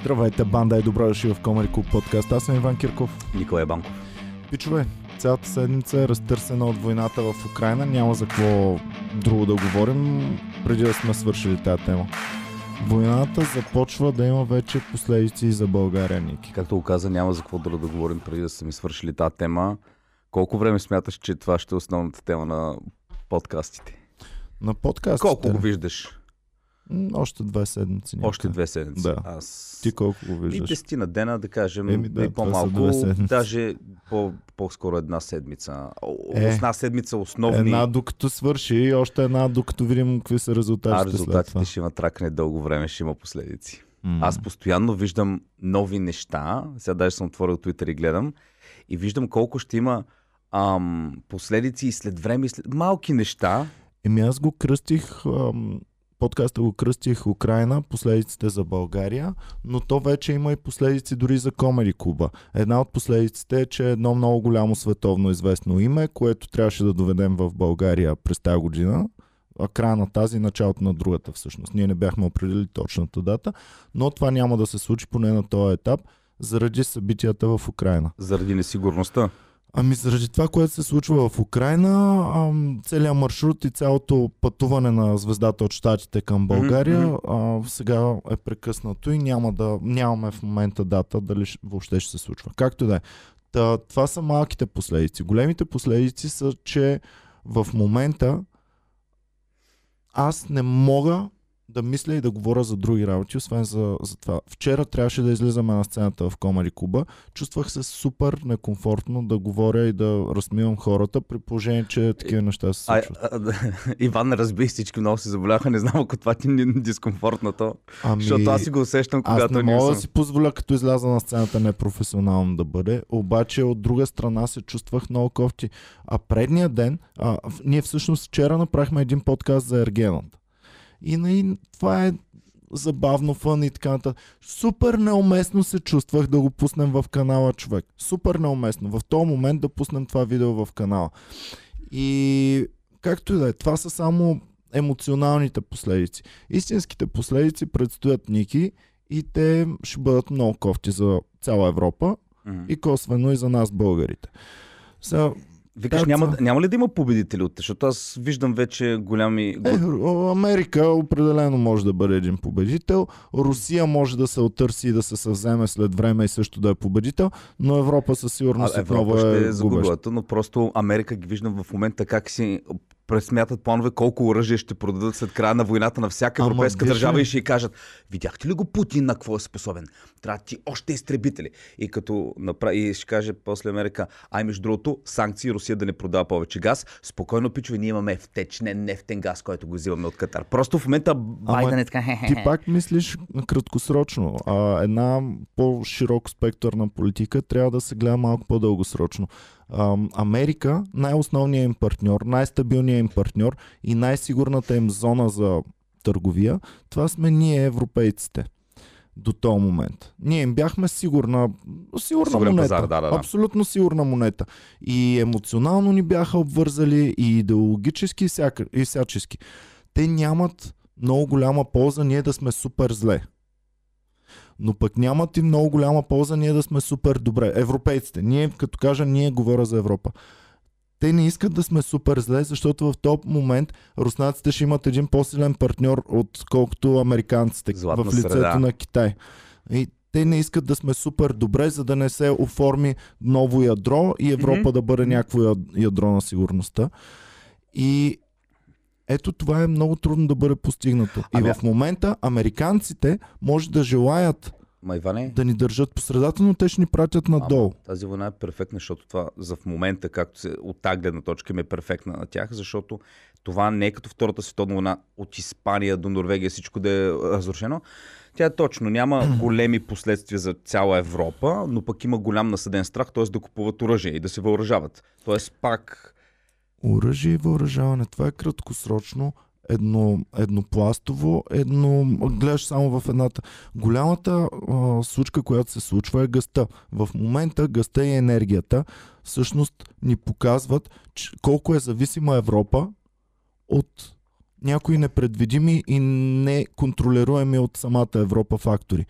Здравейте, банда и добро дошли в Комари Клуб подкаст. Аз съм Иван Кирков. Николай Банков. Пичове, цялата седмица е разтърсена от войната в Украина. Няма за какво друго да говорим, преди да сме свършили тази тема. Войната започва да има вече последици за България, Ники. Както го каза, няма за какво да, да говорим преди да са ми свършили тази тема. Колко време смяташ, че това ще е основната тема на подкастите? На подкаст. Колко го виждаш? Още две седмици. Някъде. Още две седмици. Да. Аз... Ти колко го И виждаш? десетина дена, да кажем, Еми да, и по-малко, даже по- по-скоро една седмица. Е. Една седмица основни, Една докато свърши и още една докато видим какви са а резултатите след резултатите това. ще има тракне дълго време, ще има последици. М. Аз постоянно виждам нови неща. Сега даже съм отворил Twitter и гледам. И виждам колко ще има ам, последици и след време, и след... малки неща. Еми аз го кръстих, ам, подкаста го кръстих Украина, последиците за България, но то вече има и последици дори за Комери Клуба. Една от последиците е, че е едно много голямо световно известно име, което трябваше да доведем в България през тази година, края на тази началото на другата всъщност. Ние не бяхме определили точната дата, но това няма да се случи поне на този етап, заради събитията в Украина. Заради несигурността. Ами заради това, което се случва в Украина, ам, целият маршрут и цялото пътуване на звездата от Штатите към България а, сега е прекъснато и няма да, нямаме в момента дата дали ще- въобще ще се случва. Както да е. Та, това са малките последици. Големите последици са, че в момента аз не мога да мисля и да говоря за други работи, освен за, за това. Вчера трябваше да излизаме на сцената в Комари Куба. Чувствах се супер некомфортно да говоря и да размивам хората, при положение, че такива неща се А, случват. а, да, Иван не разби, всички много се заболяха. Не знам ако това ти е дискомфортното. Ами, Защото аз си го усещам, аз когато не ние мога да си позволя, като изляза на сцената непрофесионално да бъде, обаче от друга страна се чувствах много кофти. А предния ден, а, ние всъщност вчера направихме един подкаст за ергената. И, и това е забавно, фън и така нататък. Супер неуместно се чувствах да го пуснем в канала, човек. Супер неуместно. В този момент да пуснем това видео в канала. И както и да е, това са само емоционалните последици. Истинските последици предстоят Ники и те ще бъдат много кофти за цяла Европа Мгм. и косвено и за нас българите. Сега, Викаш, няма, няма ли да има победители от? Защото аз виждам вече голями... е, Америка определено може да бъде един победител, Русия може да се отърси и да се съвземе след време и също да е победител, но Европа със сигурност А, отново Европа ще е е губеща. загубилата, но просто Америка ги виждам в момента как си пресмятат планове колко оръжие ще продадат след края на войната на всяка Ама европейска ли? държава и ще й кажат видяхте ли го Путин на какво е способен? Трябва ти още изтребители. И като направи, и ще каже после Америка, ай между другото, санкции Русия да не продава повече газ. Спокойно, пичове, ние имаме втечнен нефтен газ, който го взимаме от Катар. Просто в момента Байден е така. Ти пак мислиш краткосрочно, а една по-широк спектърна политика трябва да се гледа малко по-дългосрочно. Ам, Америка, най-основният им партньор, най-стабилният им партньор и най-сигурната им зона за търговия, това сме ние, европейците. До този момент. Ние им бяхме сигурна, сигурна Сигурен монета. пазар, да, да, да. Абсолютно сигурна монета. И емоционално ни бяха обвързали, и идеологически, и, всяка, и всячески. Те нямат много голяма полза ние да сме супер зле. Но пък нямат и много голяма полза ние да сме супер добре. Европейците. Ние, като кажа, ние говоря за Европа. Те не искат да сме супер зле, защото в този момент руснаците ще имат един по-силен партньор, отколкото американците Златна в лицето среда. на Китай. И те не искат да сме супер добре, за да не се оформи ново ядро и Европа Мгм. да бъде някакво яд- ядро на сигурността. И ето това е много трудно да бъде постигнато. Ами, и в момента американците може да желаят Ма Иване, да ни държат по средата, но те ще ни пратят надолу. Ама, тази война е перфектна, защото това за в момента, както се от тази гледна точка, ми е перфектна на тях, защото това не е като Втората световна война от Испания до Норвегия всичко да е разрушено. Тя е точно, няма големи последствия за цяла Европа, но пък има голям насъден страх, т.е. да купуват оръжие и да се въоръжават. Тоест пак Оръжие и въоръжаване, това е краткосрочно, едно, еднопластово, едно, гледаш само в едната. Голямата а, случка, която се случва е гъста. В момента гъста и енергията всъщност ни показват че, колко е зависима Европа от някои непредвидими и неконтролируеми от самата Европа фактори.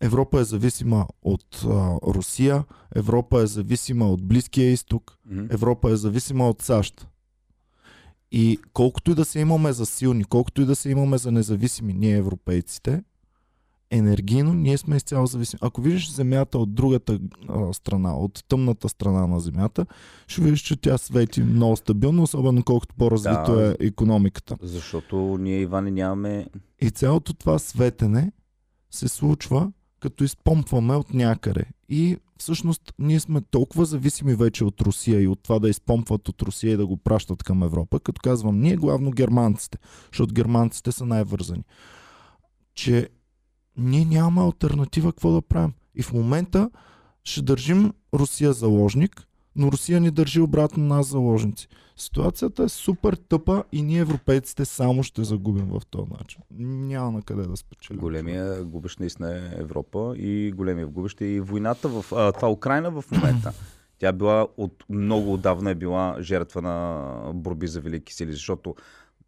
Европа е зависима от а, Русия, Европа е зависима от Близкия изток. Европа е зависима от САЩ. И колкото и да се имаме за силни, колкото и да се имаме за независими, ние европейците, енергийно ние сме изцяло зависими. Ако видиш Земята от другата а, страна, от тъмната страна на Земята, ще видиш, че тя свети много стабилно, особено колкото по-развито Да. е економиката. Защото ние, Иване, нямаме... И цялото това светене се случва като изпомпваме от някъде. И всъщност ние сме толкова зависими вече от Русия и от това да изпомпват от Русия и да го пращат към Европа, като казвам ние, главно германците, защото германците са най-вързани, че ние нямаме альтернатива какво да правим. И в момента ще държим Русия заложник, но Русия ни държи обратно нас заложници. Ситуацията е супер тъпа и ние европейците само ще загубим в този начин. Няма на къде да спечелим. Големия губещ наистина е Европа и големия губещ е и войната в а, това Украина в момента. Тя била от много отдавна е била жертва на борби за велики сили, защото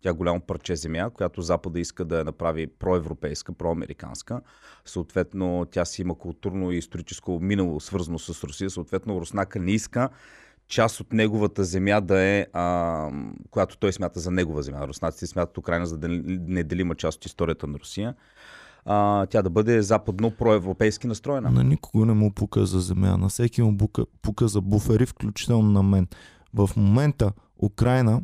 тя голямо парче земя, която Запада иска да я направи проевропейска, проамериканска. Съответно, тя си има културно и историческо минало, свързано с Русия. Съответно, Руснака не иска част от неговата земя да е, а, която той смята за негова земя. Руснаците смятат Украина за неделима част от историята на Русия. А, тя да бъде западно проевропейски настроена. На никого не му пука за земя, на всеки му пука, пука за буфери, включително на мен. В момента Украина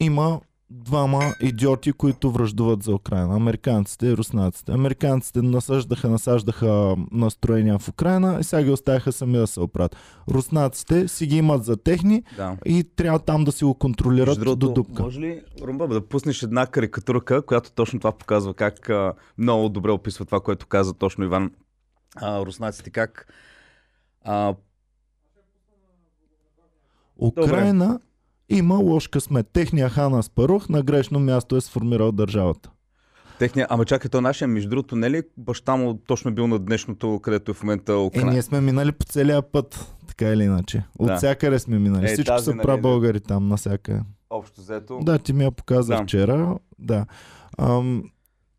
има двама идиоти, които връждуват за Украина. Американците и руснаците. Американците насаждаха, насаждаха настроения в Украина и сега ги оставяха сами да се оправят. Руснаците си ги имат за техни Да. и трябва там да си го контролират Между до дупка. Може ли, Румба, да пуснеш една карикатурка, която точно това показва как а, много добре описва това, което каза точно Иван а, руснаците, как а, Украина има лош късмет. Техния хан Аспарух на грешно място е сформирал държавата. техния... Ама чакай, то нашия, между другото, не е ли баща му точно е бил на днешното, където е в момента Е, Украина? ние сме минали по целия път, така или иначе. От Да. всякъде сме минали. Е, Всичко тази, са нали, пра да. там, насякъде. Общо взето. Да, ти ми я показа Да. вчера. Да. Ам,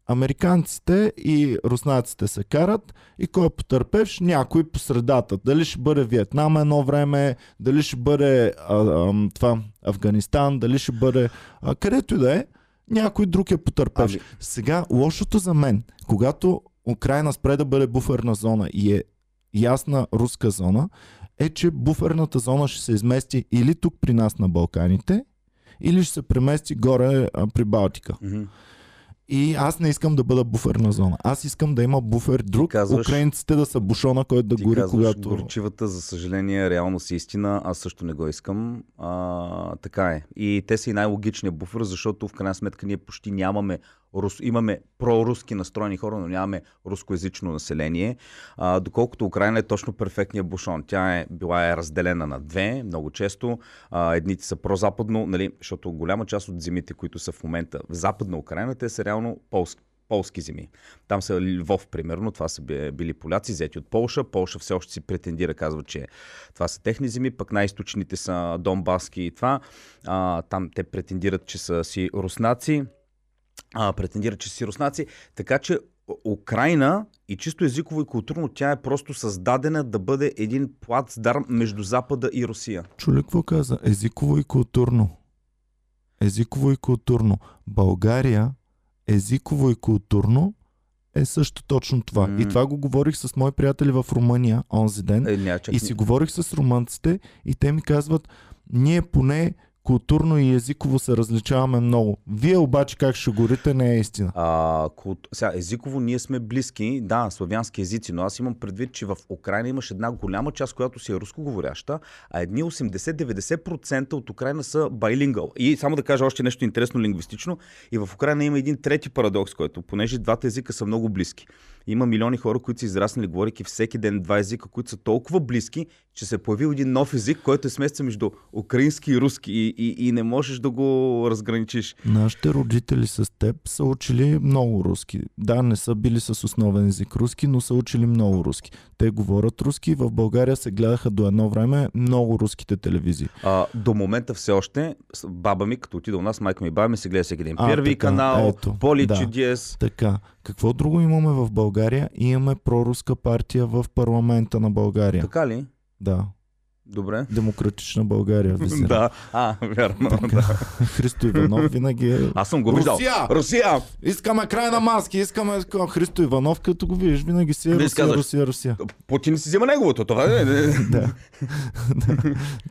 американците и руснаците се карат и кой е потърпевш? Някой по средата. Дали ще бъде Виетнам едно време, дали ще бъде а, ам, това, Афганистан, дали ще бъде а, където и да е, някой друг е потърпевш. Ами, Сега, лошото за мен, когато Украина спре да бъде буферна зона и е ясна руска зона, е, че буферната зона ще се измести или тук при нас на Балканите, или ще се премести горе а, при Балтика. мгм. И аз не искам да бъда буферна зона. Аз искам да има буфер друг, казваш- украинците да са бушона, който да Ти гори, казваш, когато... горчивата, за съжаление, реално си истина. Аз също не го искам. А, така е. И те са и най-логичният буфер, защото в крайна сметка ние почти нямаме рус... имаме проруски настроени хора, но нямаме рускоязично население. А, доколкото Украина е точно перфектният бушон. Тя е била е разделена на две, много често. А, едните са прозападно, нали, защото голяма част от земите, които са в момента в западна Украина, те са реално полски полски земи. Там са Львов, примерно, това са би- били поляци, взети от Полша. Полша все още си претендира, казва, че това са техни земи, пък най-источните са Донбаски и това. А, там те претендират, че са си руснаци. А, претендират, че си руснаци. Така че Украина и чисто езиково и културно тя е просто създадена да бъде един плацдарм между Запада и Русия. Чули какво каза? Езиково и културно. Езиково и културно. България, езиково и културно е също точно това. М. И това го говорих с мои приятели в Румъния онзи ден. Е, ня, чак, И си говорих с румънците и те ми казват, ние поне културно и езиково се различаваме много. Вие обаче как ще горите не е истина. А, култ... Сега, езиково ние сме близки, да, славянски езици, но аз имам предвид, че в Украина имаш една голяма част, която си е рускоговоряща, а едни 80-90% от Украина са байлингъл. И само да кажа още нещо интересно лингвистично, и в Украина има един трети парадокс, който, понеже двата езика са много близки. Има милиони хора, които са израснали, говорейки всеки ден два езика, които са толкова близки, че се е появил един нов език, който е смесца между украински и руски. И, и, и не можеш да го разграничиш. Нашите родители с теб са учили много руски. Да, не са били с основен език руски, но са учили много руски. Те говорят руски. В България се гледаха до едно време много руските телевизии. А, до момента все още баба ми, като отида у нас, майка ми и баба ми се гледа всеки ден. А, Първи така, канал, ето, Поли да. чудес. Така, какво друго имаме в България? Имаме проруска партия в парламента на България. Така ли? Да. Добре. Демократична България. Визира. Да, а, вярно. Така. Да. Христо Иванов винаги е... Аз съм го виждал. Русия! Русия! Искаме край на маски, искаме. Христо Иванов, като го видиш, винаги си е Русия, казваш- Русия, Русия. Путин си взема неговото. Това е. Да. да.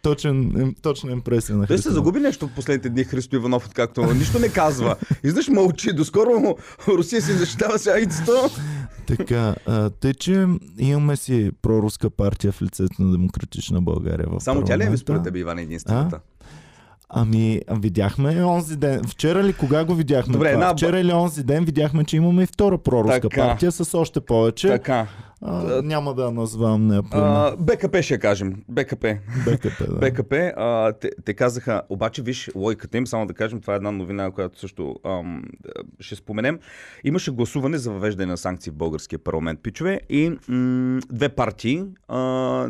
Точен, им- точна импресия на Той Христо се Иванов. загуби нещо в последните дни Христо Иванов, откакто нищо не казва. Издаш мълчи. Доскоро Русия си защитава сега яйцето. Така, а, тъй, че имаме си проруска партия в лицето на Демократична България в Само тя ли е според тебе, Иван, единствената? Ами, видяхме онзи ден. Вчера ли, кога го видяхме? Добре, това? една- Вчера или онзи ден видяхме, че имаме и втора проруска Така. партия с още повече. Така. А, няма да назвам нея име. А, БКП ще кажем. БКП. БКП, да. БКП, а, те, те казаха, обаче виж логиката им, само да кажем, това е една новина, която също ам, ще споменем. Имаше гласуване за въвеждане на санкции в българския парламент, пичове, и м- две партии а,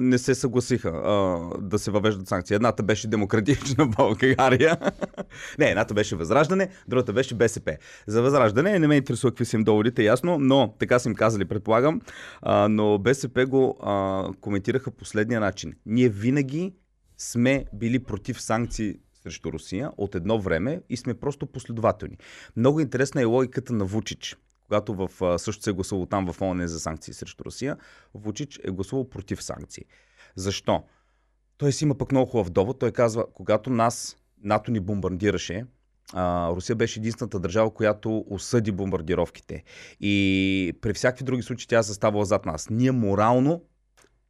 не се съгласиха а, да се въвеждат санкции. Едната беше Демократична България, не, едната беше Възраждане, другата беше БСП. За Възраждане не ме интересува какви са им доводите, ясно, но така са им казали, предполагам, а, но БСП го а, коментираха последния начин. Ние винаги сме били против санкции срещу Русия от едно време и сме просто последователни. Много интересна е логиката на Вучич. Когато в, също се е гласувал там в ООН за санкции срещу Русия, Вучич е гласувал против санкции. Защо? Той си има пък много хубав довод. Той казва, когато нас, НАТО ни бомбардираше, а, Русия беше единствената държава, която осъди бомбардировките. И при всякакви други случаи тя заставала зад нас. Ние морално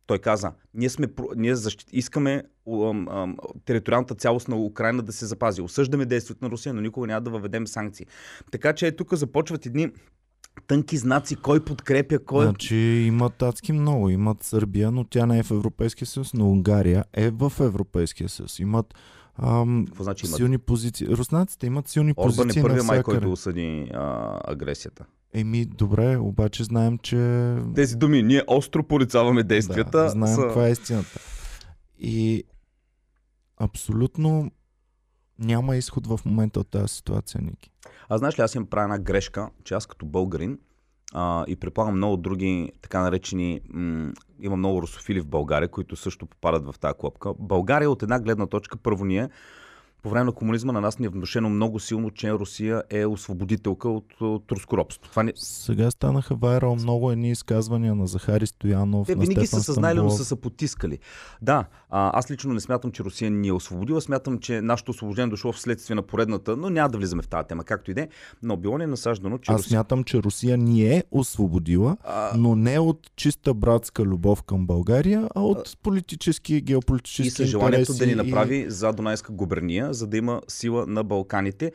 той каза, ние, сме, ние защит, искаме ам, ам, териториалната цялост на Украина да се запази. Осъждаме действието на Русия, но никога няма да въведем санкции. Така че е, тук започват едни тънки знаци, кой подкрепя, кой... Значи имат адски много. Имат Сърбия, но тя не е в Европейския съюз, но Унгария е в Европейския съюз. Имат ам, Какво значи имат? силни позиции. Руснаците имат силни Орбан позиции е първия май, който осъди а, агресията. Еми, добре, обаче знаем, че... Тези думи, ние остро порицаваме действията. Да, знаем са... каква е истината. И абсолютно няма изход в момента от тази ситуация, Ники. А знаеш ли, аз им правя една грешка, че аз като българин а, и предполагам много други така наречени, м- има много русофили в България, които също попадат в тази клопка. България от една гледна точка, първо ние, по време на комунизма на нас ни е внушено много силно, че Русия е освободителка от, от руско робство. Това не... Сега станаха вайрал много едни изказвания на Захари Стоянов, Те на винаги са съзнали, но Стамболов. са се потискали. Да, а, аз лично не смятам, че Русия ни е освободила. Смятам, че нашето освобождение дошло вследствие на поредната, но няма да влизаме в тази тема, както и да е. Но било ни е насаждано, че Аз Русия... смятам, че Русия ни е освободила, А, но не от чиста братска любов към България, а от политически, геополитически и с желанието да ни направи за Дунайска губерния, за да има сила на Балканите.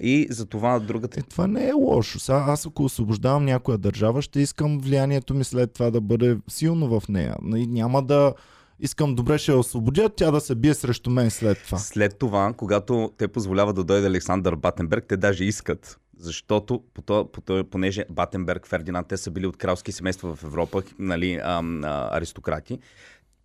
И за това другата... Е, това не е лошо. Сега, аз ако освобождавам някоя държава, ще искам влиянието ми след това да бъде силно в нея. Няма да искам добре ще я освободя, тя да се бие срещу мен след това. След това, когато те позволяват да дойде Александър Батенберг, те даже искат. Защото, по то, по то, понеже Батенберг, Фердинанд, те са били от кралски семейства в Европа, нали, ам, а, аристократи,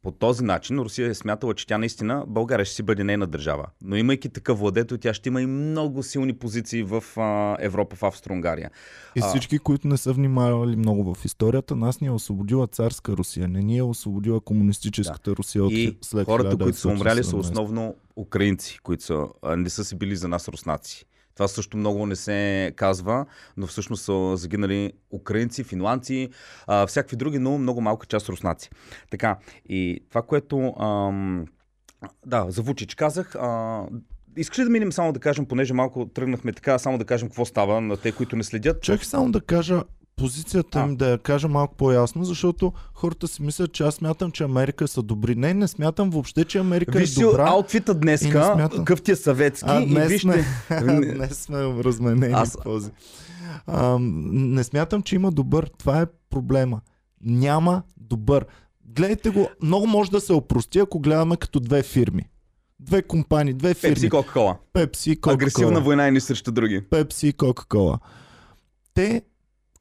по този начин Русия е смятала, че тя наистина България ще си бъде нейна държава. Но имайки такъв владетел, тя ще има и много силни позиции в а, Европа, в Австро-Унгария. И всички, които не са внимавали много в историята, нас ни е освободила царска Русия, не ни е освободила комунистическата Русия от И след хората, които са умряли, са 1917. основно украинци, които са, не са си били за нас руснаци. Това също много не се казва, но всъщност са загинали украинци, финландци, а, всякакви други, но много малка част руснаци. Така, и това, което... Ам, да, за Вучич казах. А, искаш ли да минем само да кажем, понеже малко тръгнахме така, само да кажем какво става на те, които не следят? Чакай само да кажа позицията А. им да я кажа малко по-ясно, защото хората си мислят, че аз смятам, че Америка са добри. Не, не смятам въобще, че Америка Виж е добра. аутфита и не днеска, какъв ти е съветски А, и днес вижте... сме, днес сме разменени Аз- пози. А, не смятам, че има добър. Това е проблема. Няма добър. Гледайте го, много може да се опрости, ако гледаме като две фирми. Две компании, две фирми. Пепси и Кока-Кола. Пепси и Кока-Кола. Агресивна война едни срещу други. Пепси и Кока-Кола. Те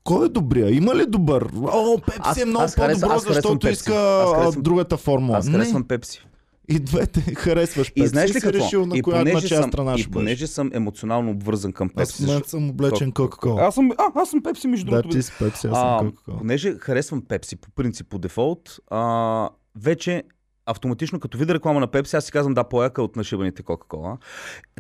кой е добрия? Има ли добър? О, Пепси е много по-добро, защото Пепси. иска харесвам- другата формула. Аз харесвам Пепси. И двете харесваш Пепси. И знаеш ли си какво? решил на и коя на чия страна и ще понеже съм емоционално обвързан към Аз в Пепси. момента съм облечен Кока- Кока-Кола. Аз съм, а, аз съм Пепси, между Да, другото. ти си Пепси, аз съм Кока-Кола. понеже харесвам Пепси по принцип, по дефолт, а, вече автоматично, като видя реклама на Пепси, аз си казвам да, по-яка от нашибаните Кока-Кола.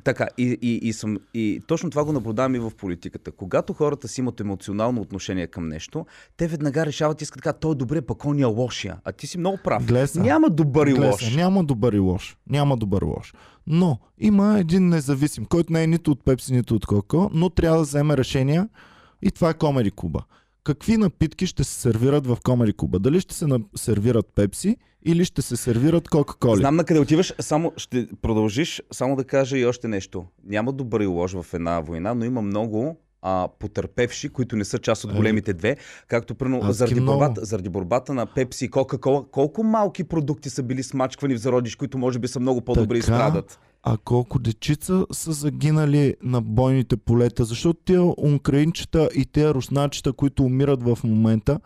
Така, и, и, и, съм, и точно това го наблюдавам и в политиката. Когато хората си имат емоционално отношение към нещо, те веднага решават искат така, той е добре, пък он е лошия. А ти си много прав. Гледай сега. Няма добър и лош. Няма добър и лош. Няма добър и лош. Но има един независим, който не е нито от Пепси, нито от Коко, но трябва да вземе решения и това е Комери Куба. Какви напитки ще се сервират в Комери Куба? Дали ще се сервират Пепси или ще се сервират Кока-Коли? Знам на къде отиваш, само ще продължиш, само да кажа и още нещо. Няма добър и лош в една война, но има много а, потърпевши, които не са част от Е, големите две, както адски заради много. борбата, заради борбата на Пепси и Кока-Кола. Колко малки продукти са били смачквани в зародиш, които може би са много по-добри и Така. страдат. А колко дечица са загинали на бойните полета? Защото тия украинчета и тия русначета, които умират в момента,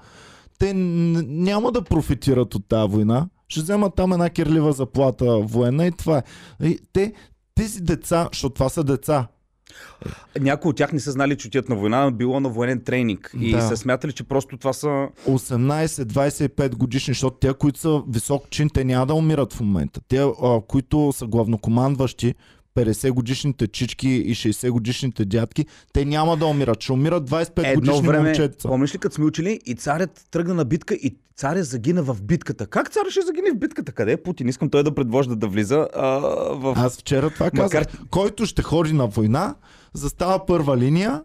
те няма да профитират от тази война. Ще вземат там една кирлива заплата военна и това е. Те, тези деца, защото това са деца, Някои от тях не са знали, че отиват на война, било на военен тренинг. И Да. са смятали, че просто това са... 18-25 годишни, защото те, които са висок чин, те няма да умират в момента. Те, а, които са главнокомандващи, 50 годишните чички и 60 годишните дядки, те няма да умират. Ще умират 25 Едно годишни време, момчетца. помниш ли, като сме учили и царят тръгна на битка и царя загина в битката. Как царя ще загине в битката? Къде е Путин? Искам той да предвожда да влиза а, в... Аз вчера това казах. Макар- Който ще ходи на война, застава първа линия,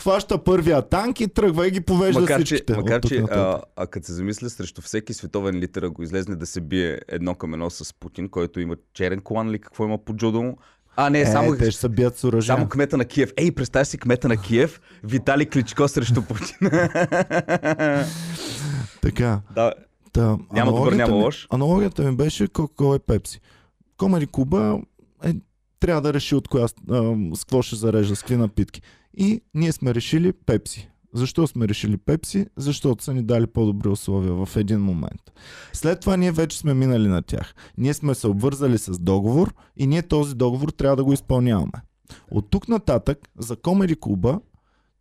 хваща първия танк и тръгва и ги повежда Макар че, всичките. макар, от тук че а, а като се замисля, срещу всеки световен литер, ако излезне да се бие едно към едно с Путин, който има черен колан или какво има по джудо му. А, не, е, само, те ще се бият с оръжие. само кмета на Киев. Ей, представя си кмета на Киев, Виталий Кличко срещу Путин. Така. да, Та, Няма добър, няма лош. Аналогията ми беше Кока-Кола и Пепси. Комари Куба е, трябва да реши от коя, а, с какво ще зарежда, с какви напитки. И ние сме решили Пепси. Защо сме решили Пепси? Защото са ни дали по-добри условия в един момент. След това ние вече сме минали на тях. Ние сме се обвързали с договор и ние този договор трябва да го изпълняваме. От тук нататък за Комери Куба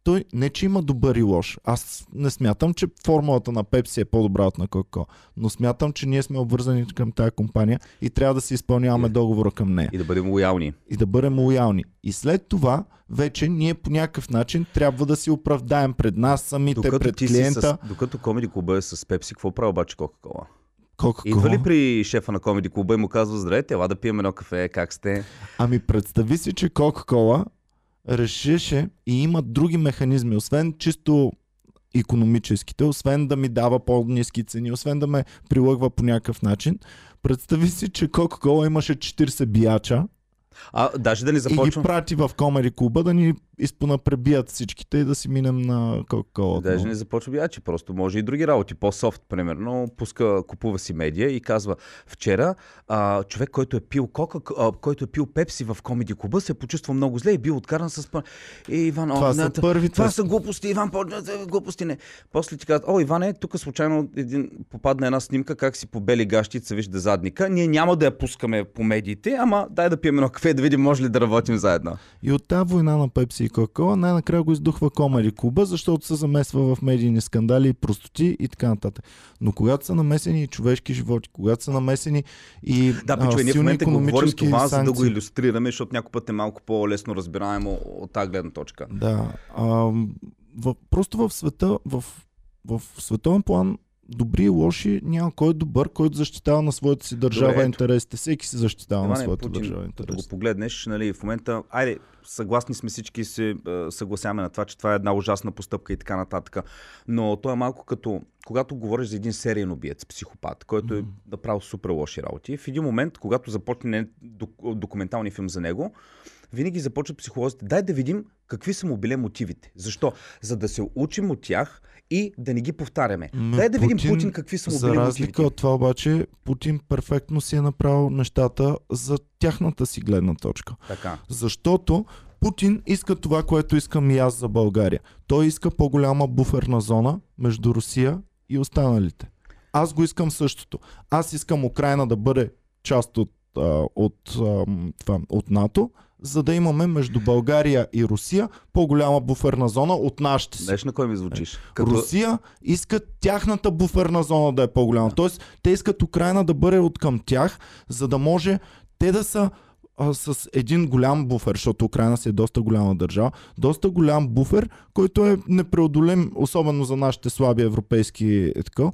той не, че има добър и лош. Аз не смятам, че формулата на Пепси е по-добра от на Коко, но смятам, че ние сме обвързани към тази компания и трябва да си изпълняваме договора към нея и да бъдем лоялни. и да бъдем лоялни. И след това вече ние по някакъв начин трябва да си оправдаем пред нас самите, Докато, пред клиента. с, докато Комеди клуба е с Пепси, какво прави обаче Кока-Кола? Кока-Кола. Идва ли при шефа на Комеди клуба и му казва, здравейте, ела да пием едно кафе, как сте? Ами представи си, че Кока-Кола решеше и има други механизми, освен чисто економическите, освен да ми дава по-низки цени, освен да ме прилъгва по някакъв начин. Представи си, че Кока-Кола имаше 40 бияча А, даже да не и ги започвам. прати в Комери клуба да ни изпонапребият всичките и да си минем на Кока-Кола. Даже не започва биячи, просто може и други работи. По-софт, примерно, пуска, купува си медия и казва, вчера а, човек, който е пил кока, а, който е пил пепси в комеди клуба, се е почувствал много зле и бил откаран с... пъ- Е, Иван, Това о, са не, първите. Това са глупости, Иван, по... глупости не. После ти казват, о, Иване, тук случайно един, попадна една снимка, как си по бели гащи се вижда задника. Ние няма да я пускаме по медиите, ама дай да пием едно кафе, да видим може ли да работим заедно. И от тази война на Пепси и Кока-Кола най-накрая го издухва Комери клуба, защото се замесва в медийни скандали и простоти и така нататък. Но когато са намесени и човешки животи, когато са намесени и Да, пичове, ние в момента го говорим това, за да го санкции. иллюстрираме, защото някой път е малко по-лесно разбираемо от тази гледна точка. Да. А, в, просто в света, в, в световен план, добри и лоши, няма кой е добър, който защитава на своята си държава Добре, интересите. Всеки си защитава на Иване, своята Путин, държава като го интересите. погледнеш, нали, в момента, айде, съгласни сме всички, се е, съгласяваме на това, че това е една ужасна постъпка и така нататък. Но то е малко като, когато говориш за един сериен убиец, психопат, който е направил супер лоши работи, в един момент, когато започне док- документалния филм за него, винаги започват психолозите. Дай да видим какви са му били мотивите. Защо? За да се учим от тях и да не ги повтаряме. М, Дай да видим Путин, Путин какви са му За били разлика мотивите. от това обаче, Путин перфектно си е направил нещата за тяхната си гледна точка. Така. Защото Путин иска това, което искам и аз за България. Той иска по-голяма буферна зона между Русия и останалите. Аз го искам същото. Аз искам Украина да бъде част от, от, това, от НАТО, за да имаме между България и Русия по-голяма буферна зона от нашите си. Знаеш на кой ми звучиш? Русия иска тяхната буферна зона да е по-голяма. Тоест, те искат Украина да бъде от към тях, за да може те да са а, с един голям буфер, защото Украина си е доста голяма държава, доста голям буфер, който е непреодолим, особено за нашите слаби европейски е така,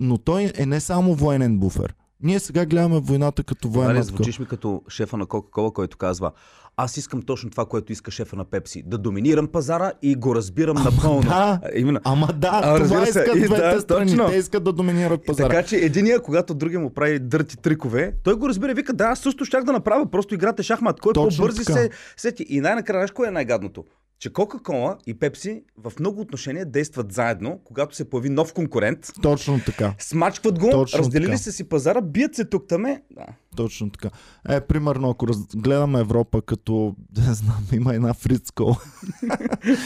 но той е не само военен буфер. Ние сега гледаме войната като военна. така. звучиш ми като шефа на Кока-Кола, който казва аз искам точно това, което иска шефа на Пепси. Да доминирам пазара и го разбирам напълно. да. Именно. Ама да, А, това се, искат и двете да, страни. точно. Те искат да доминират пазара. Така че единия, когато другия му прави дърти трикове, той го разбира и вика, да, аз също щях да направя, просто играта е шахмат. Кой Точно по-бързи така. се сети. И най-накрая, кое е най-гадното? Че Кока-Кола и Пепси в много отношения действат заедно, когато се появи нов конкурент. Точно така. Смачкват го, Точно разделили така. се си пазара, бият се тук-таме. Да. Точно така. Е, примерно, ако разгледаме Европа като, не знам, има една Фриц кола.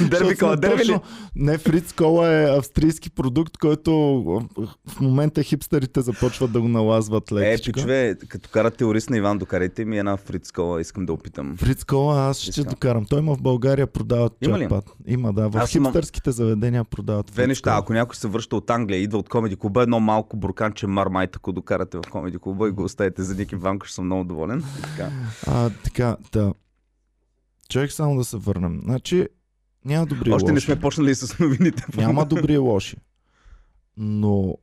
Дерби кола, дерби ли? Не, Фриц кола е австрийски продукт, който в момента хипстерите започват да го налазват Е, лекичка. пичове, като кара теорист на Иван, докарайте ми една фрицкола, искам да опитам. Фриц кола аз ще Искам. докарам. Той има в България продават Има ли? чакпат. Има, да. В Аз имам- хипстърските заведения продават Две неща. Ако някой се връща от Англия, идва от Комеди клуба, едно малко бурканче мармайт, ако докарате в Комеди клуба и го оставите за Ники Ванко, ще съм много доволен. И Така. А, така, да. Човек само да се върнем. Значи, няма добри и Още не лоши. сме почнали с новините. Няма добри и лоши. Но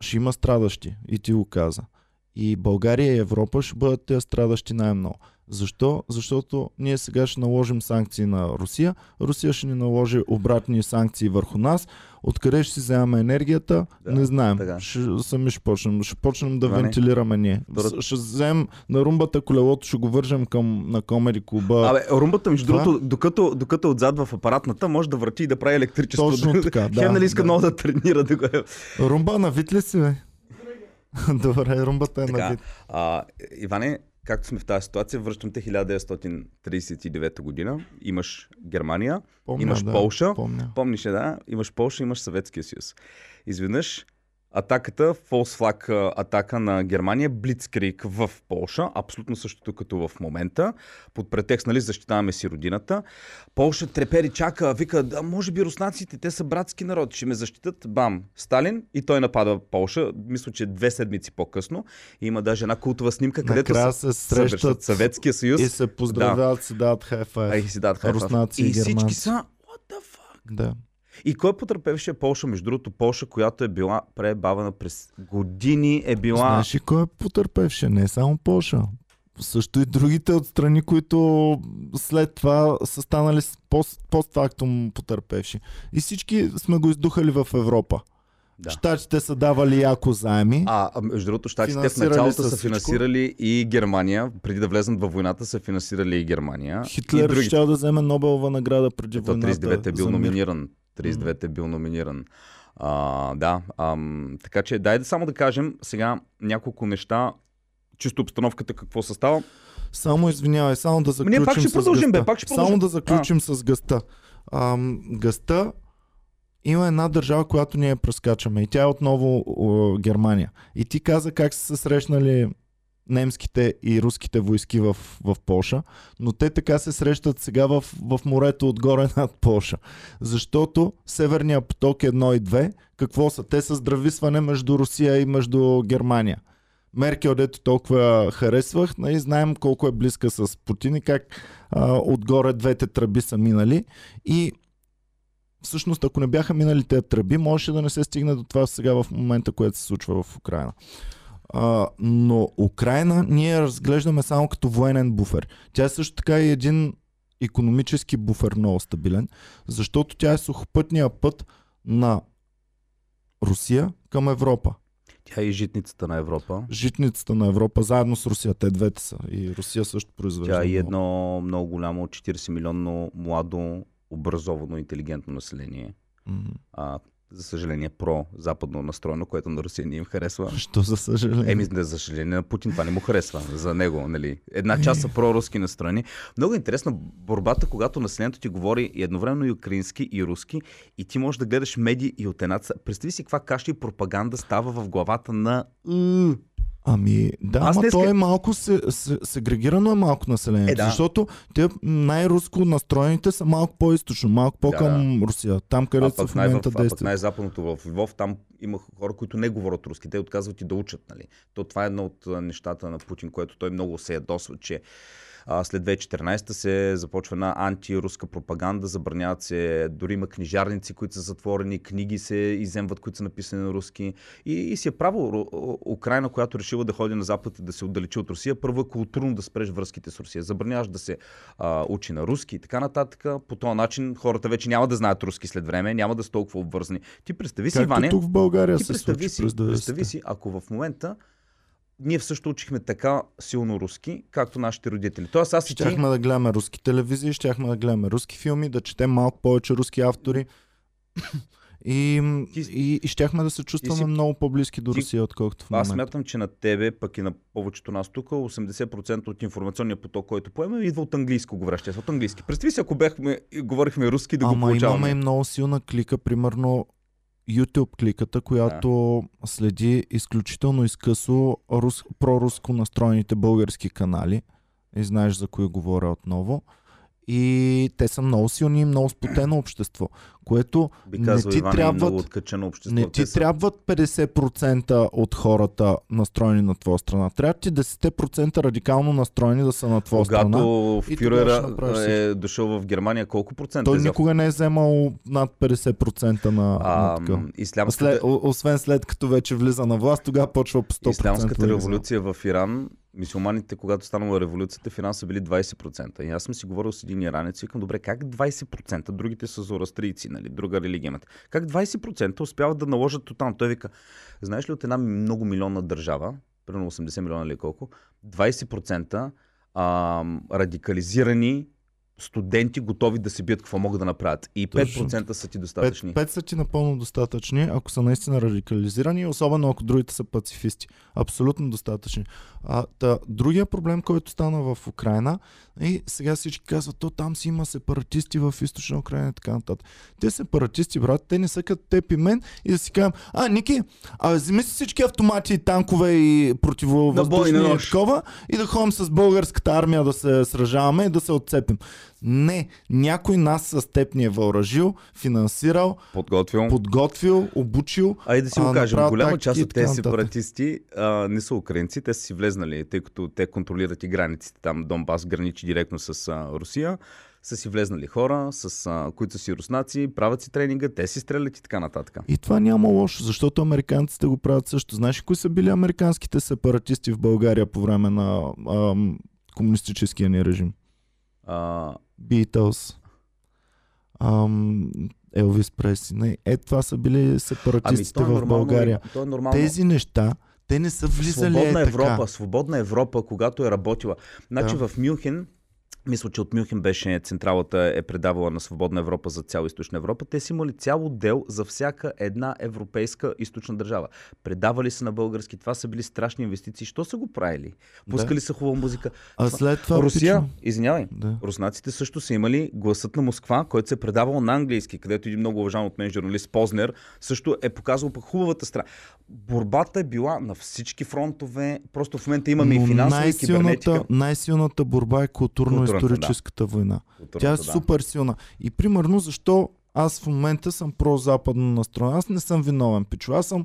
ще има страдащи. И ти го каза. И България и Европа ще бъдат тези страдащи най-много. Защо? Защото ние сега ще наложим санкции на Русия. Русия ще ни наложи обратни санкции върху нас. Откъде ще си вземаме енергията? Да, не знаем. така. Ще, сами ще почнем. Ще почнем да Това не- вентилираме ние. Добре. С- Ще вземем на румбата колелото, ще го вържем към, на комеди клуба. Абе, румбата, между другото, докато, докато е отзад в апаратната, може да върти и да прави електричество. Точно така, да, Хем нали иска да. много да тренира да го е. Румба, на вид ли си, бе? Добре, румбата е на Така, вид. а, Иване, както сме в тази ситуация, връщам те 1939 година. Имаш Германия, Помня, имаш да, Полша, Помня. Помниш, ли, да? Имаш Полша, имаш Съветския съюз. Изведнъж атаката, фолс флаг а, атака на Германия, Блицкрик в Полша, абсолютно същото като в момента, под претекст, нали, защитаваме си родината. Полша трепери, чака, вика, да, може би руснаците, те са братски народ, ще ме защитат. Бам, Сталин и той напада Полша, мисля, че две седмици по-късно. Има даже една култова снимка, където Накрая се срещат Съветския съюз. и се поздравяват, си дават А, хайфай. и си дадат хайф. руснаци и и всички са, what the fuck? Да. И кой потърпевше Полша? Между другото, Полша, която е била пребавена през години, е била... Знаеш ли кой е потърпевше? Не само Польша. Също и другите от страни, които след това са станали пост, постфактум потърпевши. И всички сме го издухали в Европа. Да. Штатите са давали яко заеми. А, а между другото, щатите в началото са всичко. финансирали и Германия. Преди да влезнат във войната са финансирали и Германия. и Хитлер другите. ще да вземе Нобелова награда преди Ето, войната. 39 е бил номиниран. 39 е бил номиниран. А, да, ам, така че дай да само да кажем сега няколко неща, чисто обстановката какво се става. Само извинявай, само да заключим ние пак ще с продължим, бе, гъста. пак ще Само продължим. да заключим с гъста. Ам, гъста има една държава, която ние прескачаме и тя е отново о, Германия. И ти каза как са се срещнали немските и руските войски в, в Польша, но те така се срещат сега в, в морето отгоре над Польша. Защото Северния поток 1 и 2, какво са? Те са здрависване между Русия и между Германия. Меркел, дето толкова харесвах, нали, знаем колко е близка с Путин и как а, отгоре двете тръби са минали. И всъщност, ако не бяха минали тези тръби, можеше да не се стигне до това сега в момента, което се случва в Украина. А, но Украина ние разглеждаме само като военен буфер. Тя е също така и един економически буфер много стабилен, защото тя е сухопътния път на Русия към Европа. Тя е и житницата на Европа. Житницата на Европа, заедно с Русия. Те двете са. И Русия също произвежда. Тя е едно много голямо 40 милионно младо, образовано, интелигентно население. М. А, за съжаление, про-западно настроено, което на Русия не им харесва. Що за съжаление? Еми, за съжаление на Путин това не му харесва за него, нали? Една част са проруски настроени. Много е интересна борбата, когато населението ти говори и едновременно и украински, и руски, и ти можеш да гледаш медии и от едната. Представи си каква каша и пропаганда става в главата на Ами, да, Аз ама днеска- то е малко се, се, сегрегирано е малко населението, Е, да. защото те най-руско настроените са малко по-източно, малко по-към Русия, там където са в момента действат. най-западното в Львов, там има хора, които не говорят руски. Те отказват и да учат. Нали? То това е едно от нещата на Путин, което той много се ядосва, че а, след 2014 се започва една антируска пропаганда, забраняват се, дори има книжарници, които са затворени, книги се иземват, които са написани на руски. И, и си е право Украина, която решила да ходи на Запад и да се отдалечи от Русия, първо е културно да спреш връзките с Русия. Забраняваш да се а, учи на руски и така нататък. По този начин хората вече няма да знаят руски след време, няма да са толкова обвързани. Ти представи си, Както Иване, тук в България ти се представи случи си, през 90-те. представи си, ако в момента ние също учихме така силно руски, както нашите родители. Тоест аз и ти... Щяхме да гледаме руски телевизии, щяхме да гледаме руски филми, да четем малко повече руски автори. И, Ти- и, и щяхме да се чувстваме си- много по-близки до ти- Русия, отколкото в Аз момента. смятам, че на тебе, пък и на повечето нас тук, 80% от информационния поток, който поема, идва от английско говорещия. От английски. Представи си, ако бяхме, говорихме руски, да го Ама получаваме. имаме и много силна клика, примерно YouTube кликата, която следи изключително изкъсо рус, проруско настроените български канали. И знаеш за кои говоря отново. И те са много силни и много спотено общество, което Би не казал ти Иван, е трябват- откачено общество. не ти са- трябват 50% от хората настроени на твоя страна. Трябва ти 10% радикално настроени да са на твоя страна. Когато тогава ще Фюрера е дошъл в Германия, колко процента Той е никога не е вземал над 50% на, на А, такъв. м, ислямската, След, освен след като вече влиза на власт, тогава почва по 100%. Ислямската революция в Иран, мисулманите, когато станала революцията, в Иран са били 20%. И аз съм си говорил с един иранец и викам, добре, как 20%? Другите са зороастрийци, нали? друга религия имат. Как 20% успяват да наложат тотално? Той вика, знаеш ли от една много милионна държава, примерно 80 милиона или колко, 20% а, радикализирани студенти готови да се бият какво могат да направят. И Точно 5% са ти достатъчни. 5, 5 са ти напълно достатъчни, ако са наистина радикализирани, особено ако другите са пацифисти. Абсолютно достатъчни. А, та, другия проблем, който стана в Украина, и сега всички казват, то там си има сепаратисти в източна Украина и така нататък. Те сепаратисти, брат, те не са като теб и мен и да си кажем, а, Ники, а, вземи си всички автомати, танкове и противовъздушни такова и да ходим с българската армия да се сражаваме и да се отцепим. Не, някой нас с теб ни е въоръжил, финансирал, Подготвил. подготвил, обучил. Айде да си го кажем, голяма част от тези сепаратисти а, не са украинци, те са си влезнали, тъй като те контролират и границите. Там Донбас граничи директно с а, Русия. Са си влезнали хора, с, а, които си руснаци, правят си тренинга, те си стрелят и така нататък. И това няма лошо, защото американците го правят също. Знаеш ли кои са били американските сепаратисти в България по време на ам, комунистическия ни режим? А, Beatles, ам, Елвис Преси. Не, е, това са били ами, сепаратистите то е в нормално, България. Е нормално. Тези неща, те не са влизали Свободна е Европа, така. свободна Европа, когато е работила. Значи Да. в Мюнхен, мисля, че от Мюнхен беше централата е предавала на Свободна Европа за цяла източна Европа. Те си имали цял отдел за всяка една европейска източна държава. Предавали се на български. Това са били страшни инвестиции. Що са го правили? Пускали са хубава музика. А след това... Русия, пичо- извинявай, Да. руснаците също са имали гласът на Москва, който се е предавал на английски, където един много уважаван от мен журналист Познер също е показал пък хубавата страна. Борбата е била на всички фронтове, просто в момента имаме и Но финансова и кибернетика. най-силната, най-силната борба е културно-историческата война. Тя е да. супер силна. И примерно защо аз в момента съм про-западно настроен. Аз не съм виновен, пичо. Аз съм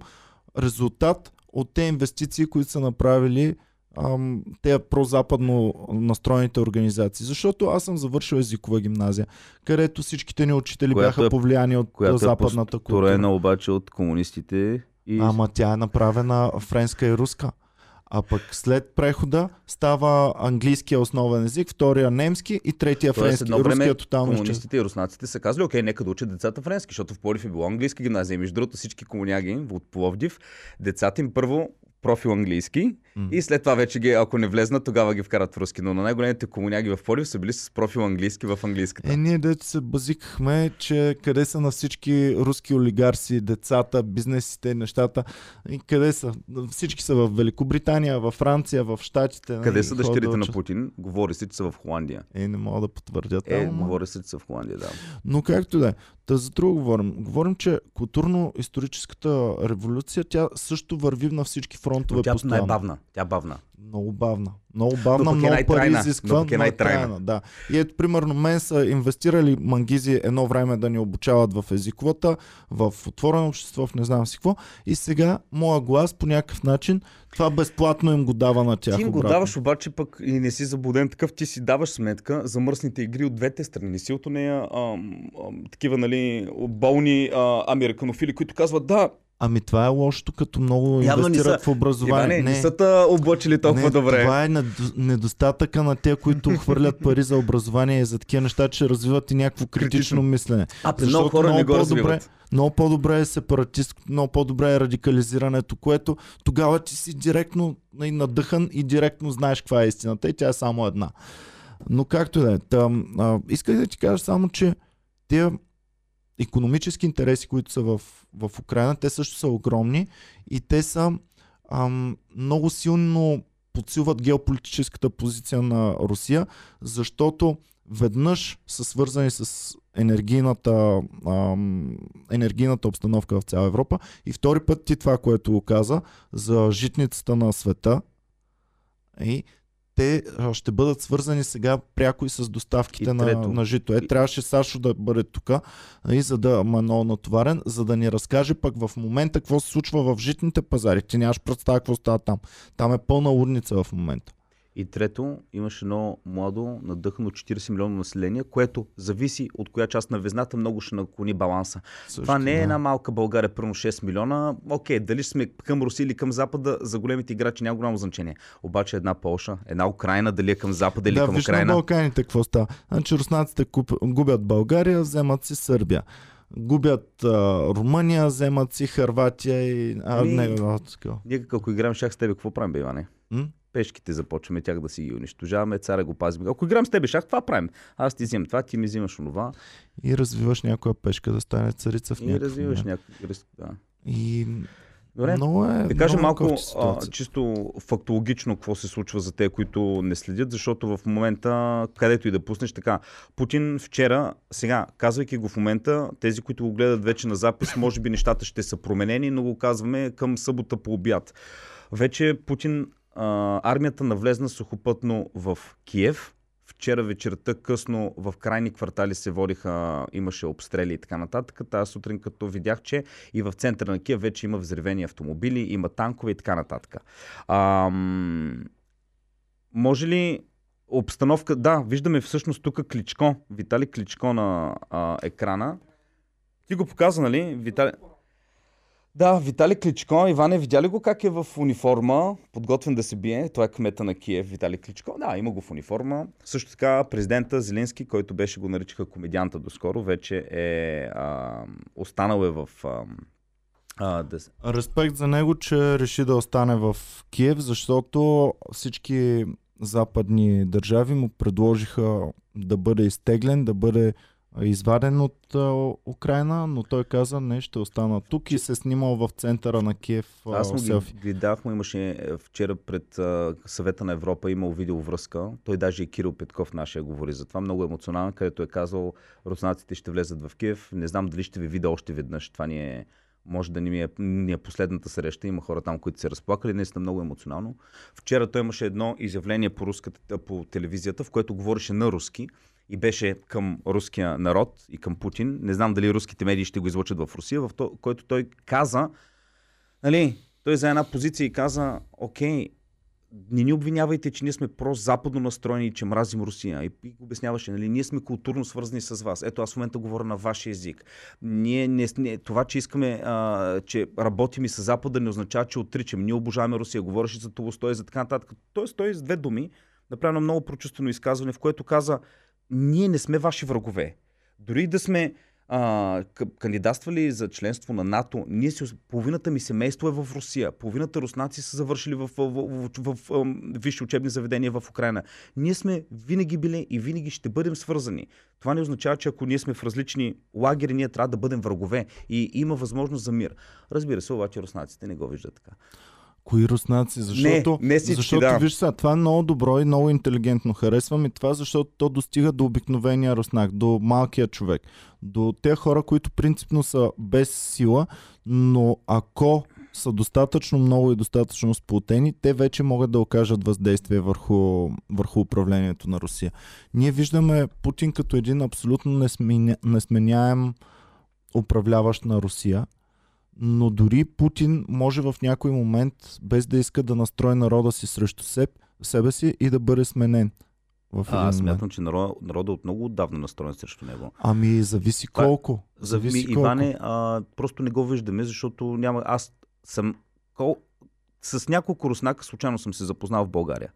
резултат от те инвестиции, които са направили ам, те про-западно настроените организации. Защото аз съм завършил езикова гимназия, където всичките ни учители Която бяха е- повлияни от Която западната е култура. построена обаче от комунистите и Ама тя е направена френска и руска. А пък след прехода става английския основен език, втория немски и третия Тоест, френски. едно време Руския тотално комунистите и руснаците са казали, окей, нека да учат децата френски, защото в Пловдив е било английска гимназия. Между другото, всички комуняги от Пловдив, децата им първо профил английски М. и след това вече ги, ако не влезнат, тогава ги вкарат в руски. Но на най-големите комуняги в Пловдив са били с профил английски в английската. Е, ние дето се базикахме, че къде са на всички руски олигарси, децата, бизнесите, нещата. И къде са? Всички са в Великобритания, в Франция, в Штатите. Къде нали, са ходят дъщерите да на. Путин? Говори се, че са в Холандия. Е, не мога да потвърдят. Е, ама- говори се, че са в Холандия, да. Но както да е. Та за друго говорим. Говорим, че културно-историческата революция, тя също върви на всички фронтове Но тя е постоянно. най-бавна. Тя е бавна. Много бавна. Много бавна, е много пари най-трайна. изисква. Но е но най-трайна. Да. И ето, примерно, мен са инвестирали мангизи едно време да ни обучават в езиковата, в отворено общество, в не знам си какво. И сега, моя глас по някакъв начин, това безплатно им го дава на тях. Ти им го обратно. даваш, обаче пък и не си заблуден такъв, ти си даваш сметка за мръсните игри от двете страни. Не си от нея ам, ам, такива, нали, болни а, американофили, които казват, да, Ами това е лошото, като много Явно не инвестират са- в образование. Иване, не са те облъчили толкова не, добре. Това е недо- недостатъка на те, които хвърлят пари за образование и за такива неща, че развиват и някакво критично, Критично. мислене. А при Защото много хора не много го по-добре- развиват. Много по-добре е сепаратист, много по-добре е радикализирането, което тогава ти си директно надъхан и директно знаеш каква е истината и тя е само една. Но както да е. Исках да ти кажа само, че тези економически интереси, които са в, в Украина, те също са огромни и те са ам, много силно подсилват геополитическата позиция на Русия, защото веднъж са свързани с енергийната, ам, енергийната обстановка в цяла Европа. И втори път ти това, което го каза за житницата на света. И те ще бъдат свързани сега пряко и с доставките И на, на жито. Е, трябваше Сашо да бъде тук, и за да ма е много натоварен, за да ни разкаже пък в момента какво се случва в житните пазари. Ти нямаш представа какво става там. Там е пълна лудница в момента. И трето, имаше едно младо, надъхано 40 милиона население, което зависи от коя част на везната много ще наклони баланса. Също, Това не е да. една малка България, примерно 6 милиона. Окей, дали сме към Русия или към Запада, за големите играчи няма голямо значение. Обаче една Полша, една Украина, дали е към Запада или да, към виж на Украина. Балканите какво става. Значи руснаците куп, губят България, вземат си Сърбия. Губят а, Румъния, вземат си Харватия и... А, Ами- не, а, така. Ние ако играем шах с тебе, какво Пешките започваме тях да си ги унищожаваме, царя го пазим. Ако играем с тебе шах, това правим. Аз ти взимам това, ти ми взимаш онова И развиваш някоя пешка да стане царица в и някакъв развиваш момент. някакви... Да. И Добре. много е Да кажем много малко а, чисто фактологично какво се случва за те, които не следят, защото в момента, където и да пуснеш така, Путин вчера, сега, казвайки го в момента, тези, които го гледат вече на запис, може би нещата ще са променени, но го казваме към събота по обяд. Вече Путин, армията навлезна сухопътно в Киев, Вчера вечерта късно в крайни квартали се водиха, имаше обстрели и така нататък. Тази сутрин като видях, че и в центъра на Киев вече има взривени автомобили, има танкове и така нататък. Ам... Може ли обстановка... Да, виждаме всъщност тук Кличко, Витали Кличко на а, екрана. Ти го показа, нали? Витали... Да, Виталий Кличко. Иване, видя ли го как е в униформа, подготвен да се бие? Това е кмета на Киев, Виталий Кличко. Да, има го в униформа. Също така президента Зеленски, който беше го наричаха комедианта доскоро, вече е а, останал е в... А, а, да, Респект за него, че реши да остане в Киев, защото всички западни държави му предложиха да бъде изтеглен, да бъде изваден от а, Украина, но той каза не, ще остана тук и се е снимал в центъра на Киев а, Аз му селфи. ги видях, му имаше е, вчера пред а, съвета на Европа, имал видеовръзка. Той даже и Кирил Петков нашия говори за това. Много емоционално, където е казал, руснаците ще влезат в Киев. Не знам дали ще ви видя още веднъж. Това ни е, може да не ми е, ни е последната среща. Има хора там, които се разплакали. Наистина много емоционално. Вчера той имаше едно изявление по, руската, по телевизията, в което говореше на руски и беше към руския народ и към Путин. Не знам дали руските медии ще го излучат в Русия, в то, който той каза, нали, той за една позиция и каза, окей, не ни обвинявайте, че ние сме про-западно настроени че мразим Русия. И, и обясняваше, нали, ние сме културно свързани с вас. Ето аз в момента говоря на вашия език. Ние не, не, това, че искаме, а, че работим и с Запада, не означава, че отричаме. Ние обожаваме Русия. Говореше за Толстой за така нататък. Той стои с две думи, направи много прочувствено изказване, в което каза, ние не сме ваши врагове. Дори да сме а, кандидатствали за членство на НАТО, ние си, половината ми семейство е в Русия, половината руснаци са завършили в, в, в, в, в, висши учебни заведения в Украина. Ние сме винаги били и винаги ще бъдем свързани. Това не означава, че ако ние сме в различни лагери, ние трябва да бъдем врагове и има възможност за мир. Разбира се, обаче руснаците не го виждат така. Кои руснаци? Защото, не, не всички, защото да. виж сега, това е много добро и много интелигентно. Харесвам и това, защото то достига до обикновения руснак, до малкия човек, до те хора, които принципно са без сила, но ако са достатъчно много и достатъчно сплотени, те вече могат да окажат въздействие върху, върху управлението на Русия. Ние виждаме Путин като един абсолютно несменя, несменяем управляващ на Русия, но дори Путин може в някой момент, без да иска да настрои народа си срещу себ, себе си и да бъде сменен. В А, аз смятам, че народ, народа от много отдавна настроен срещу него. Ами, зависи Това е- колко. За ми, Зависи колко. Иване, а, просто не го виждаме, защото няма. Аз съм. Кол... С няколко руснака случайно съм се запознал в България.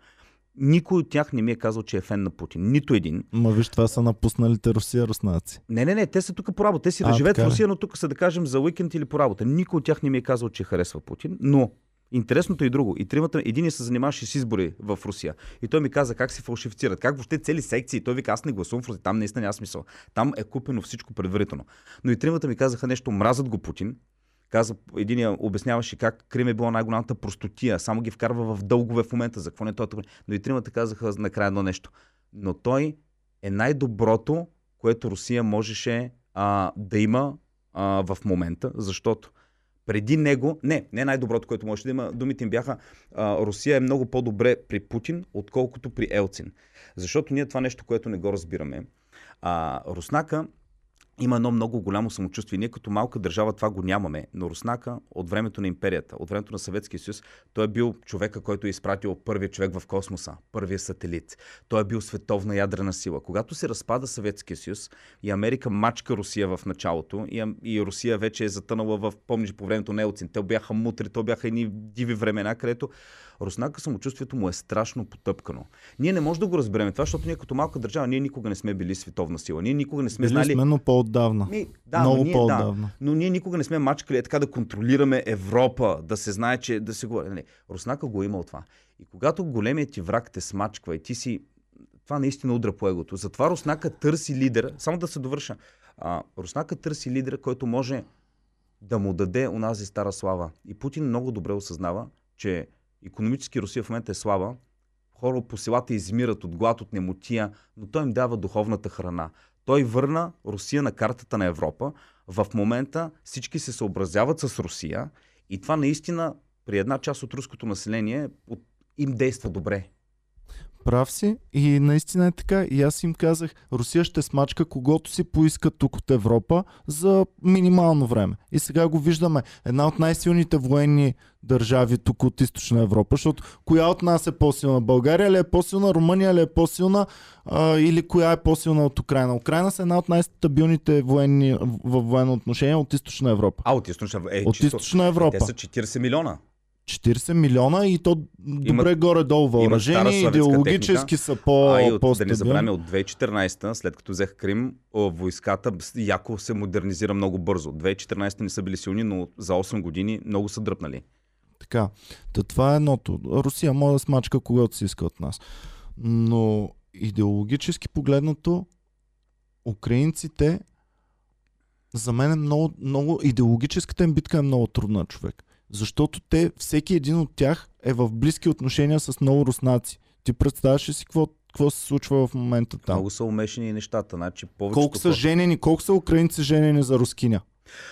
Никой от тях не ми е казал, че е фен на Путин. Нито един. Ма виж, това са напусналите Русия руснаци. Не, не, не, те са тук по работа. Те си А, живеят в? Русия, но тук са да кажем за уикенд или по работа. Никой от тях не ми е казал, че харесва Путин, но Интересното е и друго. И тримата, един се занимаваше с избори в Русия. И той ми каза как се фалшифицират, как въобще цели секции. Той вика, аз не гласувам в Русия. Там наистина няма смисъл. Там е купено всичко предварително. Но и тримата ми казаха нещо, мразят го Путин. Каза, един обясняваше как Крим е била най-голямата простотия, само ги вкарва в дългове в момента, за какво не е той. Но и тримата казаха накрая едно нещо. Но той е най-доброто, което Русия можеше а, да има а, в момента, защото преди него, не, не най-доброто, което можеше да има, думите им бяха, а, Русия е много по-добре при Путин, отколкото при Елцин. Защото ние това нещо, което не го разбираме. А, Руснака има едно много голямо самочувствие. Ние като малка държава това го нямаме, но Руснака от времето на империята, от времето на Съветския съюз, той е бил човека, който е изпратил първия човек в космоса, първия сателит. Той е бил световна ядрена сила. Когато се разпада Съветския съюз и Америка мачка Русия в началото и, и Русия вече е затънала в, помниш, по времето на Елцин. Те бяха мутри, то бяха едни диви времена, където Руснака самочувствието му е страшно потъпкано. Ние не можем да го разберем това, защото ние като малка държава, ние никога не сме били световна сила. Ние никога не сме Били знали сме, но по-отдавна. ми, да, Много но ние, да, по-отдавна. но ние никога не сме мачкали е така да контролираме Европа, да се знае, че да се говори. Нали, Руснака го е имал това. И когато големият ти враг те смачква и ти си... Това наистина удра по егото. Затова Руснака търси лидера. Само да се довърша. А, Руснака търси лидера, който може да му даде онази стара слава. И Путин много добре осъзнава, че економически Русия в момента е слаба, хора по селата измират от глад, от немотия, но той им дава духовната храна. Той върна Русия на картата на Европа. В момента всички се съобразяват с Русия и това наистина при една част от руското население им действа добре. Прав си и наистина е така. И аз им казах, Русия ще смачка когото си поиска тук от Европа за минимално време. И сега го виждаме. Една от най-силните военни държави тук от източна Европа, защото коя от нас е по-силна? България ли е по-силна? Румъния ли е по-силна? А, или коя е по-силна от Украина? Украина са една от най-стабилните военни, в в военно отношение от източна Европа. А, от източна е, От чисто, източна Европа. Те са 40 милиона. 40 милиона и то добре горе-долу стара въоръжение, идеологически са по, а и от, да не забравяме, от 2014, след като взех Крим, войската яко се модернизира много бързо. 2014 не са били силни, но за 8 години много са дръпнали. Така. Та това е едното. Русия може да смачка когато си иска от нас. Но идеологически погледнато, украинците за мен е много, много идеологическата им битка е много трудна, човек. Защото те, всеки един от тях е в близки отношения с много руснаци. Ти представяш ли си какво, какво се случва в момента там? Много са умешани нещата. Значи, повечето Колко са женени, колко са украинци женени за рускиня?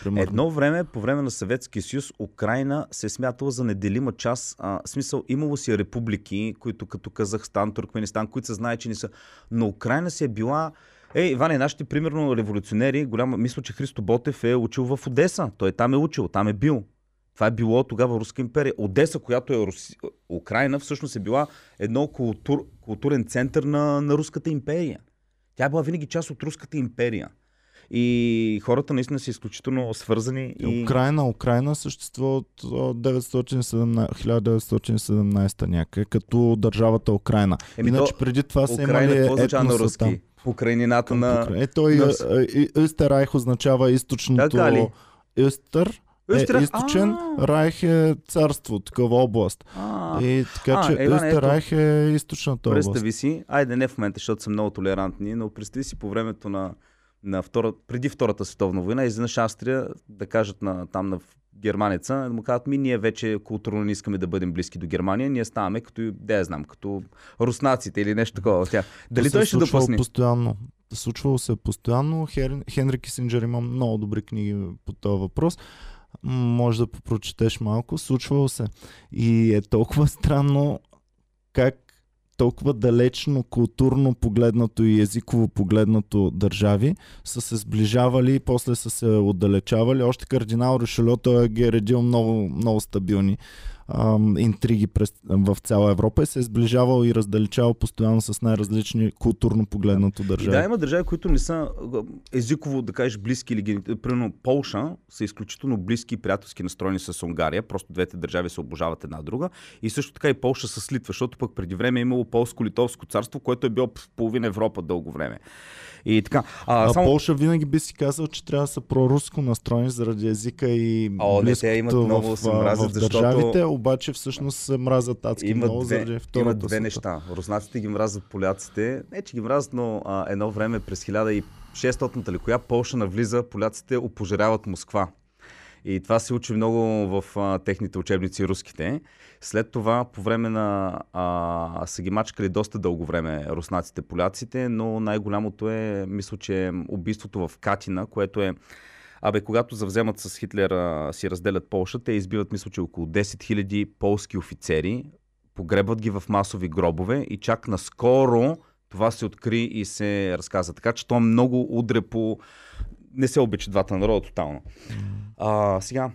Примерно. Едно време, по време на Съветския съюз, Украина се е смятала за неделима част. А, смисъл, имало си републики, които като Казахстан, Туркменистан, които се знае, че не са. Но Украина си е била. Ей, Иване, нашите, примерно, революционери, голяма, мисля, че Христо Ботев е учил в Одеса. Той там е учил, там е бил. Това е било тогава Руска империя. Одеса, която е Руси... Украина, всъщност е била едно култур... културен център на, на Руската империя. Тя е била винаги част от Руската империя. И хората наистина са изключително свързани. И... Украина, Украина съществува от 917, 1917 някъде, като държавата Украина. Еми Иначе то, преди това са Украина, имали етноса там. Украинината на... Ето и на- Истерайх означава източното... Така ли? Истър е източен, А. Райх е царство, такава област. И така че Иван, ето. Истерайх е източната област. Представи си, айде не в момента, защото са много толерантни, но представи си по времето на, на втора, преди Втората световна война, изведнъж Австрия да кажат на, там на германеца, да му кажат, ми ние вече културно не искаме да бъдем близки до Германия, ние ставаме като, да я знам, като руснаците или нещо такова. от Тях. Дали То той е ще допусне? Постоянно. Случвало се постоянно. Хер... Хенри Кисинджер има много добри книги по този въпрос. Може да попрочетеш малко. Случвало се. И е толкова странно как толкова далечно културно погледнато и езиково погледнато държави са се сближавали и после са се отдалечавали. Още кардинал Ришельо той ги е редил много, много стабилни ам, интриги през, в цяла Европа и се е сближавал и раздалечавал постоянно с най-различни културно погледнато И държави. да, има държави, които не са езиково, да кажеш, близки или Примерно Полша са изключително близки и приятелски настроени с Унгария. Просто двете държави се обожават една друга. И също така и Полша се слитва, защото пък преди време е имало полско-литовско царство, което е било в половина Европа дълго време. И така. А, А само... Полша винаги би си казал, че трябва да са проруско настроени заради езика и О, не, те имат много в, се мразят, в защото- държавите, обаче всъщност се мразят адски Има много две, заради втората две света. неща. Руснаците ги мразят поляците. Не, че ги мразят, но а, едно време през 1600-та ли коя Полша навлиза, поляците опожаряват Москва. И това се учи много в а, техните учебници руските. След това, по време на... А, са ги мачкали доста дълго време руснаците, поляците, но най-голямото е, мисля, че е убийството в Катина, което е Абе, когато завземат с Хитлер, а, си разделят Полша, те избиват, мисля, че около 10 000 полски офицери, погребват ги в масови гробове и чак наскоро това се откри и се разказа. Така че то много удре по... Не се обича двата народа тотално. А, сега,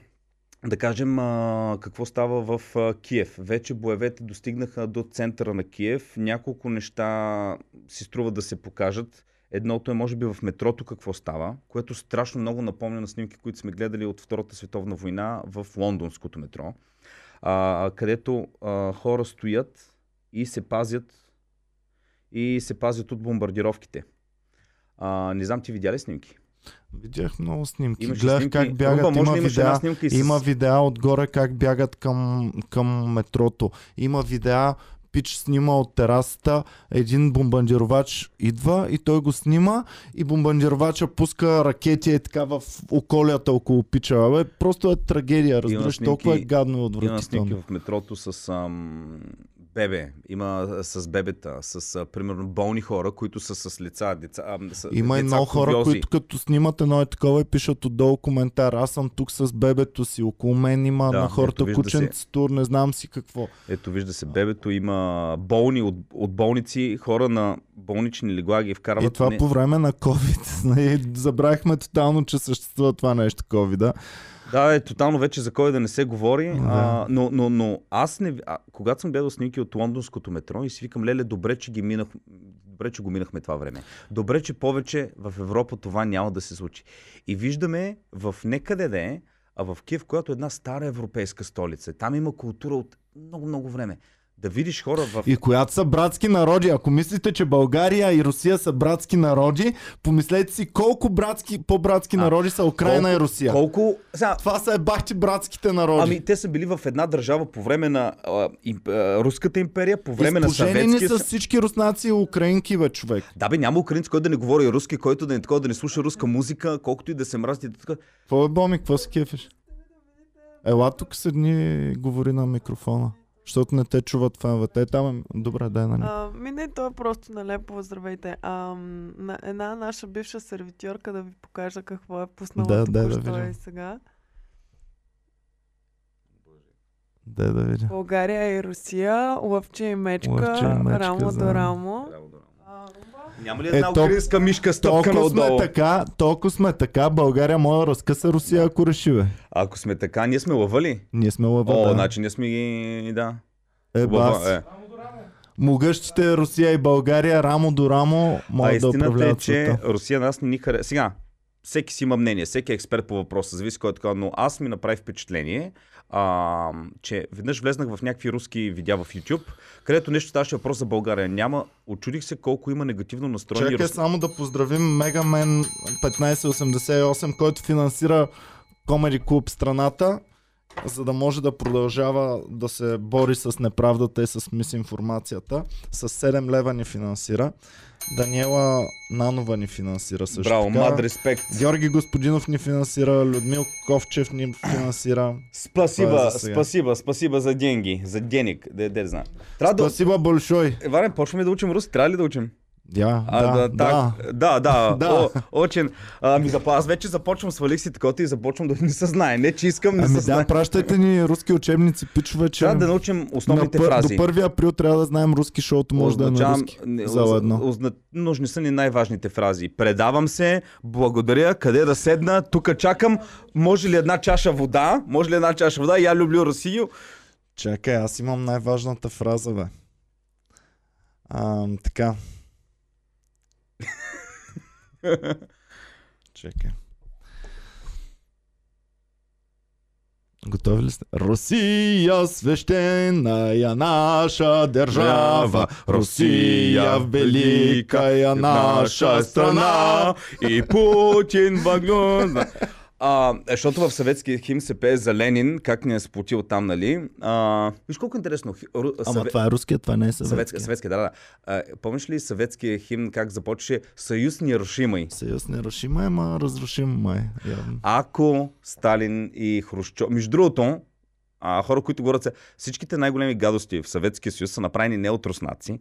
да кажем а, какво става в а, Киев. Вече боевете достигнаха до центъра на Киев. Няколко неща си струва да се покажат. Едното е, може би, в метрото какво става, което страшно много напомня на снимки, които сме гледали от Втората световна война в лондонското метро, а, където а, хора стоят и се пазят и се пазят от бомбардировките. А, не знам, ти видя ли снимки? Видях много снимки. Имаше Гледах снимки. как бягат. Руба, има да имаш видеа, снимка с... има видеа отгоре как бягат към, към метрото. Има видеа Пич снима от терасата, един бомбардировач идва и той го снима и бомбардировача пуска ракети е така в околията около Пича. Бе, просто е трагедия, разбираш, толкова е гадно и Има снимки отвратително. в метрото с ам, бебе, има с бебета, с а, примерно болни хора, които са с лица, деца, а, с, Има и деца много хора, които като снимат едно е такова и пишат отдолу коментар. Аз съм тук с бебето си, около мен има Да, на хората се. кученцето, не знам си какво. Ето вижда се бебето, има болни от, от болници, хора на болнични легла ги вкарват. И това не- по време на COVID. нали, Забравихме тотално, че съществува това нещо COVID. Да? Е тотално вече за кой да не се говори, Да. а, но, но, но аз не... А, когато съм гледал снимки от лондонското метро и си викам, леле, добре, че ги минах, добре, че го минахме това време. Добре, че повече в Европа това няма да се случи. И виждаме в некъде да е, а в Киев, която е една стара европейска столица. Там има култура от много-много време. Да видиш хора в... И която са братски народи. Ако мислите, че България и Русия са братски народи, помислете си колко братски, по-братски А, народи са Украина колко, и Русия. Колко... Сега, Това са ебахти братските народи. Ами, те са били в една държава по време на а, им, а, Руската империя, по време на Изпоженени Съветския са всички руснаци и украинки, бе, човек. Да, бе, няма украинец, който да не говори руски, който да не, такова, да не слуша руска музика, колкото и да се мрази. Така. Какво е, Боми, какво се кефиш? Ела тук седни говори на микрофона. Защото не те чуват феновете. Е, там е... Добре, дай на А, ми не, то е просто налепо, здравейте. А, на една наша бивша сервитьорка да ви покажа какво е пуснала Да, да, да, да и сега. Дай да видя. България и Русия, лъвче и мечка, Лъвче и мечка, рамо за- до рамо. Няма ли Е, една то- украинска мишка стъпка Толкова сме надолу? така, толкова сме така, България може да разкъса Русия, ако реши, бе. Ако сме така, ние сме лъвали. Ние сме лъва, О, да. значи ние сме ги... Да. Е, бас. Е. Могъщите Русия и България, рамо до рамо, А могат да истината е, управляват че света. Русия нас не ни харесва. Сега, всеки си има мнение, всеки е експерт по въпроса, зависи кой е така, но аз ми направи впечатление, а, че веднъж влезнах в някакви руски видеа в YouTube, където нещо ставаше въпрос за България. Няма, очудих се колко има негативно настроени Чакай руски. само да поздравим Мегамен 1588, който финансира Комеди Клуб страната, за да може да продължава да се бори с неправдата и с мисинформацията. С 7 лева ни финансира. Даниела Нанова ни финансира също Браво, така. мад респект. Георги Господинов ни финансира, Людмил Ковчев ни финансира. Спасибо, е сега. спасибо, за деньги, за денег, де, де, знам. Трябва да... Большой. Иване, почваме да учим руски, трябва ли да учим? Да, А, да, да, да. так, да, да, Да. О, очень. Ами, запа, аз вече започвам, свалих си такова и започвам да не се знае. Не, че искам, не Ами се знае. да, пращайте ни руски учебници, пичове, че Трябва да научим основните на фрази. До 1 април трябва да знаем руски, защото може да е на руски. не, едно. озна- Нужни са ни най-важните фрази. Предавам се, благодаря, къде да седна, тук чакам, може ли една чаша вода, може ли една чаша вода, я люблю Русию. Чакай, аз имам най-важната фраза, бе. А, така. Чакай. Готови ли сте? Русия свещена наша държава, Русия великая наша страна. и Путин въглюн. А, защото в съветския хим се пее за Ленин, как ни е сплотил там, нали? А, виж колко интересно. Ру- Ама съве- това е руския, това не е Съветския, съветския. съветския, да, да. А, помниш ли съветския химн как започваше Съюз нерушимый? Съюз нерушим е, ма разрушим май. Явно. Ако Сталин и Хрущов... Между другото, а, хора, които говорят, всичките най-големи гадости в Съветския съюз са направени не от руснаци,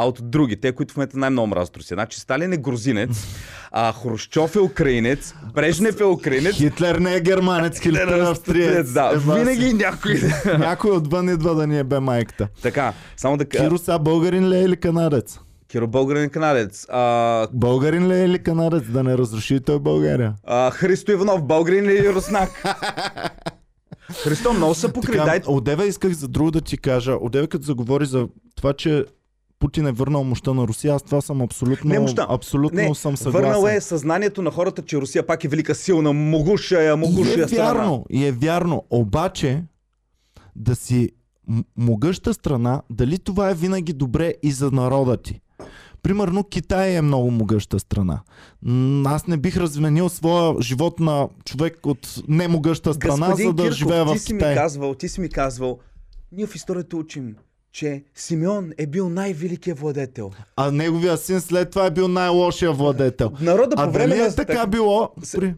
а от други, те, които в момента най-много мразят Русия. Значи Сталин е грузинец, а Хрущов е украинец, Брежнев е украинец, Хитлер не е германец, Хитлер е австриец. Да, си. винаги някой... Някой отвън идва да ни е бе майката. така, само да кажа... Киро са българин ли е или канадец? Киро българин канадец. А, Българин ли е или канадец? Да не разруши той България. а, Христо Иванов, българин или руснак? Христо, много се покри. Така, Дай... Одеве исках за друго да ти кажа. Одеве като заговори за това, че Путин е върнал мощта на Русия, аз това съм абсолютно, Не мощта. абсолютно Не, съм съгласен. върнал е съзнанието на хората, че Русия пак е велика, силна, могущая, И е страна. вярно, и е вярно. Обаче, да си могъща страна, дали това е винаги добре и за народа ти? Примерно Китай е много могъща страна. Аз не бих разменил своя живот на човек от немогъща страна, Господин за да Кирков, живея в ти си ми казвал, ти си ми казвал, ние в историята учим, че Симеон е бил най-великият владетел. А неговия син след това е бил най-лошия владетел. Народа А по време дали на... е така било? При...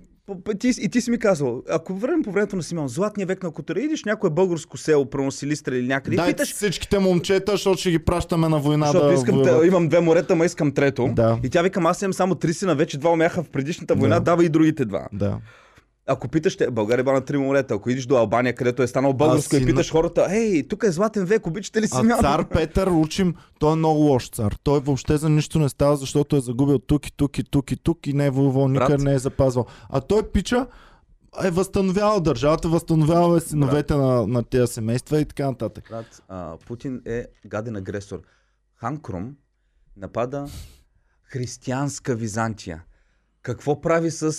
Ти, и ти си ми казвал, ако време по времето на Симеон, златния век на Котара, идиш някое българско село, проносилистра или някъде и Дайте питаш, всичките момчета, защото ще ги пращаме на война защото да искам, те, имам две морета, ма искам трето. Да. И тя викам, аз имам само три сина, вече два умяха в предишната война, Да. дава и другите два. Да. Ако питаш, те, България е била на три морета, ако идиш до Албания, където е станал българско си и питаш хората, ей, тук е златен век, обичате ли А Симеон? цар Петър учим, той е много лош цар. Той въобще за нищо не става, защото е загубил тук и тук и тук и тук и не е воювал, никъде не е запазвал. А той пича е възстановявал държавата, възстановявал е синовете на, на тези семейства и така нататък. Брат, а, Путин е гаден агресор. Хан Крум напада християнска Византия. Какво прави с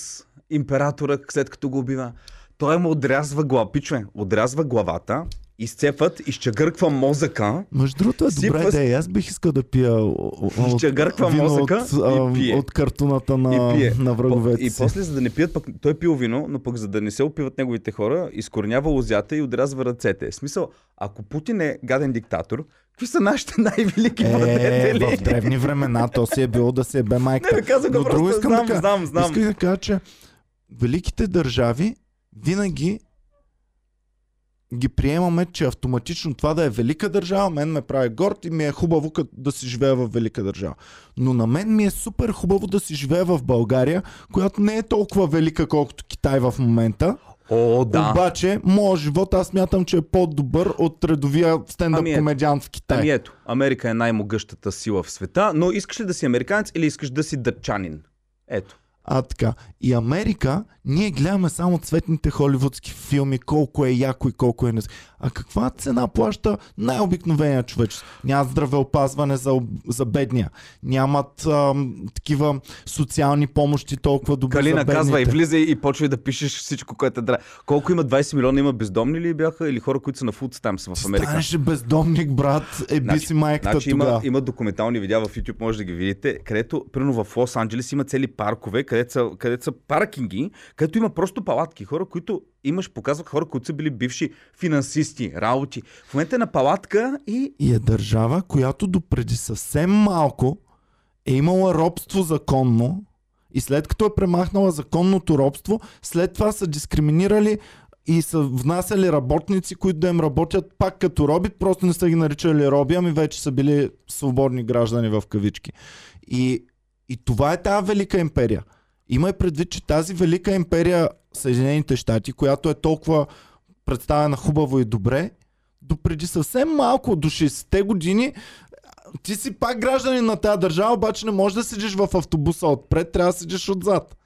императора след като го убива? Той му отрязва глава, пичове, отрязва главата, изцепват, изчегърква мозъка, Между другото е Сипва идея. Аз бих искал да пия от, изчегърква вино мозъка от, и пие. от картуната на, И пие. на враговете и си. после, за да не пият, пък той пил вино, но пък за да не се опиват неговите хора, изкоренява лозята и отрязва ръцете. В смисъл, ако Путин е гаден диктатор, какви са нашите най-велики Е, владетели? в древни времена то си е било да се ебе майката. Не, бе, казах го Но друго просто, искам знам, да знам, знам. Исках да кажа, че великите държави винаги ги приемаме, че автоматично това да е велика държава, мен ме прави горд и ми е хубаво да си живея в велика държава. Но на мен ми е супер хубаво да си живея в България, която не е толкова велика, колкото Китай в момента. О, да. Обаче, моят живот аз смятам, че е по-добър от редовия стендъп Ами комедиант в Китай. Ами ето, Америка е най-могъщата сила в света, но искаш ли да си американец или искаш да си дъчанин? Ето. А така. И Америка, ние гледаме само цветните холивудски филми, колко е яко и колко е не. А каква цена плаща най-обикновения човек? Нямат здравеопазване за, за бедния. Нямат ам, такива социални помощи толкова добре за Калина бедните. казва и влиза и почва да пишеш всичко, което е дра. Колко има 20 милиона има бездомни ли бяха или хора, които са на фуд там в Америка? станеш ли бездомник, брат, е би Значи- си майката Значи има, тогава. има документални видеа в YouTube, може да ги видите, където, примерно в Лос Анджелес има цели паркове, където са, където са паркинги, където има просто палатки. Хора, които имаш, показват хора, които са били бивши финансисти, работи. В момента е на палатка и И е държава, която допреди съвсем малко е имала робство законно и след като е премахнала законното робство, след това са дискриминирали и са внасяли работници, които да им работят пак като роби, просто не са ги наричали роби, ами вече са били свободни граждани в кавички. И, и това е тази велика империя. Имай предвид, че тази велика империя Съединените щати, която е толкова представена хубаво и добре, до преди съвсем малко, до 60-те години, ти си пак гражданин на тази държава, обаче не можеш да седиш в автобуса отпред, трябва да седиш отзад.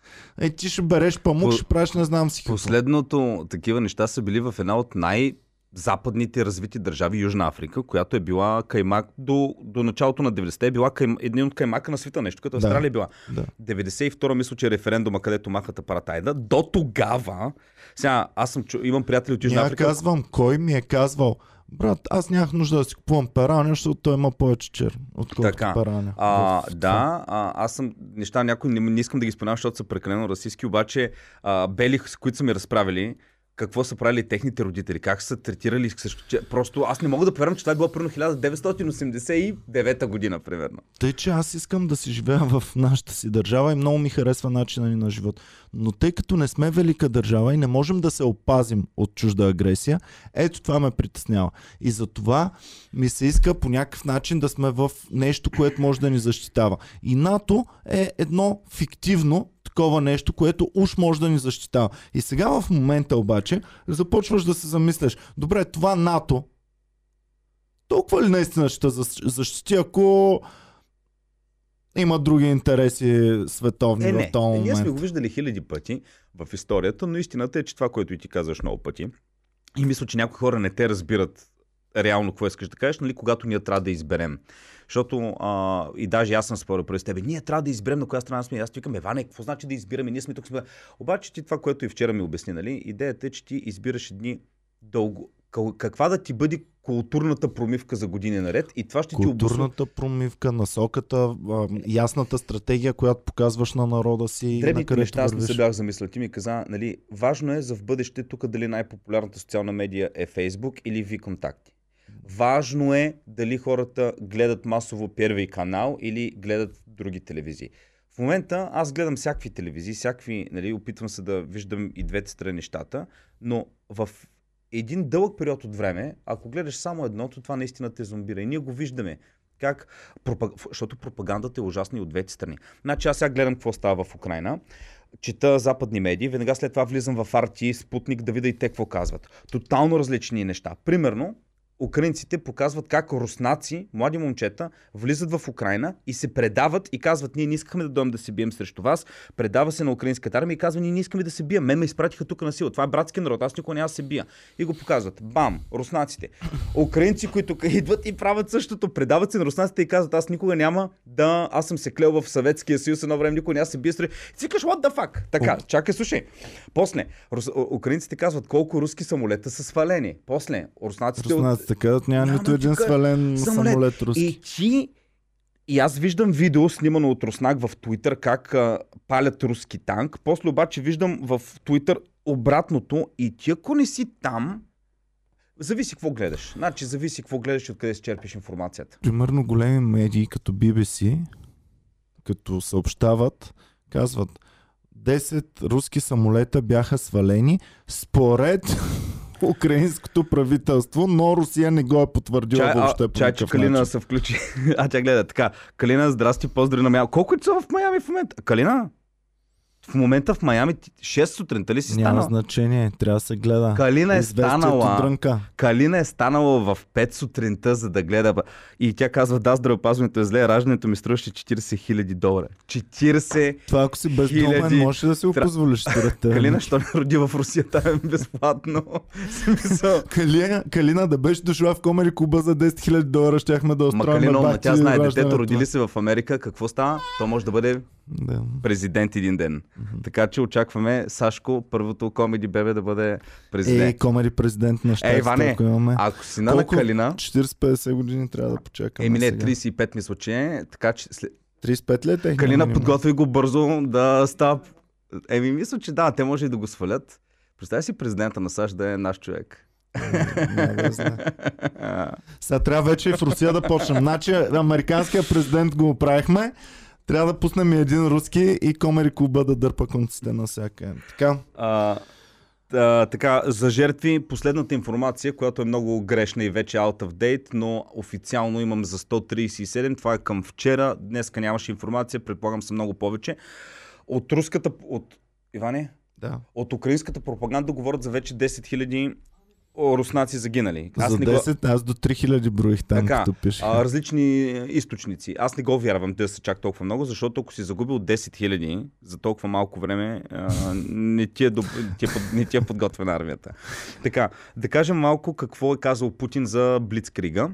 Е, ти ще береш памук, По- ще правиш не знам си какво. Последното такива неща са били в една от най- западните развити държави, Южна Африка, която е била каймак до, до началото на 90-те, е била кайм, един от каймака на света, нещо като Да. Австралия е била. Да. 92-а мисля, че е референдума, където махат апаратайда. До тогава, сега аз съм, чу, имам приятели от Южна Няма Африка. казвам, кой ми е казвал, брат, аз нямах нужда да си купувам пераня, защото той има повече чер, отколкото Така. пераня. А, В да, а, аз съм неща, някои не, не искам да ги споменавам, защото са прекалено расистски, обаче а, бели, с които са ми разправили, какво са правили техните родители, как са третирали също. Че, просто аз не мога да повярвам, че това е било примерно 1989 година, примерно. Тъй, че аз искам да си живея в нашата си държава и много ми харесва начина ни на живот. Но тъй като не сме велика държава и не можем да се опазим от чужда агресия, ето това ме притеснява. И за това ми се иска по някакъв начин да сме в нещо, което може да ни защитава. И НАТО е едно фиктивно такова нещо, което уж може да ни защитава. И сега в момента обаче започваш да се замисляш, добре, това НАТО, толкова ли наистина ще защити, ако има други интереси световни Е, в не. този Е, момент? ние сме го виждали хиляди пъти в историята, но истината е, че това, което и ти казваш много пъти, и мисля, че някои хора не те разбират реално какво искаш да кажеш, нали, когато ние трябва да изберем. Защото а, и даже аз съм спорил през тебе, ние трябва да изберем на коя страна сме. Аз ти викам, Еване, какво значи да избираме? Ние сме тук. Сме... Обаче ти това, което и вчера ми обясни, нали? идеята е, че ти избираш едни дълго... Каква да ти бъде културната промивка за години наред и това ще ти обоснове. Културната промивка, насоката, ясната стратегия, която показваш на народа си. на Дребните където неща аз не се бях замислил. Ти ми каза, нали, важно е за в бъдеще тук дали най-популярната социална медия е Facebook или VKontakti. Важно е дали хората гледат масово първи канал или гледат други телевизии. В момента аз гледам всякакви телевизии, всякакви, нали, опитвам се да виждам и двете страни нещата, но в един дълъг период от време, ако гледаш само едното, това наистина те зомбира. И ние го виждаме. Как? Пропаг... Защото пропагандата е ужасна и от двете страни. Значи аз сега гледам какво става в Украина, чета западни медии, веднага след това влизам в RT, Спутник да видя и те какво казват. Тотално различни неща. Примерно, украинците показват как руснаци, млади момчета, влизат в Украина и се предават и казват, ние не искахме да дойдем да се бием срещу вас. Предава се на украинската армия и казва, ние не искаме да се бием. Мен ме изпратиха тук на сила. Това е братски народ, аз никога няма да се бия. И го показват. Бам! Руснаците. Украинци, които идват и правят същото. Предават се на руснаците и казват, аз никога няма да... Аз съм се клел в Съветския съюз едно време, никога няма да се бие срещу... Си кажеш, what the fuck? Така, чакай, слушай. После, рус... украинците казват колко руски самолета са свалени. После, руснаците... от- Руснаците казват, няма Няма нито един свален самолет. самолет, руски. И ти... И аз виждам видео, снимано от Руснак в Твитър, как а, палят руски танк. После обаче виждам в Твитър обратното и ти ако не си там, зависи какво гледаш. Значи зависи какво гледаш и откъде си черпиш информацията. Примерно големи медии като BBC, като съобщават, казват 10 руски самолета бяха свалени според украинското правителство, но Русия не го е потвърдила Чай, въобще а, чай, че Калина начин. се включи. а, тя гледа така. Калина, здрасти, поздрави на Мяо. Колко са в Майами в момента? Калина? В момента в Майами ти- 6 сутринта ли си Няма значение, трябва да се гледа. Калина е станала. дрънка. Калина е станала в 5 сутринта, за да гледа. И тя казва, да, здравеопазването е зле, раждането ми струваше 40 хиляди долара. 40 Това ако си бездомен, Хиляди. можеш ли да си го позволиш според теб? Калина, що не роди в Русия, там е безплатно. Калина, Калина да беше дошла в Комери Куба за 10 000 долара, щяхме да устроим Калина, ма бахти тя знае, детето родили се в Америка, какво става? То може да бъде Да. президент един ден. Така че очакваме Сашко, първото комеди бебе да бъде Е, президент. Комери президент на щатите, Иване, ако имаме. Ако сина на? Калина, 40-50 години трябва да почакаме еми не, сега. 35 мисля, че е, така че след... 35 ли е Калина подготви го бързо да става... Еми мисля, че да, те може и да го свалят. Представи си президента на САЩ да е наш човек. Сега трябва вече и в Русия да почнем. Значи американския президент го оправихме. Трябва да пуснем и един руски и Комери Куба да дърпа конците на всяка. Така, А, а, така, за жертви, последната информация, която е много грешна и вече out of date, но официално имам за 137. Това е към вчера. Днеска нямаше информация, предполагам са много повече. От руската... От... Иване? да. От украинската пропаганда говорят за вече 10 000 руснаци загинали. за не 10, аз до 3000 броих там, Така, като пише. а, различни източници. Аз не го вярвам да са чак толкова много, защото ако си загубил 10 000 за толкова малко време, а, не, ти е доб... ти е под... не ти е подготвена армията. Така, да кажем малко какво е казал Путин за Блицкрига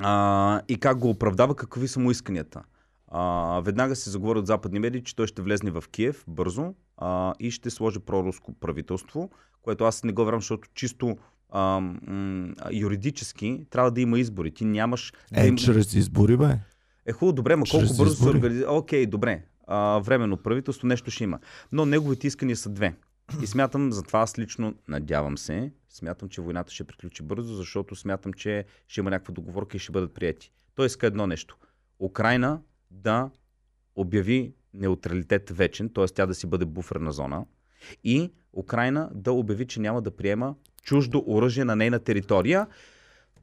а, и как го оправдава, какви са му исканията. А, веднага се заговори от западни медии, че той ще влезне в Киев бързо а, и ще сложи проруско правителство, което аз не го вярвам, защото чисто а, м, юридически трябва да има избори. Ти нямаш... да Е, им... чрез избори, бе. Е хубаво, добре, ма Чрез колко бързо се организира. Окей, добре. А, временно правителство нещо ще има. Но неговите искания са две. И смятам, затова аз лично надявам се, смятам, че войната ще приключи бързо, защото смятам, че ще има някаква договорка и ще бъдат прияти. Той иска едно нещо. Украина да обяви неутралитет вечен, т.е. тя да си бъде буферна зона и Украина да обяви, че няма да приема чуждо оръжие на нейна територия.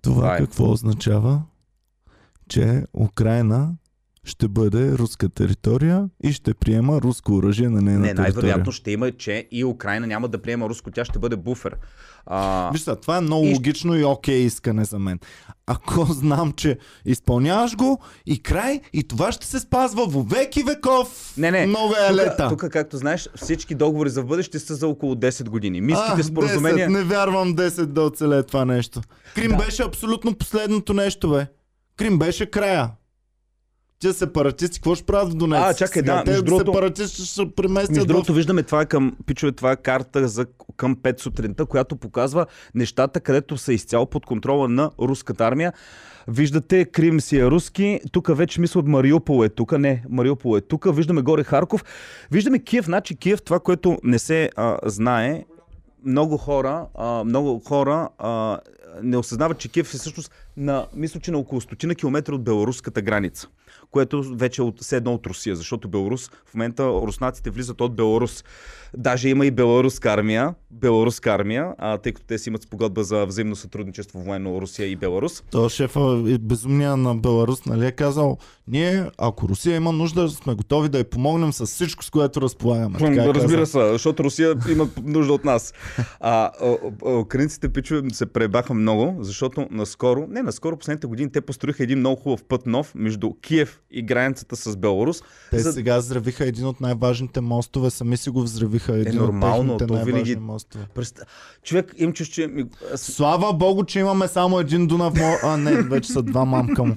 Това е. какво означава? Че Украина ще бъде руска територия и ще приема руско оръжие на нейна Не, територия. най-вероятно ще има, че и Украина няма да приема руско, тя ще бъде буфер. А, Виж сега, това е много И- логично и окей искане за мен. Ако знам, че изпълняваш го и край, и това ще се спазва во веки веков. Не, не. Много е лета. Тук, както знаеш, всички договори за в бъдеще са за около 10 години. А, Миските споразумения... 10, не вярвам 10 да оцелее това нещо. Крим Да. беше абсолютно последното нещо, бе. Крим беше края. Те сепаратисти, какво ще правят в Донецк? А, чакай, да, Те другото- сепаратисти ще се преместят Между в... другото, виждаме това е към, пичове, това е карта за към 5 сутринта, която показва нещата, където са изцяло под контрола на руската армия. Виждате, Крим си е руски. Тук вече мисля от Мариупол е тук. Не, Мариупол е тук. Виждаме горе Харков. Виждаме Киев. Значи Киев, това, което не се а, знае, много хора, а, много хора а, не осъзнават, че Киев е всъщност на, мисля, че на около стотина километра от беларуската граница, което вече е от, все едно от Русия, защото Беларус, в момента руснаците влизат от Беларус. Даже има и беларуска армия, беларуска армия, а, тъй като те си имат спогодба за взаимно сътрудничество военно Русия и Беларус. То шефа е безумния на Беларус, нали е казал, ние, ако Русия има нужда, сме готови да й помогнем с всичко, с което разполагаме. Така е Разбира се, защото Русия има нужда от нас. А, украинците пичове се пребаха много, защото наскоро, не наскоро, последните години те построиха един много хубав път нов между Киев и границата с Беларус. Те За- сега взривиха един от най-важните мостове, сами си го взривиха. Един нормално, от то винаги- мостове. Преста... Човек, им чуш, че... Слава богу, че имаме само един Дунав мо... А, не, вече са два мамка му.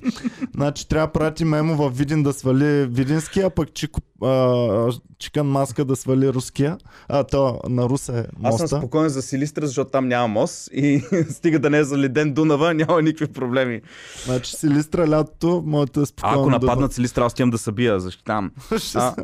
Значи трябва да прати мемо в Видин да свали видинския, пък Чико, а, Чикан Маска да свали руския. А, то на Русе Аз съм моста. спокоен за Силистра, защото там няма мост и стига да не е заледен Дунава, няма никакви проблеми. Значи си листра лятото, моето е А спокойно. ако да- нападнат Силистра, аз отивам да събия, защитавам. А,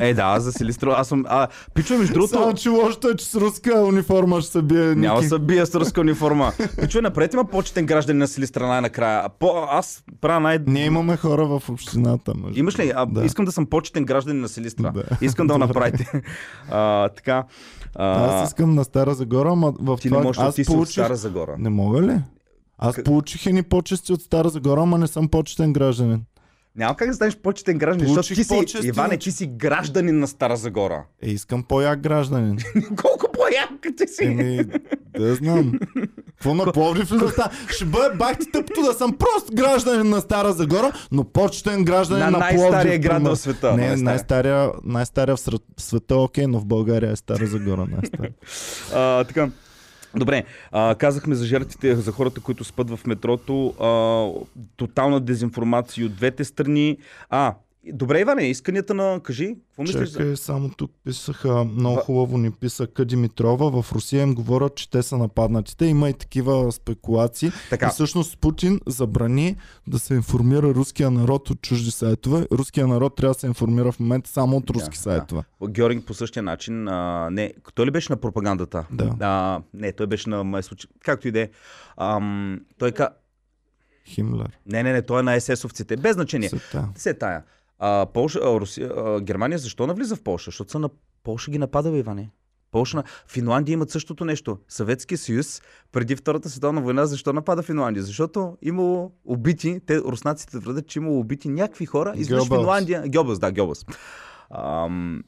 е, да, за Силистра, аз съм... А, пичове, между другото... Само, че лошото е, че с руска униформа ще се бие Няма Ники. да се бия с руска униформа. Пичове, напред има почетен гражданин на Силистра най-накрая. А По, аз правя най... Ние имаме хора в общината. Между... Имаш ли? А, Да. Искам да съм почетен гражданин на Силистра. Да. Искам да го направите. А, така. А, Аз искам на Стара Загора, ама в ти това... не можеш, аз ти си получих... Стара Загора. Не мога ли? Аз Как- получих едни почести от Стара Загора, ама не съм почетен гражданин. Няма как да станеш почетен гражданин, защото Получих ти си, Иване, ти си гражданин на Стара Загора. Е, искам по-як гражданин. Колко по-як ти си? Еми, да знам. Какво на Пловдив ли да? Ще бъде бах ти тъпто да съм прост гражданин на Стара Загора, но почетен гражданин На на, най-стария Пловдив. град примерно. в света, Не, най-стария. най-стария, най-стария в света, окей, но в България е Стара Загора най-стария. А, така. Добре, а, казахме за жертвите, за хората, които спът в метрото. А, тотална дезинформация от двете страни. А, добре, Иване, исканията на... Кажи, какво мислиш за... Чакай, само тук писаха, много Ва- хубаво ни писа. Димитрова. В Русия им говорят, че те са нападнатите. Има и такива спекулации. Така, И всъщност Путин забрани да се информира руския народ от чужди сайтове. Руския народ трябва да се информира в момента само от руски Да, сайтове. Георинг по същия начин. А, не, той ли беше на пропагандата? Да. А, не, той беше на... Както и да е. Той ка... Химлер. Не, не, не, той е на СС-овците. Без значение. Сета. Се тая. А, Полша, а, Русия, а, Германия защо навлиза в Полша? Защото са на Полша ги напада, Иване. Полша. Финландия имат същото нещо. Съветския съюз преди Втората световна война защо напада Финландия? Защото имало убити, те руснаците твърдят, че имало убити някакви хора. Изведнъж. Финландия... Гьобелс, да, Гьобелс. Ам...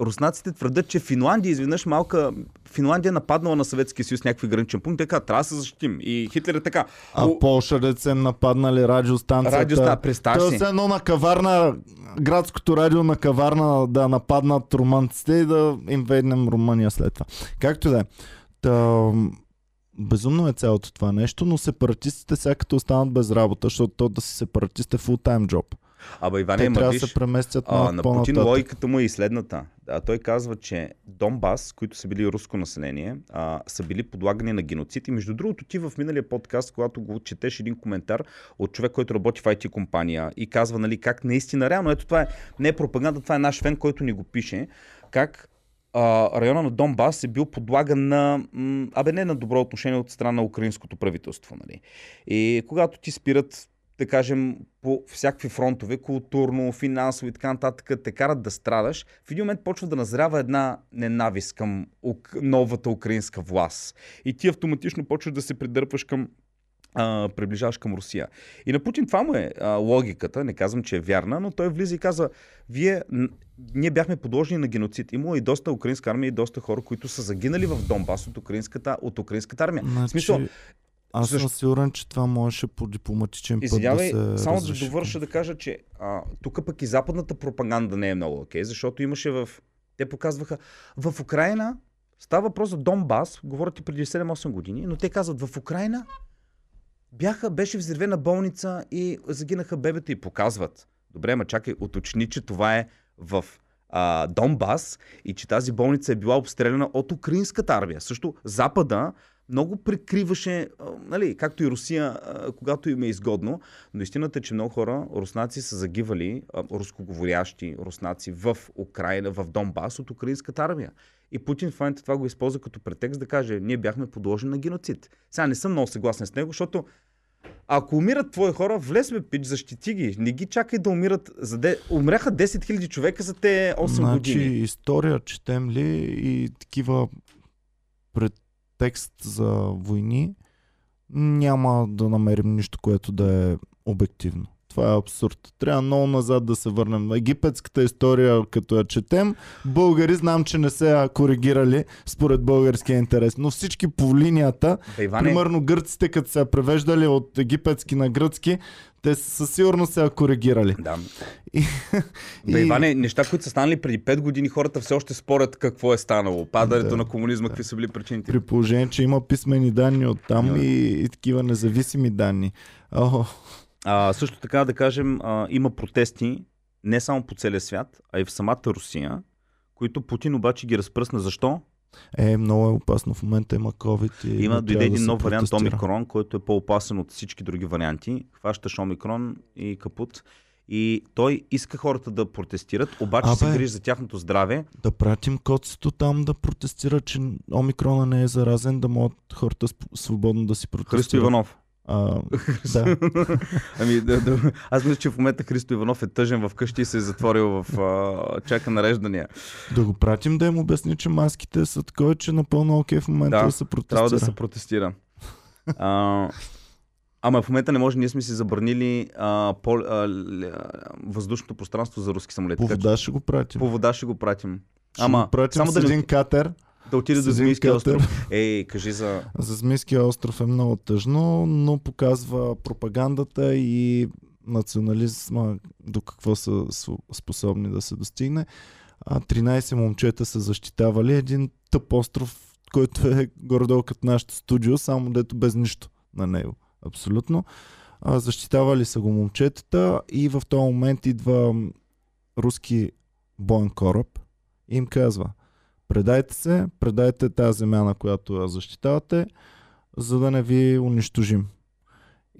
Руснаците твърдят, че Финландия изведнъж малка... Финландия нападнала на Съветския съюз някакви граничен пункт. Така, трябва да се защитим. И Хитлер е така. А О, Полша деца им нападнали радиостанцията. радиоста, представяш То си. е едно на каварна, градското радио на каварна да нападнат румънците и да им веднем Румъния след това. Както да е. Та, безумно е цялото това нещо, но сепаратистите сега като останат без работа, защото то да си сепаратист е фултайм джоб. Абе, Иване, Те трябва да се преместят А, на Путин логиката му е и следната. А, той казва, че Донбас, които са били руско население, а, са били подлагани на геноцид. И между другото, ти в миналия подкаст, когато го четеш един коментар от човек, който работи в IT компания и казва, нали, как наистина, реално, ето това е, не е пропаганда, това е наш фен, който ни го пише, как а, района на Донбас е бил подлаган на, м, абе не на добро отношение от страна на украинското правителство. Нали. И когато ти спират да кажем, по всякакви фронтове, културно, финансово и така нататък, те карат да страдаш, в един момент почва да назрява една ненавист към новата украинска власт. И ти автоматично почваш да се придърпваш към а, приближаваш към Русия. И на Путин това му е а, логиката, не казвам, че е вярна, но той влиза и казва, вие, ние бяхме подложени на геноцид. Имало и доста украинска армия и доста хора, които са загинали в Донбас от украинската, от украинската армия. Значи, В смисъл, аз съм защо- сигурен, че това можеше по дипломатичен път Извинявай, да се само разреши. да довърша да кажа, че а, тук пък и западната пропаганда не е много окей, защото имаше в... Те показваха в Украина, става въпрос за Донбас, говорят и преди 7-8 години, но те казват в Украина бяха, беше взривена болница и загинаха бебета и показват. Добре, ма чакай, уточни, че това е в а, Донбас и че тази болница е била обстреляна от украинската армия. Също Запада много прикриваше, нали, както и Русия, когато им е изгодно, но истината е, че много хора, руснаци са загивали, рускоговорящи руснаци в Украина, в Донбас от украинската армия. И Путин в момента това го използва като претекст да каже, ние бяхме подложени на геноцид. Сега не съм много съгласен с него, защото ако умират твои хора, влез ме пич, защити ги. Не ги чакай да умират. За де... Умряха 10 000 човека за те 8 значи, години. история четем ли и такива предтекст за войни, няма да намерим нищо, което да е обективно. Това е абсурд. Трябва много назад да се върнем. Египетската история, като я четем, българи знам, че не се коригирали според българския интерес. Но всички по линията, Бе, Иване, примерно гърците, като я превеждали от египетски на гръцки, те със сигурност се коригирали. Да. И, Бе, Иване, неща, които са станали преди 5 години, хората все още спорят какво е станало. Падането Да, на комунизма, какви са били причините. При положение, че има писмени данни от там Да. и, и такива независими данни. О, А, също така да кажем, а, има протести не само по целия свят, а и в самата Русия, които Путин обаче ги разпръсна. Защо? е, много е опасно. В момента има COVID и Има дойде един да се нов вариант. Омикрон, който е по-опасен от всички други варианти. Хващаш Омикрон и капут. И той иска хората да протестират, обаче се Абе. грижи за тяхното здраве. Да пратим коцето там да протестира, че омикрона не е заразен, да могат хората свободно да си протестират. Христо Иванов. А, да. Ами, да, да. Аз мисля, че в момента Христо Иванов е тъжен в къщи и се е затворил в а, чака нареждания. да го пратим да им обясни, че маските са такова, че напълно окей в момента Да, да, се протестира. Трябва да се протестира. А, Ама в момента не може, ние сме си забранили а, пол, а, въздушното пространство за руски самолети. По вода ще го пратим. по вода ще го пратим. Ще Ама, го пратим само с да, един не, катер. Да отиде до Змийския остров. Ей, кажи за... За Змийския остров е много тъжно, но показва пропагандата и национализма до какво са способни да се достигне. А 13 момчета са защитавали един тъп остров, който е горе-долу като нашето студио, само дето без нищо на него. Абсолютно. А, защитавали са го момчетата и в този момент идва руски боен кораб и им казва предайте се, предайте тази земя, на която защитавате, за да не ви унищожим.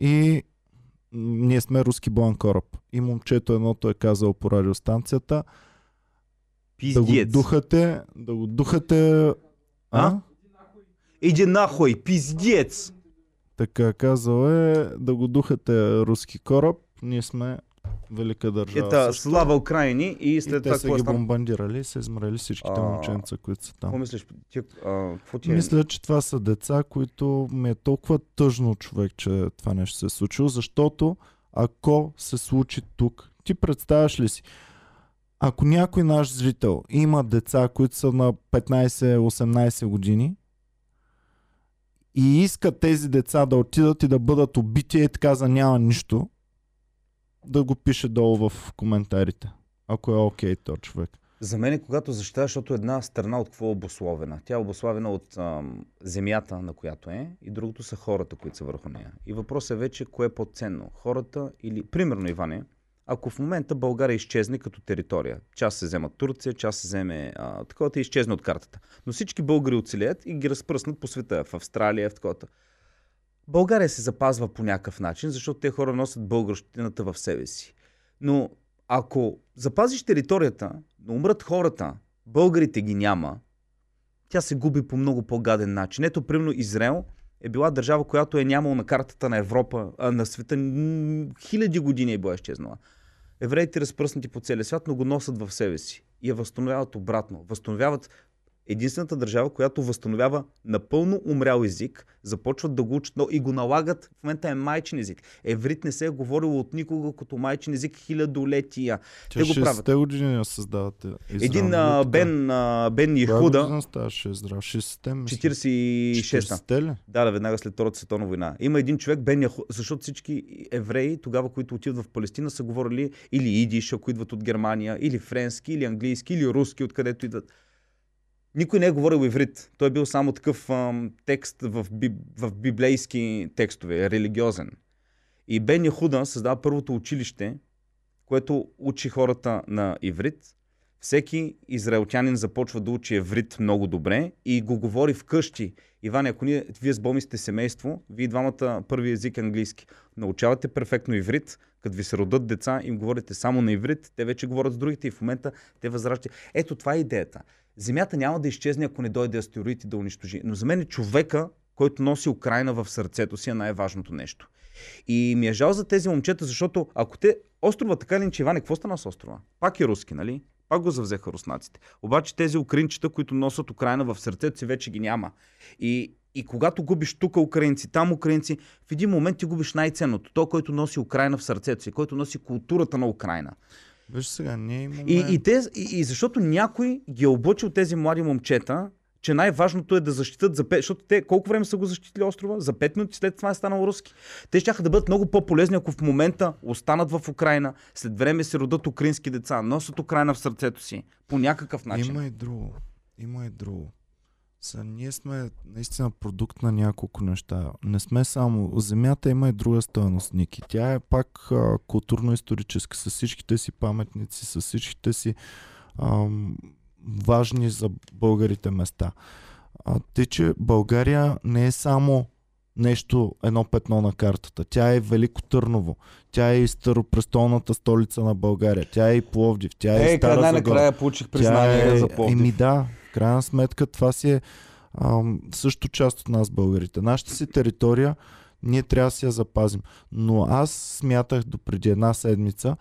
И ние сме руски боен кораб. И момчето едното е казал по радиостанцията да го Пиздец. духате, да го духате... А? А? Иди нахуй, пиздец! Така казал е да го духате руски кораб. Ние сме велика държава. Ета, също. слава Украини и и след те това са какво ги бомбандирали и са измрели всичките А, момченца, които са Какво там. мислиш? Ти, а, какво ти е? Мисля, че това са деца, които ми е толкова тъжно човек, че това нещо се е случило, защото ако се случи тук, ти представяш ли си, ако някой наш зрител има деца, които са на 15-18 години и иска тези деца да отидат и да бъдат убити и така за няма нищо, да го пише долу в коментарите. Ако е окей то човек. За мен е когато защитаваш, защото една страна от какво е обословена. Тя е обословена от ам, земята, на която е, и другото са хората, които са върху нея. И въпросът е вече кое е по-ценно. Хората или, примерно, Иване, ако в момента България изчезне като територия, част се взема Турция, част се вземе а, такова и изчезне от картата. Но всички българи оцелеят и ги разпръснат по света, в Австралия, в такова. България се запазва по някакъв начин, защото те хора носят българщината в себе си. Но ако запазиш територията, но умрат хората, българите ги няма, тя се губи по много по-гаден начин. Ето, примерно, Израел е била държава, която е нямала на картата на Европа, а на света. Хиляди години е била изчезнала. Евреите разпръснати по целия свят, но го носят в себе си и я възстановяват обратно. Възстановяват единствената държава, която възстановява напълно умрял език, започват да го учат но и го налагат. В момента е майчин език. Еврит не се е говорило от никога като майчин език хилядолетия. Те, Те го правят. 60-те години я създавате. Израел, Един а? Бен, а, Бен Ихуда, година ставаше Израел? 60-те, мисля. 46-та. 40-те ли? Да, да, веднага след Втората световна война. Има един човек, Бен Яху, защото всички евреи, тогава, които отиват в Палестина, са говорили или идиш, ако идват от Германия, или френски, или английски, или руски, откъдето идват. Никой не е говорил иврит. Той е бил само такъв ам, текст в, биб, в библейски текстове, религиозен. И Бен Яхуда създава първото училище, което учи хората на иврит. Всеки израелтянин започва да учи еврит много добре и го говори вкъщи. Иван, ако ние, вие с Боми сте семейство, вие двамата първи език е английски. Научавате перфектно иврит, като ви се родат деца, им говорите само на иврит, те вече говорят с другите и в момента те възраждат. Ето това е идеята. Земята няма да изчезне, ако не дойде астероид и да унищожи. Но за мен е човека, който носи Украина в сърцето си е най-важното нещо. И ми е жал за тези момчета, защото ако те... Острова така ли, че Иване, какво стана с острова? Пак е руски, нали? Пак го завзеха руснаците. Обаче тези украинчета, които носят Украина в сърцето си, вече ги няма. И, и когато губиш тук украинци, там украинци, в един момент ти губиш най-ценното. То, който носи Украина в сърцето си, който носи културата на Украина. Виж сега, ние имаме... И, и, те, и, и защото някой ги е облъчил тези млади момчета, че най-важното е да защитат за 5, защото те колко време са го защитили острова? За 5 минути след това е станал руски. Те ще да бъдат много по-полезни, ако в момента останат в Украина, след време се родат украински деца, носят Украина в сърцето си, по някакъв начин. Има и друго. Има и друго. Са, ние сме наистина продукт на няколко неща. Не сме само... Земята има и друга стоеност, Ники. Тя е пак а, културно-историческа, с всичките си паметници, с всичките си ам, важни за българите места. А, тъй, че България не е само нещо, едно петно на картата. Тя е Велико Търново. Тя е и старопрестолната столица на България. Тя е и Пловдив. Тя е и Ей, Стара край Загора. накрая получих Тя признание е, за Пловдив. Еми да, в крайна сметка това си е ам, също част от нас българите. Нашата си територия ние трябва да си я запазим. Но аз смятах до преди една седмица,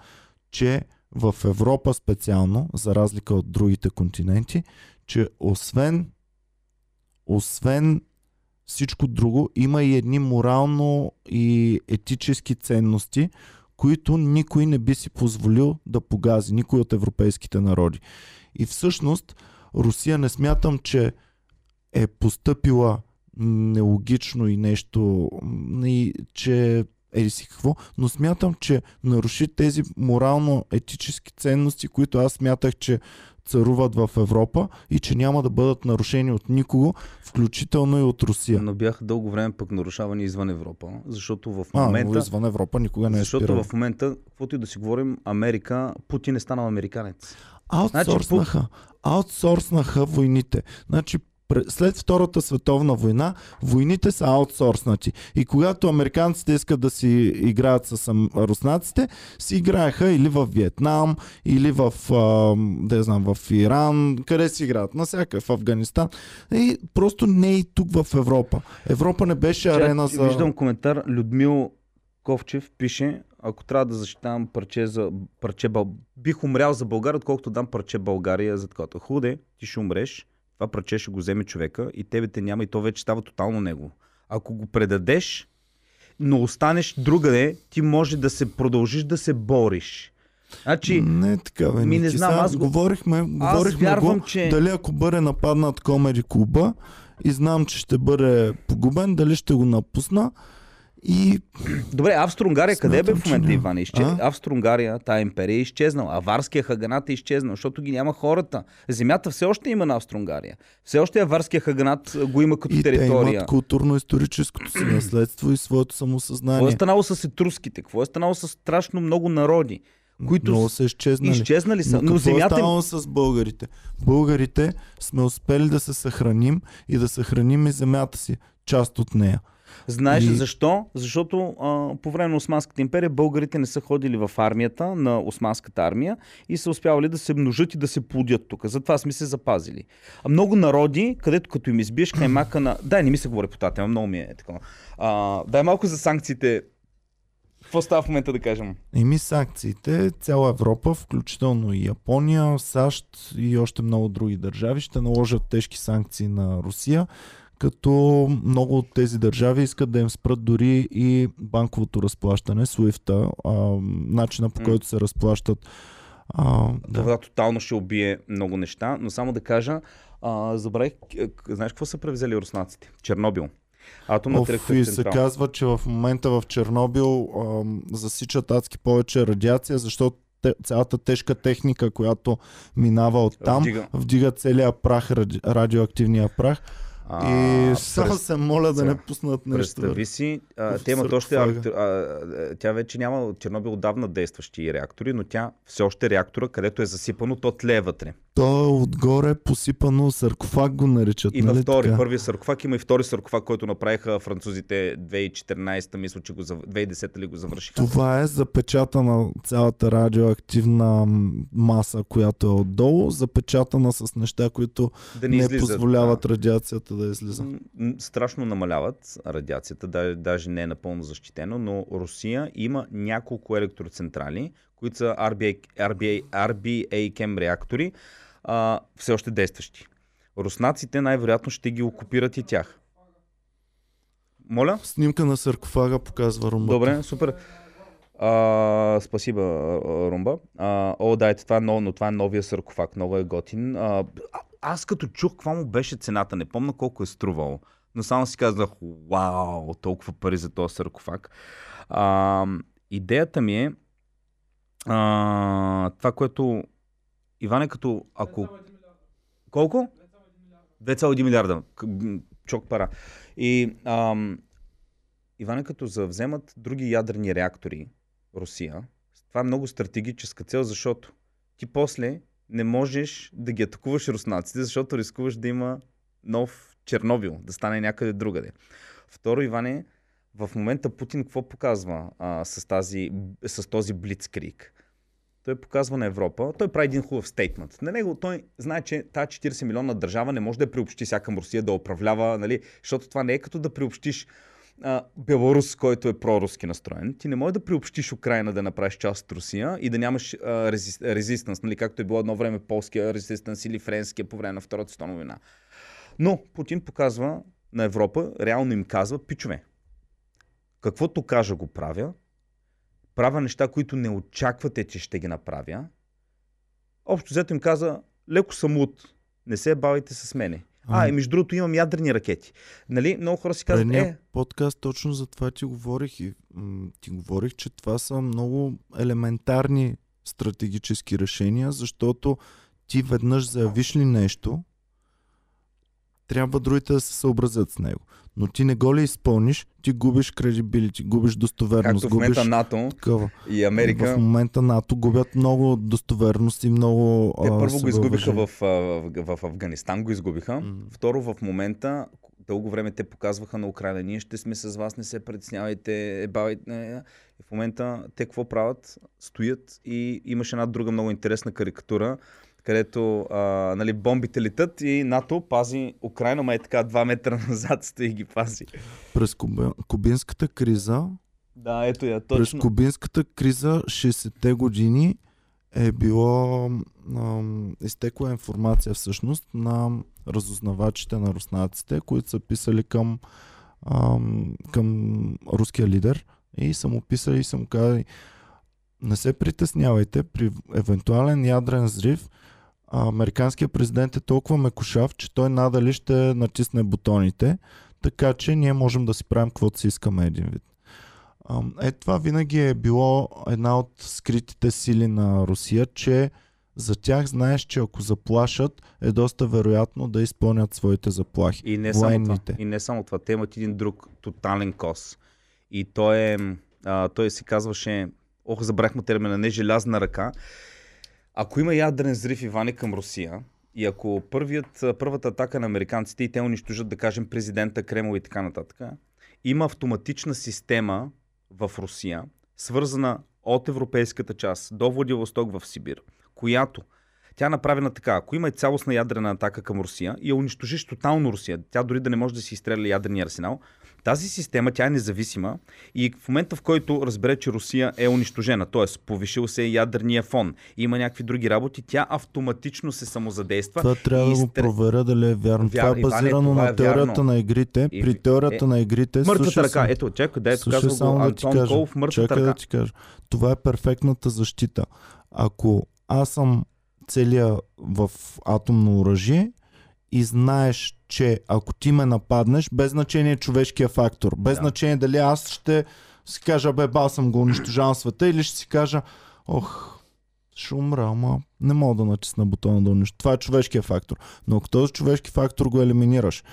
че в Европа специално, за разлика от другите континенти, че освен освен всичко друго, има и едни морално и етически ценности, които никой не би си позволил да погази, никой от европейските народи. И всъщност Русия не смятам, че е постъпила нелогично и нещо, и, че еди си какво, но смятам, че наруши тези морално-етически ценности, които аз смятах, че царуват в Европа и че няма да бъдат нарушени от никого, включително и от Русия. Но бяха дълго време пък нарушавани извън Европа, защото в А, момента... но извън Европа никога не е защото спирал. в момента, каквото и да си говорим, Америка, Путин е станал американец. Аутсорснаха. Аутсорснаха войните. Значи след Втората световна война, войните са аутсорснати. И когато американците искат да си играят с руснаците, си играеха или в Виетнам, или в, да знам, в Иран, къде си играят? Насякъде, в Афганистан. И просто не и тук в Европа. Европа не беше арена за... Виждам коментар, Людмил Ковчев пише, ако трябва да защитавам парче за парче Бъл... бих умрял за България, отколкото дам парче България за такова. Худе, ти ще умреш, това парче ще го вземе човека и тебе те няма и то вече става тотално него. Ако го предадеш, но останеш другаде, ти може да се продължиш да се бориш. Значи, Не така, бе. Ми не знам, Сега аз го- говорихме, говорихме вярвам, го, че- дали ако бъде нападнат Комери клуба и знам, че ще бъде погубен, дали ще го напусна и Добре, Австро-Унгария къде бе Смятам, в момента, че. Иван? Изче... А? Австро-Унгария, тая империя е изчезнала. Аварския хаганат е изчезнал, защото ги няма хората. Земята все още има на Австро-Унгария. Все още Аварския хаганат го има като и те територия. имат културно-историческото си наследство и своето самосъзнание. Какво е станало с етруските? Какво е станало с страшно много народи, които Много са изчезнали. изчезнали са? Но, Но, какво земята... е с българите? Българите сме успели да се съхраним и да съхраним и земята си, част от нея. Знаеш И- защо? Защото а, по време на Османската империя българите не са ходили в армията на Османската армия и са успявали да се множат и да се плодят тук. Затова сме се запазили. А много народи, където като им избиеш каймака на... Дай, не ми се говори по тази тема, много ми е такова. А, дай малко за санкциите. Какво става в момента да кажем? Еми санкциите, цяла Европа, включително и Япония, САЩ и още много други държави ще наложат тежки санкции на Русия, като много от тези държави искат да им спрат дори и банковото разплащане, SWIFT, а, начина по който се разплащат. А, да. Това тотално ще убие много неща, но само да кажа, а, забравих, к- знаеш какво са превзели руснаците? Чернобил. Атомната Оф, и се електроцентрала. казва, че в момента в Чернобил ам, засичат адски повече радиация, защото те, цялата тежка техника, която минава от там, Вдига. вдига целия прах, ради, радиоактивния прах. А, и само през- се моля да не пуснат нещо. Представи си, а, те имат още. А, а, тя вече няма от Чернобил отдавна действащи реактори, но тя все още е реактора, където е засипано, то тлее вътре. То е отгоре посипано саркофаг го наричат. Има нали втори. така? Първият саркофаг има и втори саркофаг, който направиха французите 2014, мисля, че го зав... 2010 ли го завършиха. Това е запечатана цялата радиоактивна маса, която е отдолу, запечатана с неща, които да не, не излизат, позволяват да. радиацията да излиза. Страшно намаляват радиацията, даже, даже не е напълно защитено, но Русия има няколко електроцентрали, които са RBA, RBA, RBA Chem реактори, а, все още действащи. Руснаците най-вероятно ще ги окупират и тях. Моля? Снимка на саркофага показва румбата. Добре, супер. А, спасиба, а, Румба. А, о, да, ето, това е ново, но това е новия саркофаг, много е готин. А- аз като чух каква му беше цената, не помня колко е струвал, но само си казах, вау, толкова пари за този саркофаг. А, идеята ми е, а, това, което Иван е като, ако... Колко? 2,1 милиарда. Чок пара. И ам, Иване, като завземат други ядрени реактори, Русия, това е много стратегическа цел, защото ти после не можеш да ги атакуваш руснаците, защото рискуваш да има нов Чернобил, да стане някъде другаде. Второ, Иване, в момента Путин какво показва а, с, тази, с този блицкрик? Той показва на Европа, той прави един хубав стейтмент. На него той знае, че тази 40 милиона държава не може да приобщи към Русия, да управлява, нали? защото това не е като да приобщиш а, Беларус, който е проруски настроен. Ти не можеш да приобщиш Украина да направиш част от Русия и да нямаш а, резист, резистанс, нали? както е било едно време полския резистанс или френския по време на Втората световна война. Но Путин показва на Европа реално им казва, пичове, каквото кажа го правя, правя неща, които не очаквате, че ще ги направя. Общо взето им каза, леко съм луд, не се бавайте с мене. А, и между другото имам ядрени ракети. Нали? Много хора си казват, Предния е, подкаст точно за това ти говорих и м- ти говорих, че това са много елементарни стратегически решения, защото ти веднъж заявиш ли нещо, трябва другите да се съобразят с него. Но ти не го ли изпълниш, ти губиш кредибилити, губиш достоверност, както в момента губиш НАТО такова. и Америка, В момента НАТО губят много достоверност и много те първо го изгубиха в, в, в Афганистан, го изгубиха. М. Второ, в момента, дълго време те показваха на Украина, ние ще сме с вас, не се притеснявайте, ебавайте. И в момента те какво правят? Стоят и имаше една друга много интересна карикатура, където а, нали, бомбите летат и НАТО пази Украина, ма е така два метра назад стои и ги пази. През Куба, кубинската криза Да, ето я, През точно. кубинската криза 60-те години е било ам, изтекла информация всъщност на разузнавачите на руснаците, които са писали към, ам, към руския лидер и са му писали и са му казали не се притеснявайте, при евентуален ядрен взрив американският президент е толкова мекошав, че той надали ще натисне бутоните, така че ние можем да си правим каквото си искаме един вид. Е, това винаги е било една от скритите сили на Русия, че за тях знаеш, че ако заплашат, е доста вероятно да изпълнят своите заплахи. И не, само това, и не само това. Те имат един друг тотален кос. И той е... А, той си казваше... Ох, забрахме термина, не желязна ръка. Ако има ядрен взрив Иване към Русия, и ако първият, първата атака на американците и те унищожат, да кажем, президента Кремъл и така нататък, има автоматична система в Русия, свързана от европейската част до Владивосток в Сибир, която тя е направена така. Ако има цялостна ядрена атака към Русия и я унищожиш тотално Русия, тя дори да не може да си изстреля ядрения арсенал, тази система, тя е независима и в момента, в който разбере, че Русия е унищожена, т.е. повишил се ядерния фон, има някакви други работи, тя автоматично се самозадейства. Това трябва да го изтре- проверя дали е вярно. Вярно, това е Иване, базирано това е на теорията вярно. на игрите. И- При теорията е, на игрите... Мъртвата слушай ръка. се- Ето, чакай, дай Слушай казва само го да ти Антон кажа. Колов, мъртвата Чакай ръка. да ти кажа. Това е перфектната защита. Ако аз съм целия в атомно оръжие и знаеш, че ако ти ме нападнеш, без значение човешкия фактор, без Да. значение дали аз ще си кажа, бе, бал съм го, унищожавам света, или ще си кажа, ох, ще умра, ама не мога да натисна бутона да унищожа. Това е човешкия фактор. Но ако този човешки фактор го елиминираш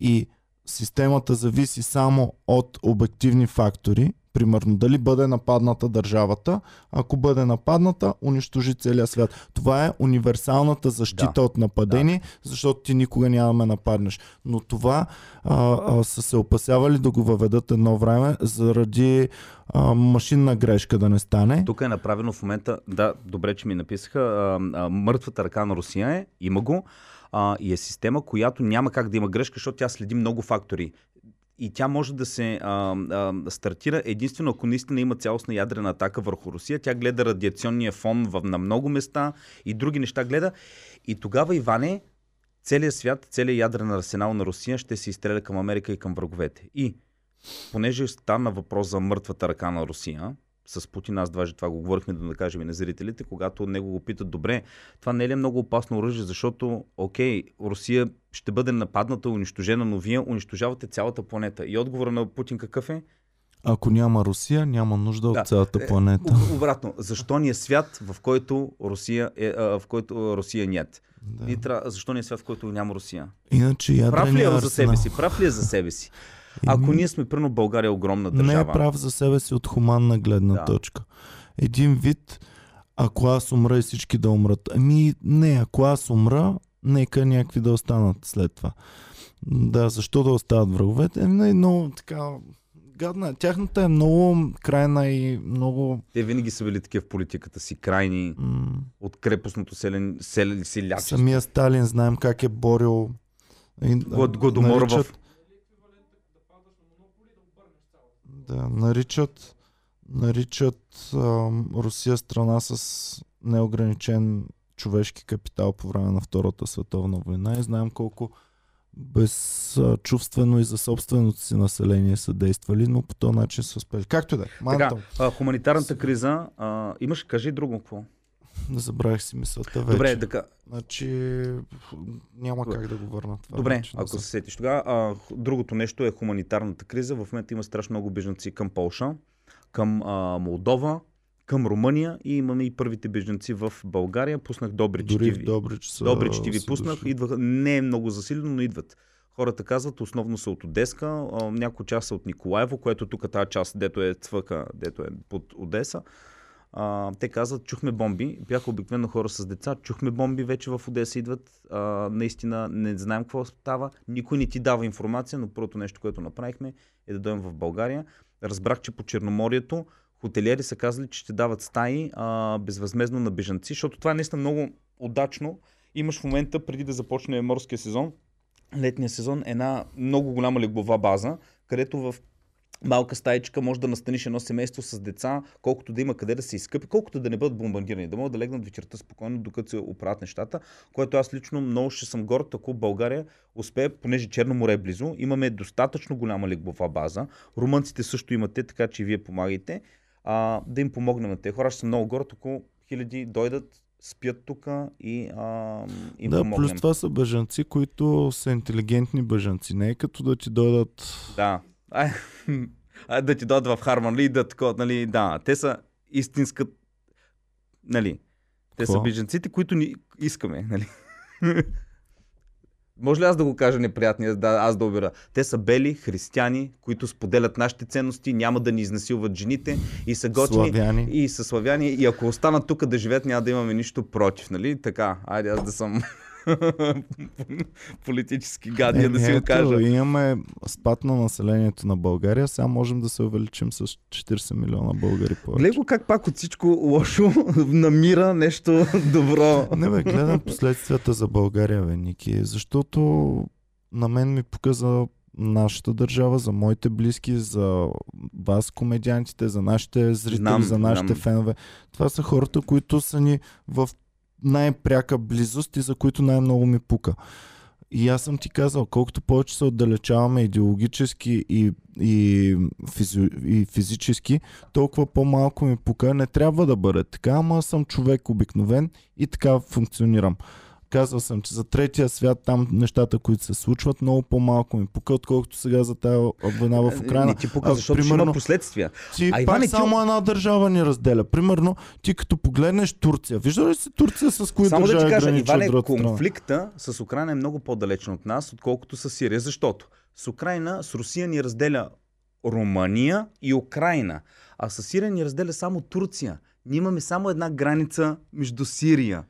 и системата зависи само от обективни фактори, примерно дали бъде нападната държавата, ако бъде нападната, унищожи целия свят. Това е универсалната защита Да. от нападение, защото ти никога няма да ме нападнеш. Но това а, а, са се опасявали да го въведат едно време заради а, машинна грешка да не стане. Тук е направено в момента, да, добре, че ми написаха, а, а, мъртвата ръка на Русия е, има го, а, и е система, която няма как да има грешка, защото тя следи много фактори. И тя може да се а, а, стартира единствено ако наистина има цялостна ядрена атака върху Русия. Тя гледа радиационния фон в, на много места и други неща гледа. И тогава, Иване, целият свят, целият ядрен арсенал на Русия ще се изстреля към Америка и към враговете. И понеже стана въпрос за мъртвата ръка на Русия, с Путин, аз даже това го говорихме да кажем и на зрителите, когато него го питат, добре, това не е ли много опасно оръжие, защото, окей, Русия ще бъде нападната, унищожена, но вие унищожавате цялата планета. И отговора на Путин какъв е? Ако няма Русия, няма нужда Да. от цялата Е, планета. Об- Обратно, защо ни е свят, в който Русия, е, в който Русия нет? Да. И трябва, защо ни е свят, в който няма Русия? Иначе Прав ли е за себе си? Прав ли е за себе си? Ако ние сме, прено България е огромна не държава. е прав за себе си от хуманна гледна Да. точка. Един вид, ако аз умра и всички да умрат. Ами не, ако аз умра, нека някакви да останат след това. Да, защо да остават враговете? Еми, много така гадна. Тяхната е много крайна и много... Те винаги са били такива в политиката си, крайни, М- от крепостното селен, сел, селячество. самия Сталин знаем как е борил Год- Годомор в- наричат, да, наричат наричат ам, Русия страна с неограничен човешки капитал по време на Втората световна война и знаем колко безчувствено и за собственото си население са действали, но по този начин са успели. Както и да е. А, хуманитарната криза, а, имаш, кажи друго какво. Не забравих си мисълта вече. Добре, така, Значи няма как да го върна това. Добре, вече ако се сетиш тогава. Другото нещо е хуманитарната криза. В момента има страшно много бежанци към Полша, към а, Молдова, към Румъния и имаме и първите бежанци в България. Пуснах Добрич Дори TV. Добрич са... Добрич TV са пуснах. дошли. Идваха, не е много засилено, но идват. Хората казват, основно са от Одеска, някои част са от Николаево, което тук тази част, дето е цвъка, дето е под Одеса. А, те казват, чухме бомби. Бяха обикновено хора с деца. Чухме бомби, вече в Одеса идват. А, наистина не знаем какво става. Никой не ти дава информация, но първото нещо, което направихме е да дойдем в България. Разбрах, че по Черноморието хотелиери са казали, че ще дават стаи а, безвъзмезно на бежанци, защото това е наистина много удачно. Имаш в момента, преди да започне морския сезон, летния сезон, една много голяма леглова база, където в малка стаичка може да настаниш едно семейство с деца, колкото да има къде да се изкъпи, колкото да не бъдат бомбардирани, да могат да легнат вечерта спокойно, докато се оправят нещата, което аз лично много ще съм горд, ако България успее, понеже Черно море е близо, имаме достатъчно голяма леглова база, румънците също имате, така че и вие помагайте, а, да им помогнем на тези хора. Ще съм много горд, ако хиляди дойдат, спят тук и а, им Да, помогнем. плюс това са бежанци, които са интелигентни бежанци. Не е като да ти дойдат... Да. Ай, ай, да ти дойдат в Харман Ли и да такова, нали, да. Те са истинска, нали, те са Какво? беженците, които ни искаме, нали. Може ли аз да го кажа неприятния, да, аз да обира? Те са бели християни, които споделят нашите ценности, няма да ни изнасилват жените и са готини. Славяни. И са славяни. И ако останат тук да живеят, няма да имаме нищо против, нали? Така, айде аз да съм политически гадия да си го кажа. Имаме спад на населението на България, сега можем да се увеличим с 40 милиона българи повече. Гледай го как пак от всичко лошо намира нещо добро. Не бе, гледам последствията за България, бе, Ники, защото на мен ми показа нашата държава, за моите близки, за вас, комедиантите, за нашите зрители, Знам, за нашите знам. фенове. Това са хората, които са ни в най-пряка близост и за които най-много ми пука. И аз съм ти казал, колкото повече се отдалечаваме идеологически и, и, физи, и физически, толкова по-малко ми пука. Не трябва да бъде така, ама съм човек обикновен и така функционирам. Казвал съм, че за третия свят там нещата, които се случват, много по-малко ми пука, отколкото сега за тази война в Украина. Не ти пука, А, защото примерно- има последствия. Ти А, пак Иване, ти- само една държава ни разделя. Примерно, ти като погледнеш Турция, вижда ли си Турция с кои Само да държави ти кажа, Иване, конфликта с Украина е много по-далечен от нас, отколкото с Сирия. Защото с Украина, с Русия ни разделя Румъния и Украина, а с Сирия ни разделя само Турция. Ние имаме само една граница между Сирия.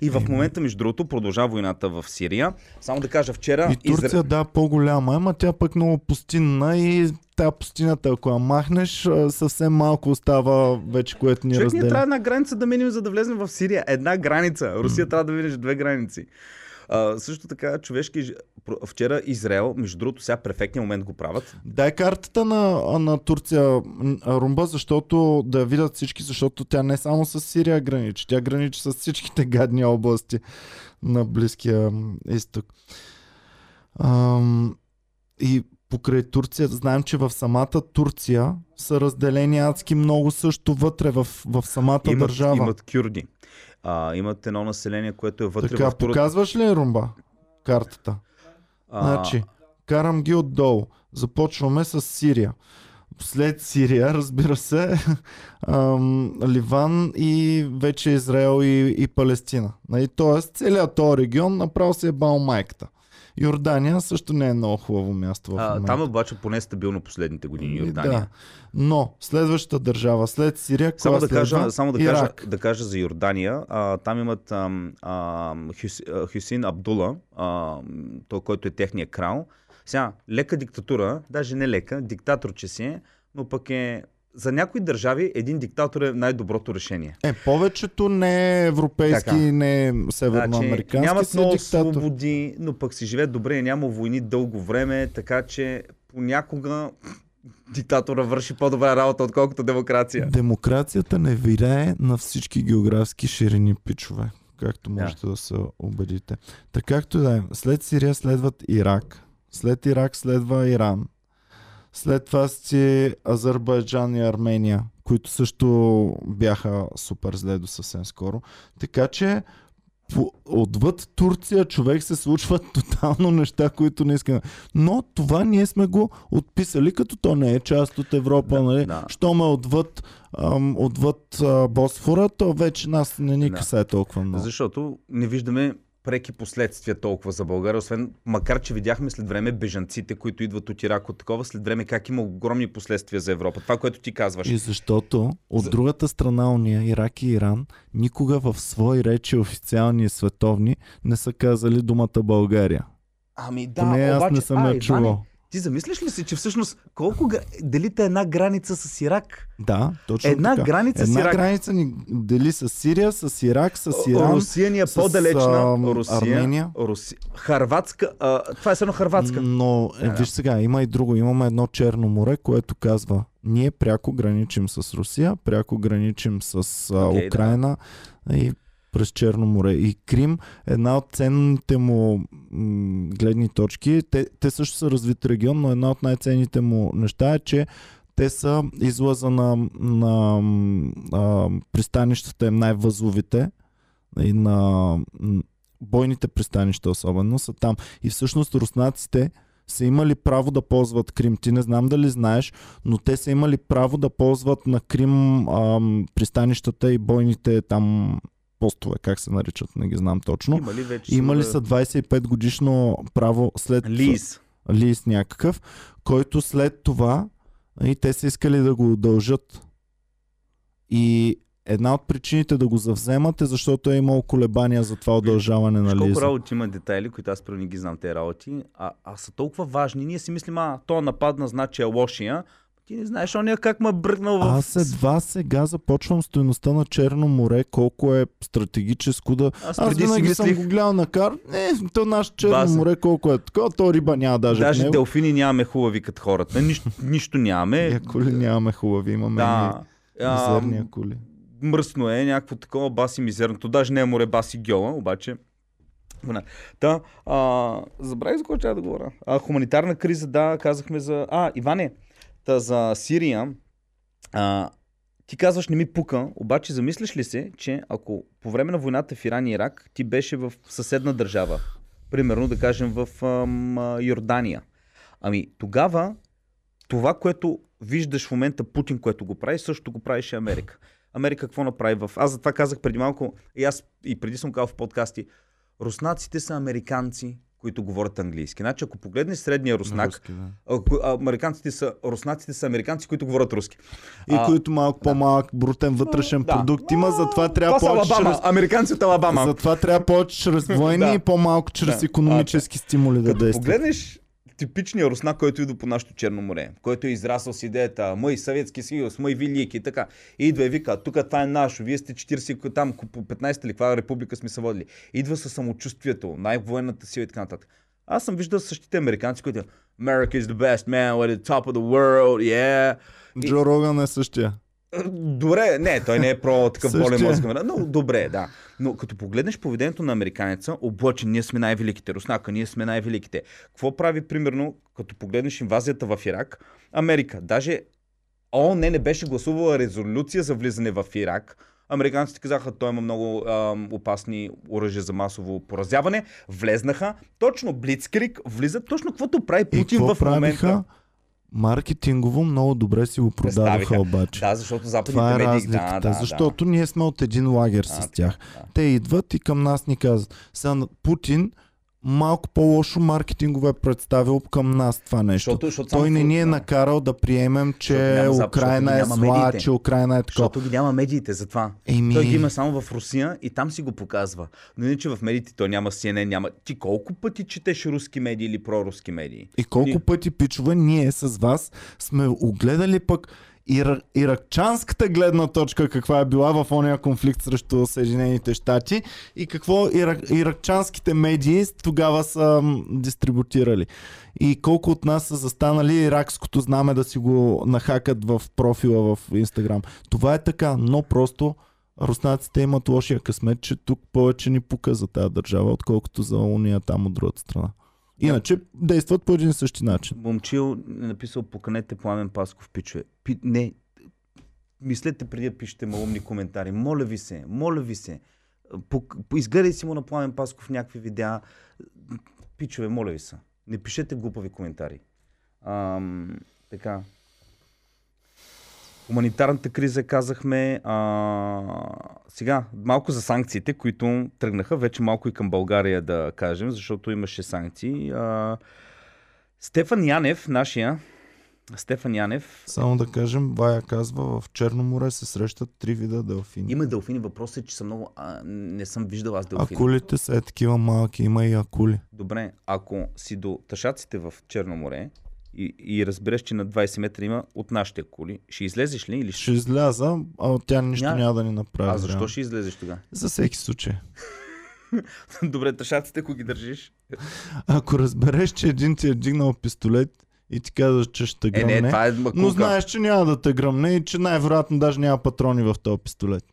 И в момента, между другото, продължава войната в Сирия. Само да кажа, вчера... И Турция, да, по-голяма, ама тя пък много пустинна и тя пустината, ако я махнеш, съвсем малко остава вече, което ни Човек, ние разделя. трябва една граница да минем, за да влезем в Сирия. Една граница. Русия трябва да минеш две граници. А, също така, човешки... Вчера Израел, между другото, сега перфектния момент го правят. Дай картата на, на Турция, Румба, защото да видят всички, защото тя не само с Сирия граничи, тя граничи с всичките гадни области на Близкия изток. Ам, и покрай Турция, знаем, че в самата Турция са разделени адски много също вътре в, в самата Имат, държава. имат кюрди. А, имат едно население, което е вътре така, в Турция. показваш ли Румба картата? Значи, карам ги отдолу. Започваме с Сирия. След Сирия, разбира се, Ливан и вече Израел и, и Палестина. Нали? Тоест, целият този регион направо се е бал майката. Йордания също не е много хубаво място в а, момента. там е обаче поне стабилно последните години И Йордания. Да. Но следващата държава след Сирия, Само, да кажа, следва? само да, Ирак. кажа, да кажа за Йордания. А, там имат ам, ам, Хюс, а, Хюсин Абдула, а, той, който е техния крал. Сега, лека диктатура, даже не лека, диктатор, че си е, но пък е за някои държави един диктатор е най-доброто решение. Е, повечето не европейски, Така. не северноамерикански Значи, нямат много диктатор. свободи, но пък си живеят добре и няма войни дълго време, така че понякога диктатора върши по-добра работа, отколкото демокрация. Демокрацията не вирее на всички географски ширини, пичове. както можете да се убедите. Така както да е. След Сирия следват Ирак. След Ирак следва Иран. След това си Азербайджан и Армения, които също бяха супер зле до съвсем скоро. Така че по, отвъд Турция човек се случват тотално неща, които не искаме. Но това ние сме го отписали, като то не е част от Европа. Да, нали? да. Щом е отвъд, ам, отвъд а, Босфора, то вече нас не ни Да. касае толкова много. Защото не виждаме преки последствия толкова за България, освен, макар че видяхме след време бежанците, които идват от Ирак от такова, след време как има огромни последствия за Европа. Това, което ти казваш. И защото от За- другата страна уния, Ирак и Иран, никога в свои речи официални и световни не са казали думата България. Ами да, Поне аз обаче, не съм я Иване, чувал. Ти замислиш ли си, че всъщност колко га... делите една граница с Ирак? Да, точно Една така. граница с Една Ирак. граница ни дели с Сирия, с Ирак, с Иран. Русия ни е с, по-далечна. Русия, Армения. Руси... Харватска. А, това е едно Харватска. Но е, Да, да. виж сега, има и друго. Имаме едно Черно море, което казва ние пряко граничим с Русия, пряко граничим с а, да. Украина и през Черно море. И Крим, една от ценните му м, гледни точки, те, те също са развит регион, но една от най-ценните му неща е, че те са излаза на, на а, пристанищата най-възловите и на бойните пристанища особено са там. И всъщност руснаците са имали право да ползват Крим. Ти не знам дали знаеш, но те са имали право да ползват на Крим ам, пристанищата и бойните там постове, как се наричат, не ги знам точно. Има ли вече? Имали а, са 25 годишно право след Лиз. лист някакъв, който след това и те са искали да го удължат. И една от причините да го завземат е защото е имало колебания за това удължаване на Виж колко лиза. работи има детайли, които аз не ги знам тези работи, а, а са толкова важни. Ние си мислим, а, то нападна, значи е лошия. Ти не знаеш ония как ме бръкнал в... Аз едва сега започвам стоеността на Черно море, колко е стратегическо да... аз Аз винаги съм мислих, го гледал на кар. Не, то наше Черно База. море колко е такова, то риба няма даже, даже него. делфини нямаме хубави като хората. Нищо, нищо нямаме. И акули нямаме хубави, имаме Да. мизерни акули. мръсно е, някакво такова баси мизерното. Даже не е море баси гьола, обаче. Та, а, забравих за какво трябва да говоря. А, хуманитарна криза, да, казахме за... А, Иване, та за Сирия, а, ти казваш не ми пука, обаче замислиш ли се, че ако по време на войната в Иран и Ирак ти беше в съседна държава, примерно да кажем в ам, Йордания, ами тогава това, което виждаш в момента Путин, което го прави, също го правеше Америка. Америка какво направи в... Аз затова казах преди малко, и аз и преди съм казал в подкасти, руснаците са американци, които говорят английски. Значи, ако погледнеш средния руснак, Руски, да. ако, а, американците са, руснаците са американци, които говорят руски. И А, които малко по-малък брутен вътрешен да. продукт има, затова трябва Това са повече Алабама, чрез... американци от Алабама. Затова трябва повече чрез войни Да. и по-малко чрез Да. економически стимули да Като действа. погледнеш типичния руснак, който идва по нашото Черно море, който е израсъл с идеята мой Съветски съюз, мой велики и така. Идва и вика, тук това е наше, вие сте 40, там по 15 или каква република сме се водили. Идва със самочувствието, най-военната сила и така нататък. Аз съм виждал същите американци, които America is the best man, we're the top of the world, yeah. Джо Роган е същия. Добре, не, той не е про такъв болен мозък, но добре, да. Но като погледнеш поведението на американеца, облъчен, ние сме най-великите, руснака, ние сме най-великите. Какво прави, примерно, като погледнеш инвазията в Ирак? Америка, даже ООН не беше гласувала резолюция за влизане в Ирак. Американците казаха, той има много ам, опасни оръжия за масово поразяване. Влезнаха, точно Блицкрик влизат, точно каквото прави Путин в момента. правиха? Маркетингово много добре си го продадаха обаче. Да, защото западните Това е медии... разликата, да, да, защото ние сме от един лагер да. с А, тях. да. Те идват и към нас ни казват. Сега Путин малко по-лошо маркетингово е представил към нас това нещо. Защото, защото Той не ни е накарал да приемем, че няма Украина е зла, медиите. че Украина е такова. Защото ги няма медиите, затова. Еми, Той ги има само в Русия и там си го показва. Но иначе в медиите той няма CNN, няма... Ти колко пъти четеш руски медии или проруски медии? И колко Ни- пъти, пичове, ние с вас сме огледали пък ира, иракчанската гледна точка, каква е била в ония конфликт срещу Съединените щати и какво ирак, иракчанските медии тогава са дистрибутирали. И колко от нас са застанали иракското знаме да си го нахакат в профила в Инстаграм. Това е така, но просто руснаците имат лошия късмет, че тук повече ни пука за тази държава, отколкото за уния там от другата страна. Иначе действат по един и същи начин. Момчил е написал поканете Пламен Пасков, пичове. Пи... Не, мислете преди да пишете малумни коментари. Моля ви се, моля ви се. По... по- Изгледай си му на Пламен Пасков някакви видеа. Пичове, моля ви се. Не пишете глупави коментари. Ам, така. Хуманитарната криза казахме. А, сега, малко за санкциите, които тръгнаха. Вече малко и към България да кажем, защото имаше санкции. А, Стефан Янев, нашия, Стефан Янев, Само да кажем, Вая казва, в Черно море се срещат три вида делфини. има делфини. Въпросът е, че са много... А, не съм виждал аз делфини. Акулите са е такива малки, има и акули. Добре, ако си до тъшаците в Черно море и, и разбереш, че на 20 метра има от нашите коли, ще излезеш ли или ще... Ще изляза, а от тя нищо Ня- няма да ни направи. А защо ще излезеш тогава? За всеки случай. Добре, тъшаците, ако ги държиш. Ако разбереш, че един ти е дигнал пистолет и ти казва, че ще те Е, гръмне, не, това е макулка. но знаеш, че няма да те гръмне и че най-вероятно даже няма патрони в този пистолет.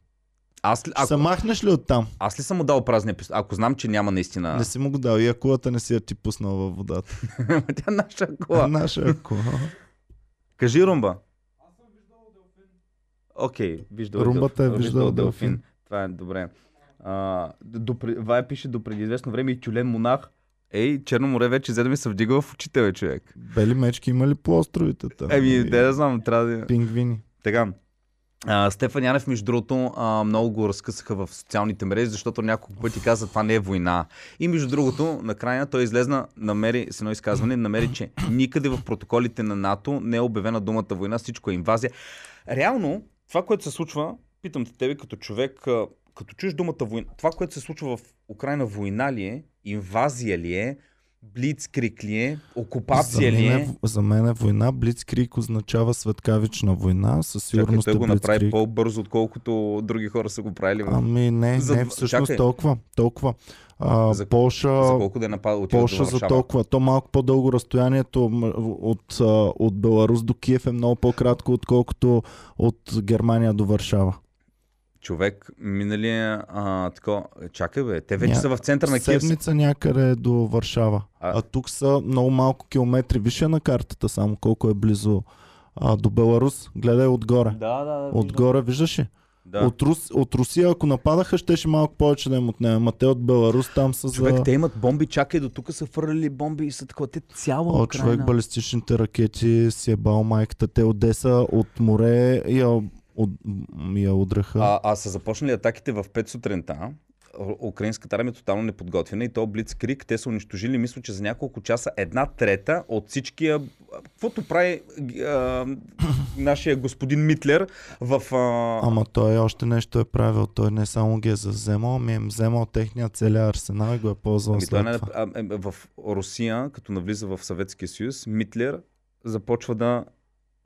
Аз, ли- Ще се ако, махнеш ли оттам? аз ли съм му дал празния пистолет? Ако знам, че няма наистина... Не си му го дал и акулата не си я ти пуснал във водата. Тя е наша кола. Наша акула. Кажи Румба. Окей, виждал Румбата е делфин. виждал делфин. Това е добре. А, допре... Вая пише до преди известно време и тюлен монах. Ей, Черно море вече взе да ми се вдига в очите, бе, човек. Бели мечки има ли по островите там? Еми, И да знам, трябва да... Пингвини. Така. А, Стефан Янев, между другото, много го разкъсаха в социалните мрежи, защото няколко пъти каза, това не е война. И между другото, накрая той излезна, намери с едно изказване, намери, че никъде в протоколите на НАТО не е обявена думата война, всичко е инвазия. Реално, това, което се случва, питам те тебе като човек, като чуеш думата война, това, което се случва в Украина, война ли е, инвазия ли е, блицкрик ли е, За окупация ли мен, е? е, за мен е война. Блицкрик означава светкавична война. Със Чакай, сигурност той е го направи Блицкрик. по-бързо, отколкото други хора са го правили. Ами не, За- не, всъщност чакай. толкова. толкова. А, За- Полша, За колко да е напада Полша за толкова. То малко по-дълго разстоянието от, от Беларус до Киев е много по-кратко, отколкото от Германия до Варшава. Човек, миналия... А, тако, чакай бе, те вече Ня- са в центъра на Киев. Седмица някъде до Варшава. А- А, тук са много малко километри. Виж на картата само колко е близо а, до Беларус. Гледай отгоре. Да, да, да. Отгоре, виждаш ли? Да. От, Рус, от Русия, ако нападаха, щеше малко повече да им отнеме. Ма те от Беларус там са Човек, за... те имат бомби, чакай, до тук са фърляли бомби и са такова. Те цяла О, Украина. човек, балистичните ракети си е бал майката. Те Одеса от море я, от, я удраха. А, а са започнали атаките в 5 сутринта. Украинската армия е тотално неподготвена и то Блицкрик, те са унищожили, мисля, че за няколко часа една трета от всичкия, каквото прави а, нашия господин Митлер в... А, Ама той още нещо е правил. Той не само ги е завземал, ами е вземал техния целия арсенал и го е ползвал Ами след не, това. а, а, в Русия, като навлиза в Съветския съюз, Митлер започва да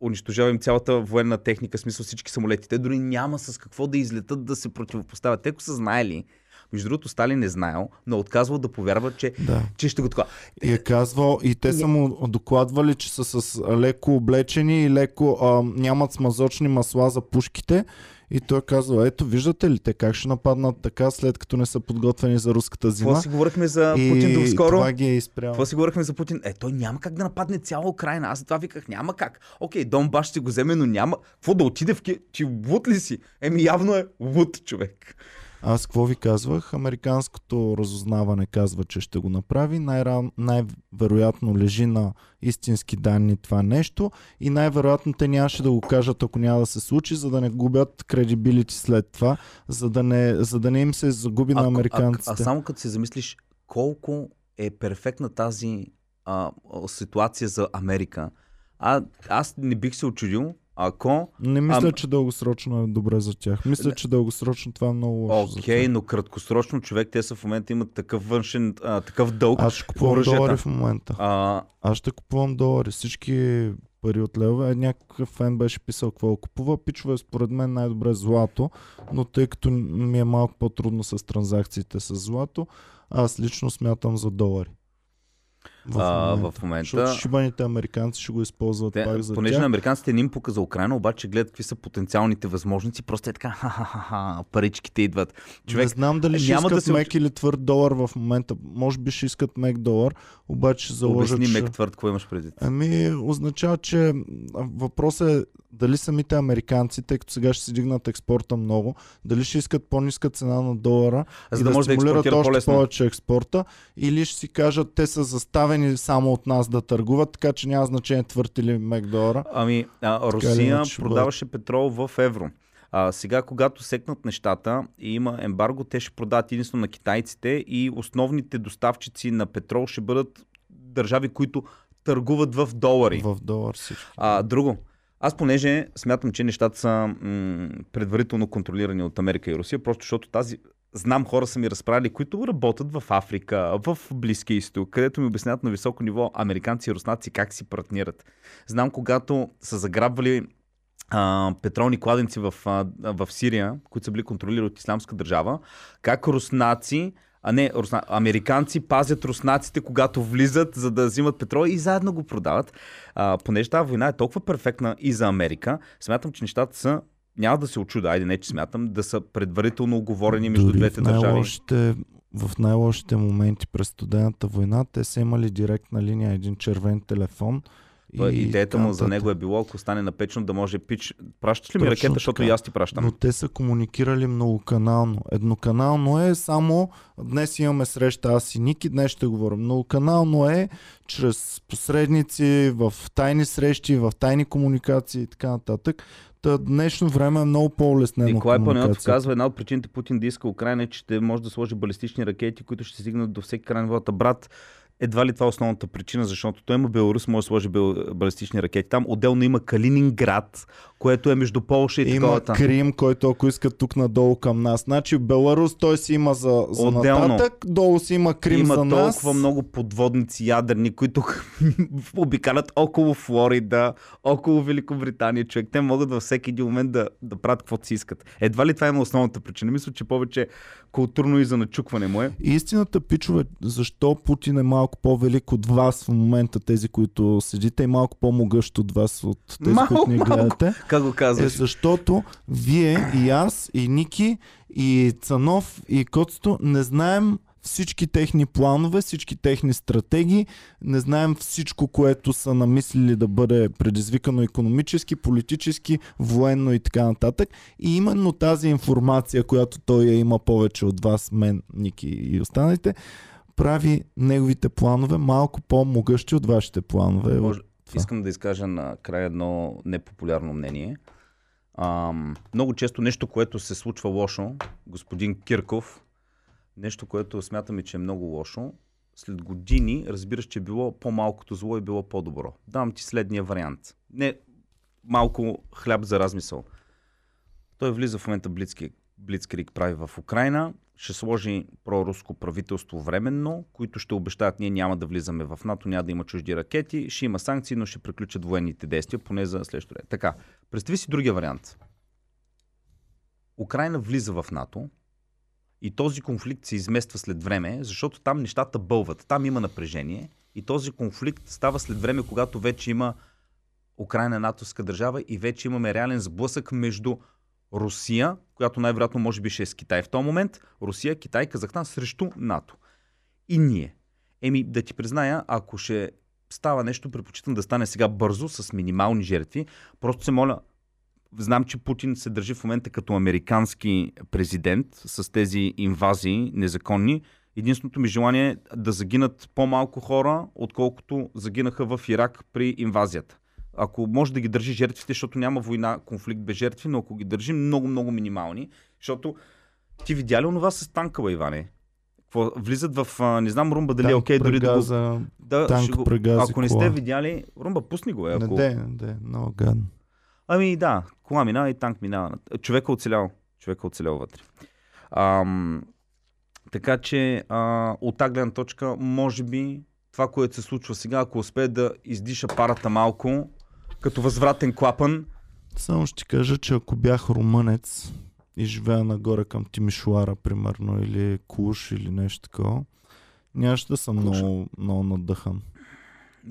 унищожава им цялата военна техника, смисъл всички самолети. Те дори няма с какво да излетат да се противопоставят. Те, ако са знаели, между другото Сталин не знаел, но отказвал да повярва, че, Да. че ще го така. И е казвал, и те са му докладвали, че са с леко облечени и леко а, нямат смазочни масла за пушките. И той казва, ето виждате ли те как ще нападнат така, след като не са подготвени за руската зима. Какво си говорихме за и Путин до скоро? това ги е изпрял. Какво си говорихме за Путин? Е, той няма как да нападне цяла Украина. Аз за това виках, няма как. Окей, Донбас ще го вземе, но няма. Какво да отиде в Ки... Ти луд ли си? Еми явно е луд човек. Аз какво ви казвах? Американското разузнаване казва, че ще го направи. Най-ра- най-вероятно лежи на истински данни това нещо и най-вероятно те нямаше да го кажат, ако няма да се случи, за да не губят кредибилити след това, за да не, за да не им се загуби на А, американците. а, само като се замислиш колко е перфектна тази а, а, ситуация за Америка, а, аз не бих се очудил, ако... Не мисля, Ам- че дългосрочно е добре за тях. Мисля, че дългосрочно това е много лошо. Окей, тях. но краткосрочно човек, те са в момента имат такъв външен, а, такъв дълг. Аз ще купувам оръжията. долари в момента. А, Аз ще купувам долари. Всички пари от левове. Е, някакъв фен беше писал какво купува. Пичове, според мен най-добре злато, но тъй като ми е малко по-трудно с транзакциите с злато, аз лично смятам за долари. В а, момента. в момента. Защото шибаните американци ще го използват Те, пак за понеже тях. на американците не им пука за Украина, обаче гледат какви са потенциалните възможности, просто е така, ха-ха-ха, паричките идват. Човек, не знам дали ще искат да се мек или твърд долар в момента. Може би ще искат мек долар, обаче заложат... Обясни мек твърд, какво имаш предвид? Ами, означава, че въпросът е дали самите американци, тъй като сега ще си дигнат експорта много, дали ще искат по-ниска цена на долара За и да да, може да стимулират експортира още по-лесно. повече експорта, или ще си кажат, те са заставени само от нас да търгуват, така че няма значение твърд или мек долара. Ами, а, Русия продаваше петрол в евро. А, сега, когато секнат нещата и има ембарго, те ще продават единствено на китайците и основните доставчици на петрол ще бъдат държави, които търгуват в долари. В долар всички. А, друго. Аз понеже смятам, че нещата са м- предварително контролирани от Америка и Русия, просто защото тази знам хора са ми разправили, които работят в Африка, в Близкия изток, където ми обясняват на високо ниво американци и руснаци как си партнират. Знам, когато са заграбвали а, петролни кладенци в, а, в Сирия, които са били контролирани от исламска държава, как руснаци а не, русна... американци пазят руснаците, когато влизат, за да взимат петрол и заедно го продават. А, понеже тази война е толкова перфектна и за Америка, смятам, че нещата са няма да се очуда, айде не, че смятам, да са предварително оговорени между Дори двете в държави. в най-лошите моменти през студената война, те са имали директна линия, един червен телефон. Той, и идеята му за него е било, ако стане напечено, да може пич. Пращаш ли ми ракета, защото и аз ти пращам. Но те са комуникирали многоканално. Едноканално е само днес имаме среща аз и Ники, днес ще говорим. Многоканално е чрез посредници, в тайни срещи, в тайни комуникации и така нататък. Та днешно време е много по-улеснено. Николай Панайотов казва, една от причините Путин да иска Украина е, че ще може да сложи балистични ракети, които ще стигнат до всеки край на. Брат, едва ли това е основната причина, защото той има Беларус, може да сложи бел... балистични ракети. Там отделно има Калининград, което е между Полша и Има таковата. Крим, който ако искат тук надолу към нас. Значи Беларус той си има за, за Отделно. нататък, долу си има Крим Има за толкова нас. много подводници ядрени, които обикалят около Флорида, около Великобритания. Човек, те могат във всеки един момент да, да правят каквото си искат. Едва ли това има основната причина? Мисля, че повече културно и за начукване му е. Истината, пичове, защо Путин е малко по-велик от вас в момента, тези, които седите, и малко по-могъщ от вас, от тези, Малко, които ни гледате, Как го е казваш? защото вие и аз, и Ники, и Цанов, и Коцето не знаем всички техни планове, всички техни стратегии, не знаем всичко, което са намислили да бъде предизвикано економически, политически, военно и така нататък. И именно тази информация, която той я има повече от вас, мен, Ники и останалите, прави неговите планове малко по-могъщи от вашите планове. Може, това. искам да изкажа на края едно непопулярно мнение. Ам, много често нещо, което се случва лошо, господин Кирков, нещо, което смятаме, че е много лошо, след години разбираш, че е било по-малкото зло и било по-добро. Дам ти следния вариант. Не малко хляб за размисъл. Той влиза в момента Блицкрик, Блицкрик прави в Украина, ще сложи проруско правителство временно, които ще обещаят, ние няма да влизаме в НАТО, няма да има чужди ракети, ще има санкции, но ще приключат военните действия, поне за следващото. Така, представи си другия вариант. Украина влиза в НАТО и този конфликт се измества след време, защото там нещата бълват, там има напрежение и този конфликт става след време, когато вече има Украина натовска държава и вече имаме реален сблъсък между Русия, която най-вероятно може би ще е с Китай в този момент, Русия, Китай, Казахстан срещу НАТО. И ние. Еми, да ти призная, ако ще става нещо, предпочитам да стане сега бързо, с минимални жертви. Просто се моля, знам, че Путин се държи в момента като американски президент с тези инвазии незаконни. Единственото ми желание е да загинат по-малко хора, отколкото загинаха в Ирак при инвазията. Ако може да ги държи жертвите, защото няма война, конфликт без жертви, но ако ги държи много, много минимални, защото ти видя ли онова с танка, бе, Иване? Какво, влизат в, не знам, Румба дали е окей, дори да го... Да, танк го... прегази Ако не сте видяли, Румба, пусни го, е, Не ако... де, не де, много гадно. Ами да, кола минава и танк минава. Човека оцелял. Човека оцелял вътре. Ам, така че а, от тази гледна точка, може би това, което се случва сега, ако успее да издиша парата малко, като възвратен клапан, Само ще кажа, че ако бях румънец и живея нагоре към Тимишуара, примерно, или Куш, или нещо такова, нямаше да съм много, много надъхан.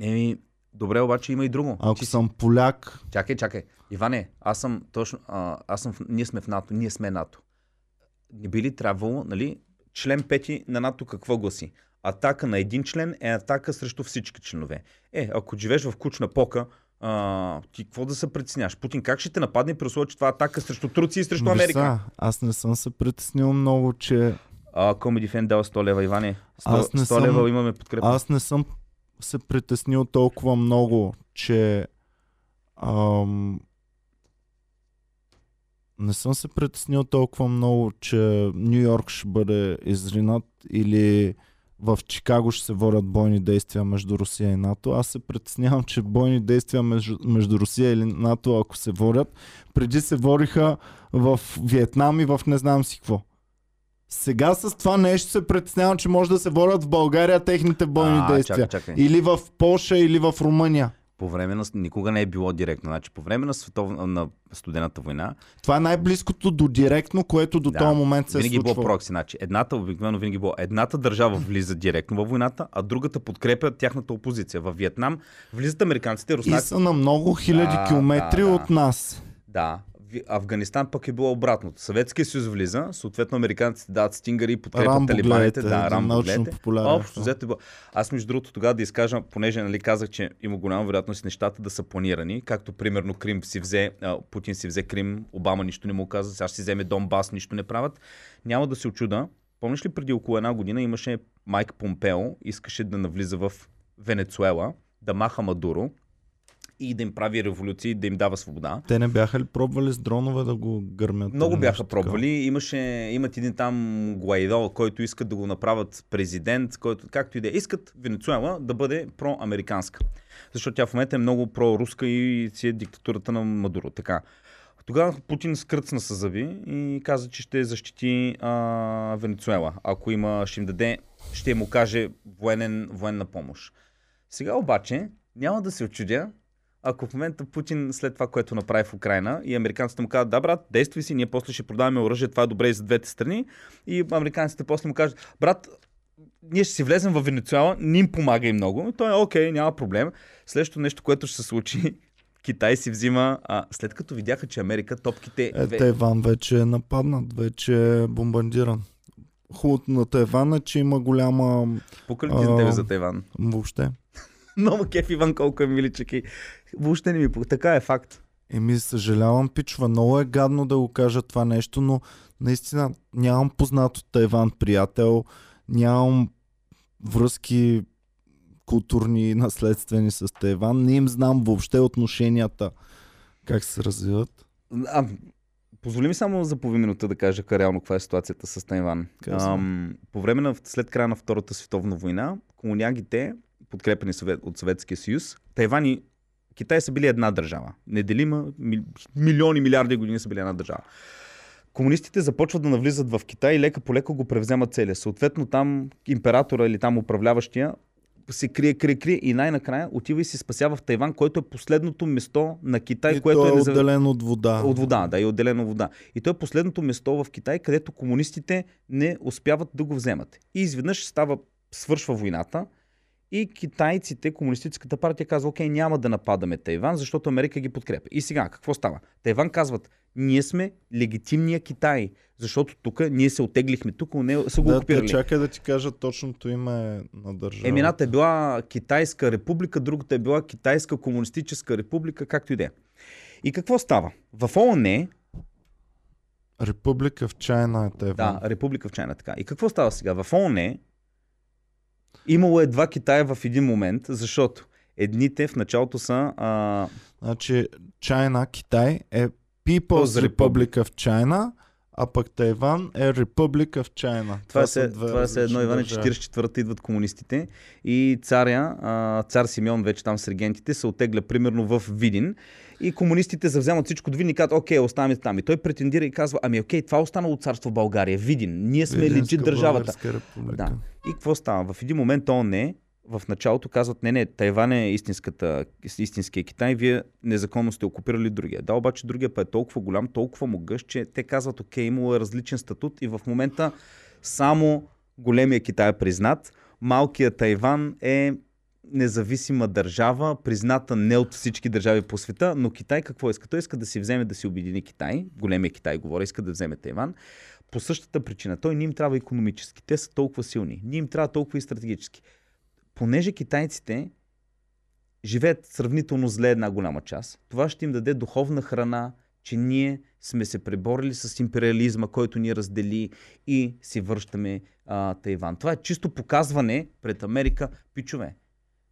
Еми, добре, обаче има и друго. Ако си- съм поляк, Чакай, чакай. Иване, аз съм точно. А, аз съм. Ние сме в НАТО. Ние сме НАТО. Не би ли трябвало, нали? Член 5 на НАТО какво гласи? Атака на един член е атака срещу всички членове. Е, ако живееш в кучна пока, а, ти какво да се притесняваш? Путин как ще те нападне при условие, че това е атака срещу Турция и срещу виж Америка? аз не съм се притеснил много, че А, Comedy Fan дава 100 лева, Иване. 100, Аз не 100 съм- лева имаме подкрепа. аз не съм се притеснил толкова много, че ам, не съм се притеснил толкова много, че Нью Йорк ще бъде изринат или в Чикаго ще се водят бойни действия между Русия и НАТО. Аз се притеснявам, че бойни действия между, между Русия и НАТО, ако се водят, преди се водиха в Виетнам и в не знам си какво. Сега с това нещо се притеснявам, че може да се водят в България техните бойни а, действия. Чакай, чакай. Или в Польша, или в Румъния. По време на... Никога не е било директно. Значи, по време на, светов... на студената война, Това е най-близкото до директно, което до Да. този момент се е винаги е било случвало. прокси. Значи, едната, обикновено винаги е било, едната държава влиза директно във войната, а другата подкрепя тяхната опозиция. В Виетнам влизат американците, И руснаците. са на много хиляди Да, километри да, да. от нас. Да. Афганистан пък е било обратното. Съветския съюз влиза, съответно американците дават стингъри и подкрепят Рамбо талибаните. Да, Рамбо популярен Общо взето е. Аз между другото тогава да изкажа, понеже нали, казах, че има голяма вероятност нещата да са планирани, както примерно Крим си взе, Путин си взе Крим, Обама нищо не му каза, сега ще си вземе Донбас, нищо не правят. Няма да се очуда. Помниш ли преди около една година имаше Майк Помпео, искаше да навлиза в Венецуела, да маха Мадуро и да им прави революции, да им дава свобода. Те не бяха ли пробвали с дронове да го гърмят? Много или бяха пробвали. Имаше, имат един там Гуайдо, който искат да го направят президент, който, както и да е, искат Венецуела да бъде проамериканска. Защото тя в момента е много проруска и си е диктатурата на Мадуро. Така. Тогава Путин скръцна с зъби и каза, че ще защити а, Венецуела. Ако има, ще им даде, ще му каже военен, военна помощ. Сега обаче няма да се очудя, ако в момента Путин след това, което направи в Украина и американците му казват, да брат, действай си, ние после ще продаваме оръжие, това е добре и за двете страни. И американците после му кажат, брат, ние ще си влезем в Венецуела, не им помага и много. И той е окей, няма проблем. Следващото нещо, което ще се случи, Китай си взима, а, след като видяха, че Америка топките... Е, Тайван вече е нападнат, вече е бомбардиран. Хубавото на Тайван е, че има голяма... Пука ли ти за тебе за Тайван? Въобще. Много кеф Иван, колко е миличък и въобще не ми. Така е факт. Еми, съжалявам, пичва. Много е гадно да го кажа това нещо, но наистина нямам познат от Тайван приятел, нямам връзки културни и наследствени с Тайван. Не им знам въобще отношенията как се развиват. А, позволи ми само за половин минута да кажа ка реално каква е ситуацията с Тайван. Ам, по време на, след края на Втората световна война, колониагите, подкрепени от Съветския съюз, Тайван и Китай са били една държава. Неделима, ми, милиони, милиарди години са били една държава. Комунистите започват да навлизат в Китай и лека по лека го превземат целия. Съответно там императора или там управляващия се крие, крие, крие и най-накрая отива и се спасява в Тайван, което е последното место на Китай, и което то е, е незав... отделен от вода. От вода, да, и отделено вода. И то е последното место в Китай, където комунистите не успяват да го вземат. И изведнъж става, свършва войната и китайците, комунистическата партия казва, окей, няма да нападаме Тайван, защото Америка ги подкрепя. И сега, какво става? Тайван казват, ние сме легитимния Китай, защото тук ние се отеглихме тук, не са го Да, окупирали. чакай да ти кажа точното име на държава. Емината е била Китайска република, другата е била Китайска комунистическа република, както и да е. И какво става? В ООН Република в Чайна е Тайван. Да, Република в Чайна. Така. И какво става сега? В ООН имало е два Китая в един момент, защото едните в началото са... А, Значи Чайна, Китай е People's Republic of China, а пък Тайван е Република в Чайна. това, са е, това е едно, Иване, държави. 44-та идват комунистите и царя, а, цар Симеон вече там с регентите се отегля примерно в Видин и комунистите завземат всичко Видин и казват, окей, оставаме там. И той претендира и казва, ами окей, това е останало царство в България, Видин, ние сме Видинска легит държавата. Да. И какво става? В един момент ООН в началото казват, не, не, Тайван е истинската, истинския Китай, вие незаконно сте окупирали другия. Да, обаче другия па е толкова голям, толкова могъщ, че те казват, окей, имало е различен статут и в момента само големия Китай е признат, малкият Тайван е независима държава, призната не от всички държави по света, но Китай какво иска? Той иска да си вземе да си обедини Китай, големия Китай говоря, иска да вземе Тайван, по същата причина. Той не им трябва економически. Те са толкова силни. Ние им трябва толкова и стратегически. Понеже китайците живеят сравнително зле една голяма част, това ще им даде духовна храна, че ние сме се преборили с империализма, който ни раздели и си връщаме а, Тайван. Това е чисто показване пред Америка. Пичове,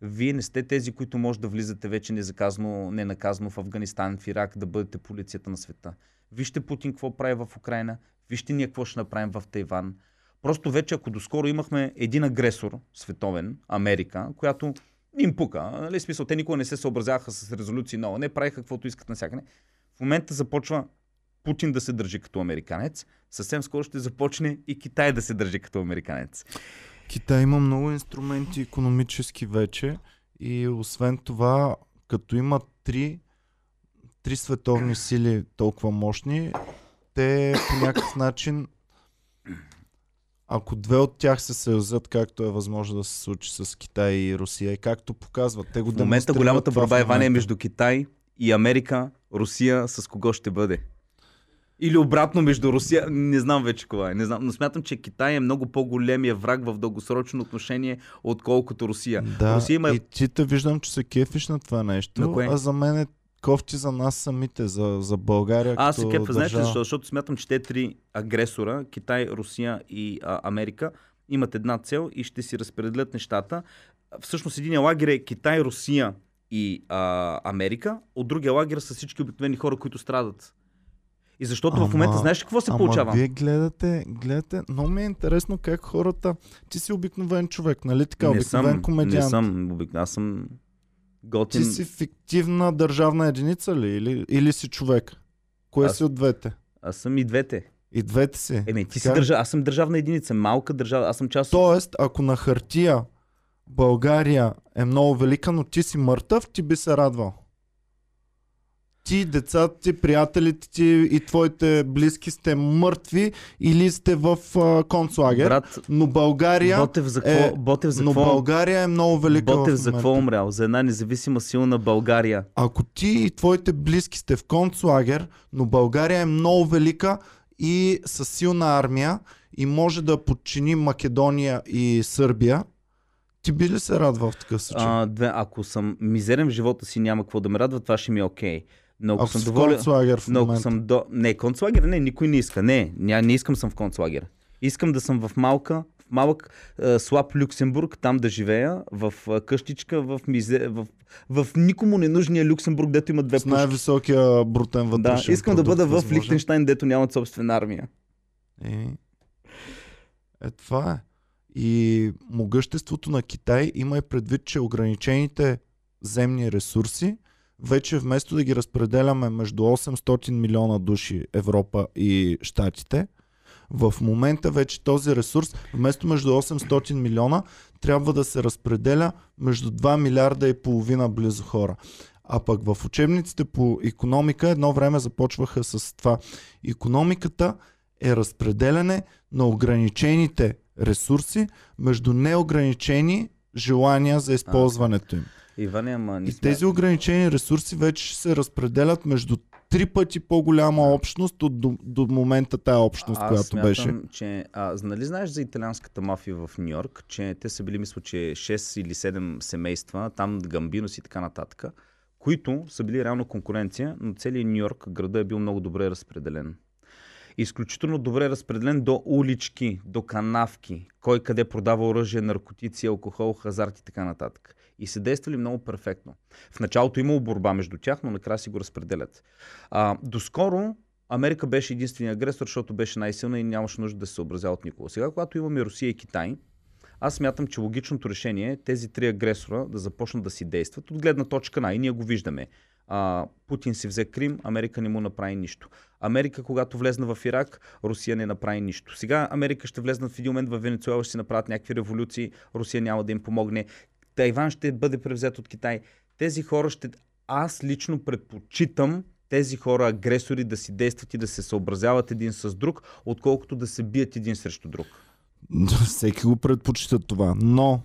вие не сте тези, които може да влизате вече незаказано, ненаказано в Афганистан, в Ирак, да бъдете полицията на света. Вижте Путин какво прави в Украина, вижте ние какво ще направим в Тайван. Просто вече, ако доскоро имахме един агресор, световен, Америка, която им пука, нали, смисъл, те никога не се съобразяваха с резолюции но не правиха каквото искат навсякъде. В момента започва Путин да се държи като американец, съвсем скоро ще започне и Китай да се държи като американец. Китай има много инструменти економически вече и освен това, като има три, три световни сили толкова мощни, те по някакъв начин ако две от тях се съюзят, както е възможно да се случи с Китай и Русия, и както показват, те го В момента голямата борба е Ваня между Китай и Америка, Русия с кого ще бъде. Или обратно между Русия, не знам вече кога е, не знам, но смятам, че Китай е много по-големия враг в дългосрочно отношение, отколкото Русия. Да, Русия има... и ти те виждам, че се кефиш на това нещо, На кое? а за мен е кофти за нас самите, за, за България Аз се кефа, знаете защо? Защото смятам, че те три агресора, Китай, Русия и а, Америка, имат една цел и ще си разпределят нещата. Всъщност един лагер е Китай, Русия и а, Америка, от другия лагер са всички обикновени хора, които страдат. И защото в Ама- момента знаеш какво се Ама получава? вие гледате, гледате, много ми е интересно как хората, ти си обикновен човек, нали така, не обикновен съм, комедиант. не съм, обик... аз съм готин. Ти си фиктивна държавна единица ли? Или, или си човек? Кое Аз- си от двете? Аз съм и двете. И двете си. Еми, ти си Така ли? държа... Аз съм държавна единица, малка държава. Аз съм част от... Тоест, ако на хартия България е много велика, но ти си мъртъв, ти би се радвал. Ти, децата ти, приятелите ти и твоите близки сте мъртви или сте в а, концлагер. Брат, Но България, Ботев за какво? е- Ботев за но какво? България е много велика Ботев за какво умрял? За една независима силна България. Ако ти и твоите близки сте в концлагер, но България е много велика и със силна армия и може да подчини Македония и Сърбия, ти би ли се радвал в такъв случай? А, две, ако съм мизерен в живота си, няма какво да ме радва, това ще ми е окей. Но ако, Ако съм доволен... концлагер в Но ако съм до... Не, концлагер, не, никой не иска. Не, ня, не искам съм в концлагер. Искам да съм в малка, в малък е, слаб Люксембург, там да живея, в е, къщичка, в, мизе... в, в никому ненужния Люксембург, дето има две С пушки. най-високия брутен Да, вътрешен искам да продукт, бъда в. Лихтенштайн, дето нямат собствена армия. Е, е, това е. И могъществото на Китай има и предвид, че ограничените земни ресурси, вече вместо да ги разпределяме между 800 милиона души Европа и Штатите, в момента вече този ресурс, вместо между 800 милиона, трябва да се разпределя между 2 милиарда и половина близо хора. А пък в учебниците по економика едно време започваха с това. Економиката е разпределяне на ограничените ресурси между неограничени желания за използването им. Иване, ама не И тези ограничени ресурси вече се разпределят между три пъти по-голяма общност от до, до момента тая общност, Аз която смятам, беше. че... А, нали знаеш за италианската мафия в Нью Йорк, че те са били, мисля, че 6 или 7 семейства, там Гамбинос и така нататък, които са били реално конкуренция, но целият Нью Йорк, града е бил много добре разпределен. Изключително добре разпределен до улички, до канавки, кой къде продава оръжие, наркотици, алкохол, хазарт и така нататък. И се действали много перфектно. В началото имало борба между тях, но накрая си го разпределят. А, доскоро Америка беше единствения агресор, защото беше най-силна и нямаше нужда да се съобразява от никого. Сега, когато имаме Русия и Китай, аз смятам, че логичното решение е тези три агресора да започнат да си действат от гледна точка на и ние го виждаме. А, Путин си взе Крим, Америка не му направи нищо. Америка, когато влезна в Ирак, Русия не направи нищо. Сега Америка ще влезна в един момент в Венецуела, ще си направят някакви революции, Русия няма да им помогне. Тайван ще бъде превзет от Китай. Тези хора ще... Аз лично предпочитам тези хора, агресори, да си действат и да се съобразяват един с друг, отколкото да се бият един срещу друг. Всеки го предпочита това. Но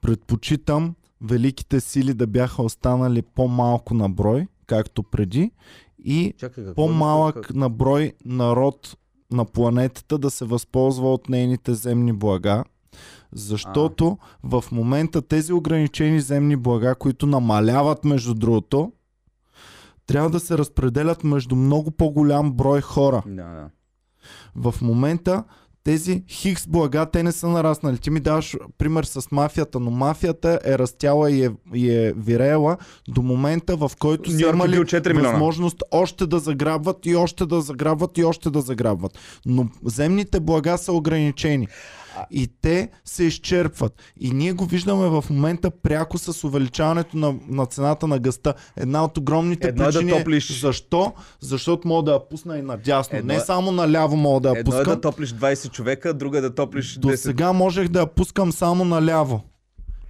предпочитам великите сили да бяха останали по-малко на брой, както преди, и Чакай, по-малък Как- на брой народ на планетата да се възползва от нейните земни блага. Защото в момента тези ограничени земни блага, които намаляват между другото, трябва да се разпределят между много по-голям брой хора. Да, да. В момента тези хикс блага, те не са нараснали. Ти ми даваш пример с мафията, но мафията е растяла и е, и е вирела до момента, в който са имали бил 4 милиона. възможност още да заграбват и още да заграбват и още да заграбват. Но земните блага са ограничени. И те се изчерпват. И ние го виждаме в момента пряко с увеличаването на, на цената на гъста. Една от огромните Едно е да причини. топлиш- Защо? Защото мога да я пусна и надясно. Едно Не е- само наляво мога да я Едно е пускам. да топлиш 20 човека, друго е да топлиш До 10. сега можех да я пускам само наляво.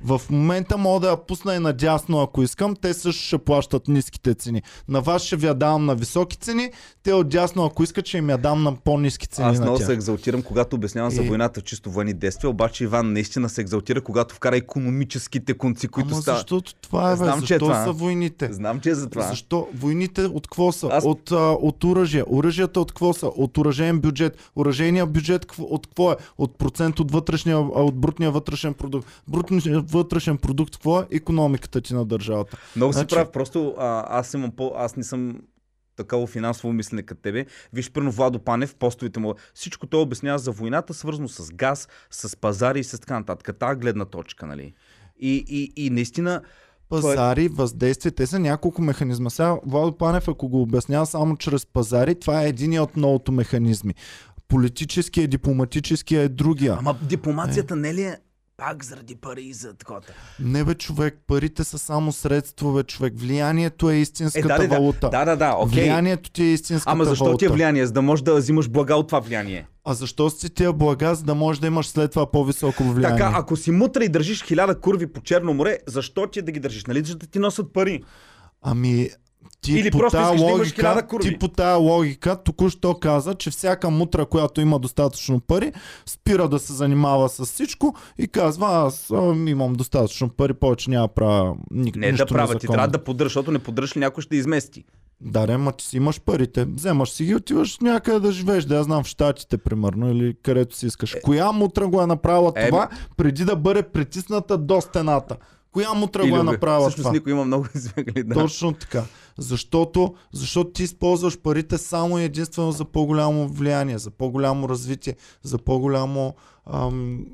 В момента мога да я пусна и надясно, ако искам. Те също ще плащат ниските цени. На вас ще ви я давам на високи цени, те отдясно, ако искат, ще им я дам на по-низки цени Аз много се екзалтирам, когато обяснявам за И- войната в чисто военни действия, обаче Иван наистина се екзалтира, когато вкара економическите конци, които Ама стават. защото това е, бе. Знам, че е Защо това. са войните? Знам, че е за това. Защо? Войните от какво са? Аз- От, а, от оръжие. Оръжията от какво са? От оръжейен бюджет. Оръжейният бюджет от какво е? От процент от, вътрешния, от брутния вътрешен продукт. Брутният вътрешен продукт какво е? Економиката ти на държавата. Много си Значи- прав, просто а, аз имам по... Аз не съм такава финансово мислене като тебе. Виж, първо Владо Панев, постовите му. Всичко той обяснява за войната, свързано с газ, с пазари и с така нататък. Та гледна точка, нали? И, и, и наистина, Пазари, въздействие, те са няколко механизма. Сега Владо Панев, ако го обяснява само чрез пазари, това е един от многото механизми. Политическия, дипломатическия е другия. ама дипломацията не ли е пак заради пари и за такова? Не бе, човек, парите са само средство, бе, човек. Влиянието е Е, истинската да, да, валута. да, да, да, окей. Влиянието ти е истинската Ама защо валута. ти е влияние? За да можеш да взимаш блага от това влияние. А защо си тия блага, за да можеш да имаш след това по-високо влияние? Така, ако си мутра и държиш хиляда курви по Черно море, защо ти е да ги държиш? Нали, за да ти носят пари? Ами, ти Или по просто да имаш логика, ти по тая логика току-що каза, че всяка мутра, която има достатъчно пари, спира да се занимава с всичко и казва, аз имам достатъчно пари, повече няма правя ни, Не нищо да правя, ти трябва да поддържаш, защото не поддържаш ли някой ще измести. Да, ре, ма ти си имаш парите. Вземаш си ги, отиваш някъде да живееш. Да я знам в Штатите, примерно, или където си искаш. Коя мутра го е направила Е, това, преди да бъде притисната до стената? Коя мутра го е направила Всъщност това? никой има много избегали. Да. Точно така. Защото, защото ти използваш парите само и единствено за по-голямо влияние, за по-голямо развитие, за по-голямо ам,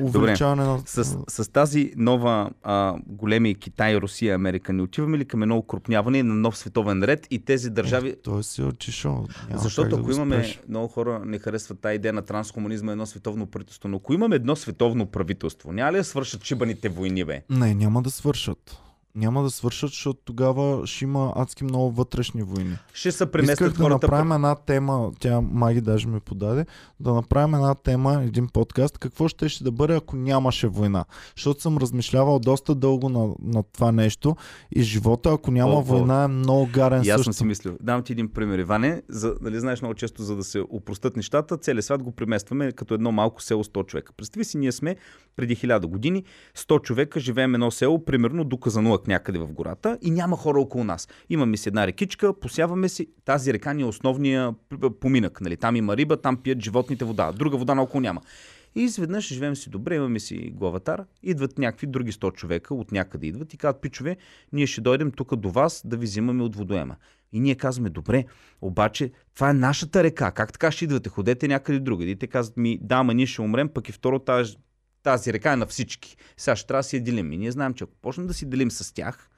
увеличаване на... С, с тази нова а, големи Китай, Русия, Америка, не отиваме ли към едно укрупняване на нов световен ред и тези държави... Е, той си отишъл. Няма Защото да ако го имаме, много хора не харесват тази идея на транскомунизма, едно световно правителство, но ако имаме едно световно правителство, няма ли да свършат шибаните войни, бе? Не, няма да свършат. Няма да свършат, защото тогава ще има адски много вътрешни войни. Ще се Исках преместят да хората... направим една тема, тя Маги даже ми подаде, да направим една тема, един подкаст, какво ще ще да бъде, ако нямаше война. Защото съм размишлявал доста дълго на, на това нещо и живота, ако няма О, о. война, е много гарен И аз също. съм си мислил. Дам ти един пример, Иване. За, нали, знаеш много често, за да се упростат нещата, целият свят го преместваме като едно малко село 100 човека. Представи си, ние сме преди 1000 години, 100 човека, живеем едно село, примерно до Казанлък някъде в гората и няма хора около нас. Имаме си една рекичка, посяваме си. Тази река ни е основния п- поминък. Нали? Там има риба, там пият животните вода. Друга вода наоколо няма. И изведнъж живеем си добре, имаме си главатар, идват някакви други 100 човека, от някъде идват и казват, пичове, ние ще дойдем тук до вас да ви взимаме от водоема. И ние казваме, добре, обаче това е нашата река, как така ще идвате, ходете някъде другаде. И те казват ми, да, ма ние ще умрем, пък и второ тази, тази река е на всички. Сега ще трябва да си я делим. И ние знаем, че ако почнем да си делим с тях,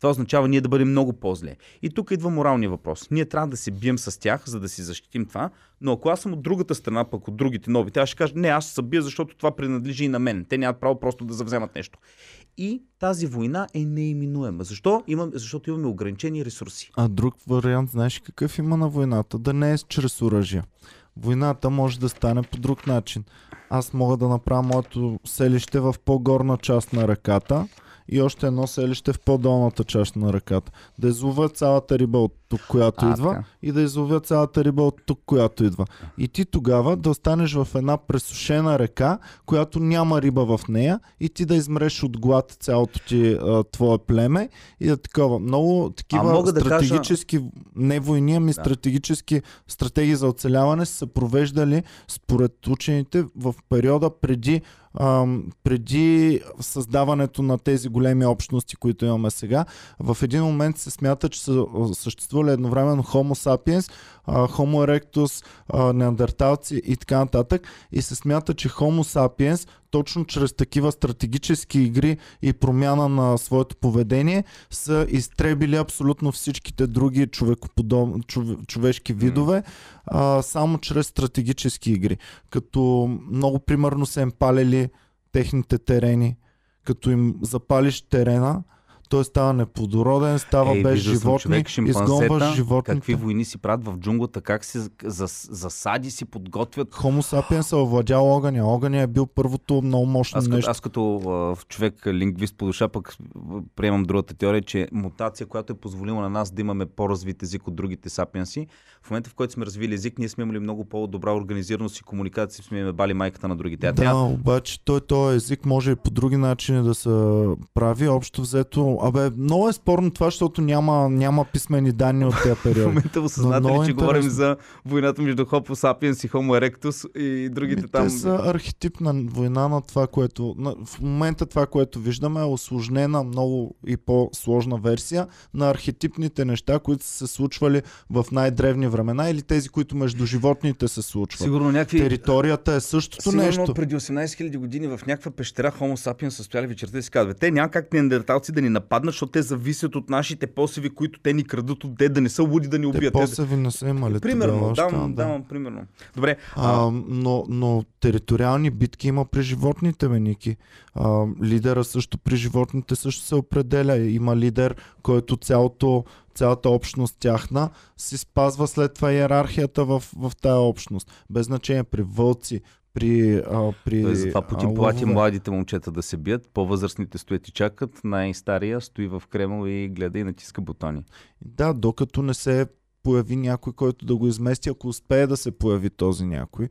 това означава ние да бъдем много по-зле. И тук идва моралния въпрос. Ние трябва да се бием с тях, за да си защитим това, но ако аз съм от другата страна, пък от другите новите, аз ще кажа, не, аз се бия, защото това принадлежи и на мен. Те нямат право просто да завземат нещо. И тази война е неиминуема. Защо? Имам, защото имаме ограничени ресурси. А друг вариант, знаеш какъв има на войната? Да не е чрез оръжие. Войната може да стане по друг начин. Аз мога да направя моето селище в по-горна част на ръката и още едно селище в по-долната част на ръката. Да излова цялата риба от тук, която А, идва, така. и да изловя цялата риба от тук, която идва. И ти тогава да останеш в една пресушена река, която няма риба в нея, и ти да измреш от глад цялото ти а, твое племе и да такова. Много такива мога да кажа- стратегически, не войни, ами Да. стратегически стратегии за оцеляване са се провеждали според учените в периода преди преди създаването на тези големи общности, които имаме сега, в един момент се смята, че са а, съществували едновременно Homo sapiens, Homo erectus, неандерталци и така нататък. И се смята, че Homo sapiens точно чрез такива стратегически игри и промяна на своето поведение са изтребили абсолютно всичките други човекоподоб... чове... човешки видове, а, само чрез стратегически игри. Като много примерно са им палили техните терени, като им запалиш терена, той става неплодороден, става Ей, без съм животни, човек, изгонваш животните. Какви войни си правят в джунглата, как си зас, засади си подготвят. Хомо сапиенс е овладял огъня. Огъня е бил първото много мощно Аз, нещо. аз като а, човек лингвист по душа, пък приемам другата теория, че мутация, която е позволила на нас да имаме по-развит език от другите сапиенси, в момента в който сме развили език, ние сме имали много по-добра организираност и комуникация, сме имали бали майката на другите. А Да, трябва обаче той този език може и по други начини да се прави. Общо взето, абе, много е спорно това, защото няма, няма писмени данни от тези в периоди. момента осъзнате ли, че интересно. говорим за войната между Homo sapiens и Homo erectus и другите Ми, там. Те са архетипна война на това, което... На, в момента това, което виждаме е осложнена, много и по-сложна версия на архетипните неща, които са се случвали в най-древни времена или тези, които между животните се случват. Сигурно някакви... Територията е същото Сигурно нещо. преди 18 000 години в някаква пещера Homo sapiens са стояли вечерта и си казват, те няма как неандерталци да ни нападнат, защото те зависят от нашите посеви, които те ни крадат от де, да не са луди да ни убият. Те- посеви не са имали Примерно, тогава давам, да. давам примерно. Добре, а, А, но, но териториални битки има при животните, бе, Ники. А, лидера също при животните също се определя. Има лидер, който цялото, цялата общност тяхна си спазва след това иерархията в, в тая общност. Без значение при вълци, при... А, при той затова Путин плати младите момчета да се бият, по-възрастните стоят и чакат, най-стария стои в Кремъл и гледа и натиска бутони. Да, докато не се появи някой, който да го измести, ако успее да се появи този някой.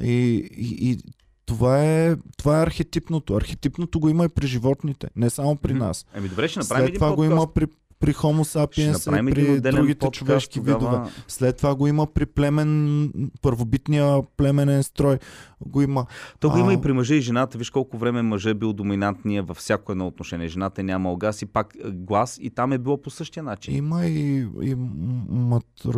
И, и, и това, е, това е архетипното. Архетипното го има и при животните, не само при нас. Еми добре, ще направим След един това го подкаст. има при, при Homo sapiens и при другите подкаст човешки тогава. видове. След това го има при племен, първобитния племенен строй. Го има. То го има А. и при мъжа и жената. Виж колко време мъжа е бил доминантния във всяко едно отношение. Жената е нямал газ и пак е, глас и там е било по същия начин. Има и, и матри,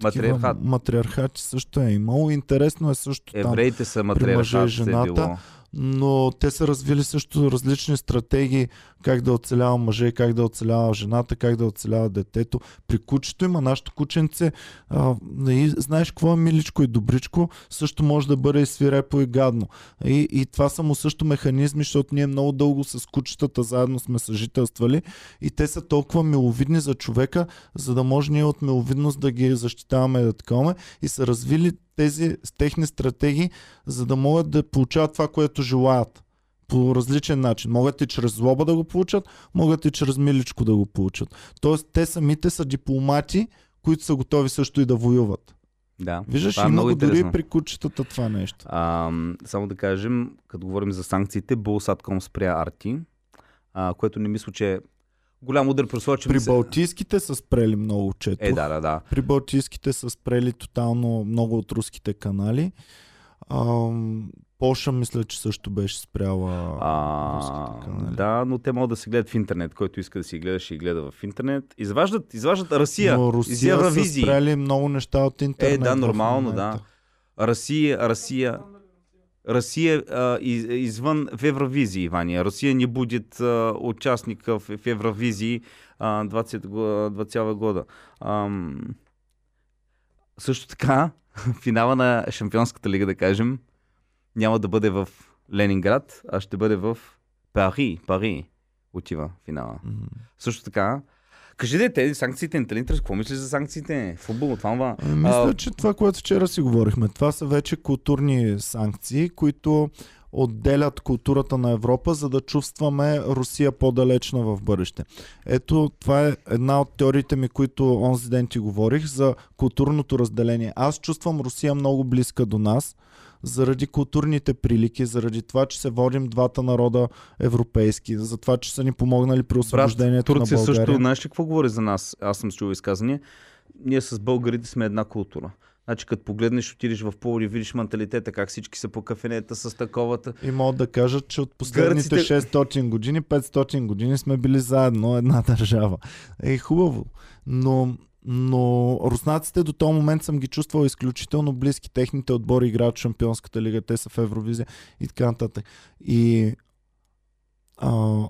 такива Матриархат. матриархати също е имало. Интересно е също там. Евреите са мъжа и матриархат, е жената. било. Но те са развили също различни стратегии как да оцелява мъже, как да оцелява жената, как да оцелява детето. При кучето има нашето кученце, а, и, знаеш какво е миличко и добричко, също може да бъде и свирепо и гадно. И, и това са му също механизми, защото ние много дълго с кучетата заедно сме съжителствали и те са толкова миловидни за човека, за да може ние от миловидност да ги защитаваме и да таковаме и са развили тези техни стратегии, за да могат да получават това, което желаят. По различен начин. Могат и чрез злоба да го получат, могат и чрез миличко да го получат. Тоест, те самите са дипломати, които са готови също и да воюват. Да. Виждаш, Това е има го дори при кучетата това нещо. А, само да кажем, като говорим за санкциите, Булсатком спря Арти, а, което не мисля, че е голям удар при условие, че При ми се- Балтийските са спрели много чето. Е, да, да, да. При Балтийските са спрели тотално много от руските канали. Ам, Полша мисля, че също беше спряла А, канали. да, но те могат да се гледат в интернет. Който иска да си гледа, ще ги гледа в интернет. Изваждат, изваждат Русия. Но Русия са спряли много неща от интернет. Е, да, нормално, да. Русия, Русия, Русия а, из, извън в Евровизии, Ваня. Русия не будет а, участник в, в Евровизии а, 20, го- 20 года. Ам, също така, финала на Шампионската лига, да кажем, няма да бъде в Ленинград, а ще бъде в Пари. Пари отива финала. Мгм. Също така, кажи де, тези санкциите не те ли интересуват? Какво мислиш за санкциите? Футбол, това, това. Ами, Мисля, А, че това, което вчера си говорихме, това са вече културни санкции, които отделят културата на Европа, за да чувстваме Русия по-далечна в бъдеще. Ето, това е една от теориите ми, които онзи ден ти говорих, за културното разделение. Аз чувствам Русия много близка до нас, заради културните прилики, заради това, че се водим двата народа европейски, за това, че са ни помогнали при освобождението Турция на България. също, знаеш ли какво говори за нас? Аз съм чул изказания. Ние с българите сме една култура. Значи, като погледнеш, отидеш в Поводи, видиш менталитета, как всички са по кафенета с таковата. И могат да кажат, че от последните Гърците- 600 години, 500 години сме били заедно една държава. Е, хубаво. Но, но руснаците до този момент съм ги чувствал изключително близки. Техните отбори играят в Шампионската лига, те са в Евровизия и така нататък. И а,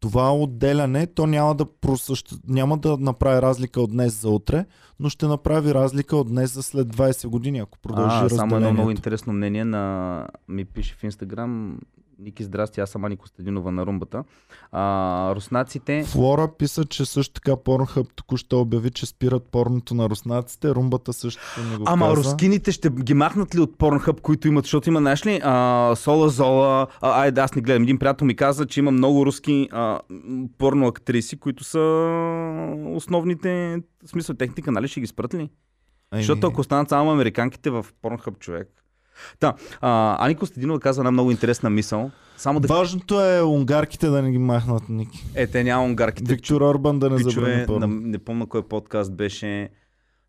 това отделяне, то няма да, просъщ... няма да направи разлика от днес за утре, но ще направи разлика от днес за след 20 години, ако продължи А, само едно много разделението. интересно мнение на... ми пише в Инстаграм. Ники, здрасти, аз съм Ани Костадинова на румбата. А, руснаците... Флора писа, че също така Pornhub току-що обяви, че спират порното на руснаците. Румбата също не го Ама каза. рускините ще ги махнат ли от Pornhub, които имат, защото има, знаеш ли, а, Сола Зола, а, айде аз не гледам. Един приятел ми каза, че има много руски а, порно актриси, които са основните, в смисъл, техните канали ще ги спрат ли? Ами, Защото ако останат само американките в Pornhub човек. Да, а, Ани Костадинова каза една много интересна мисъл. Само да... Важното е унгарките да не ги махнат, Ники. Е, те няма унгарките. Виктор Орбан да не забрани порно. не помня кой подкаст беше.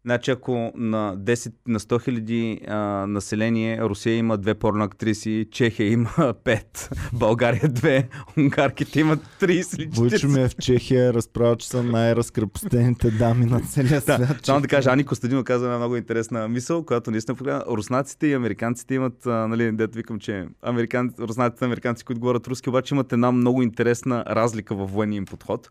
Значи ако на 10 на 100 хиляди население Русия има две порно актриси, Чехия има 5, България 2, унгарките имат 30 или 40. Войчо ми е в Чехия, разправя, че са най-разкрепостените дами на целия свят. Да, само да кажа, Ани Костадинов каза една много интересна мисъл, която наистина погледна. Руснаците и американците имат, а, нали, дето викам, че американ... руснаците и американци, които говорят руски, обаче имат една много интересна разлика във военния им подход.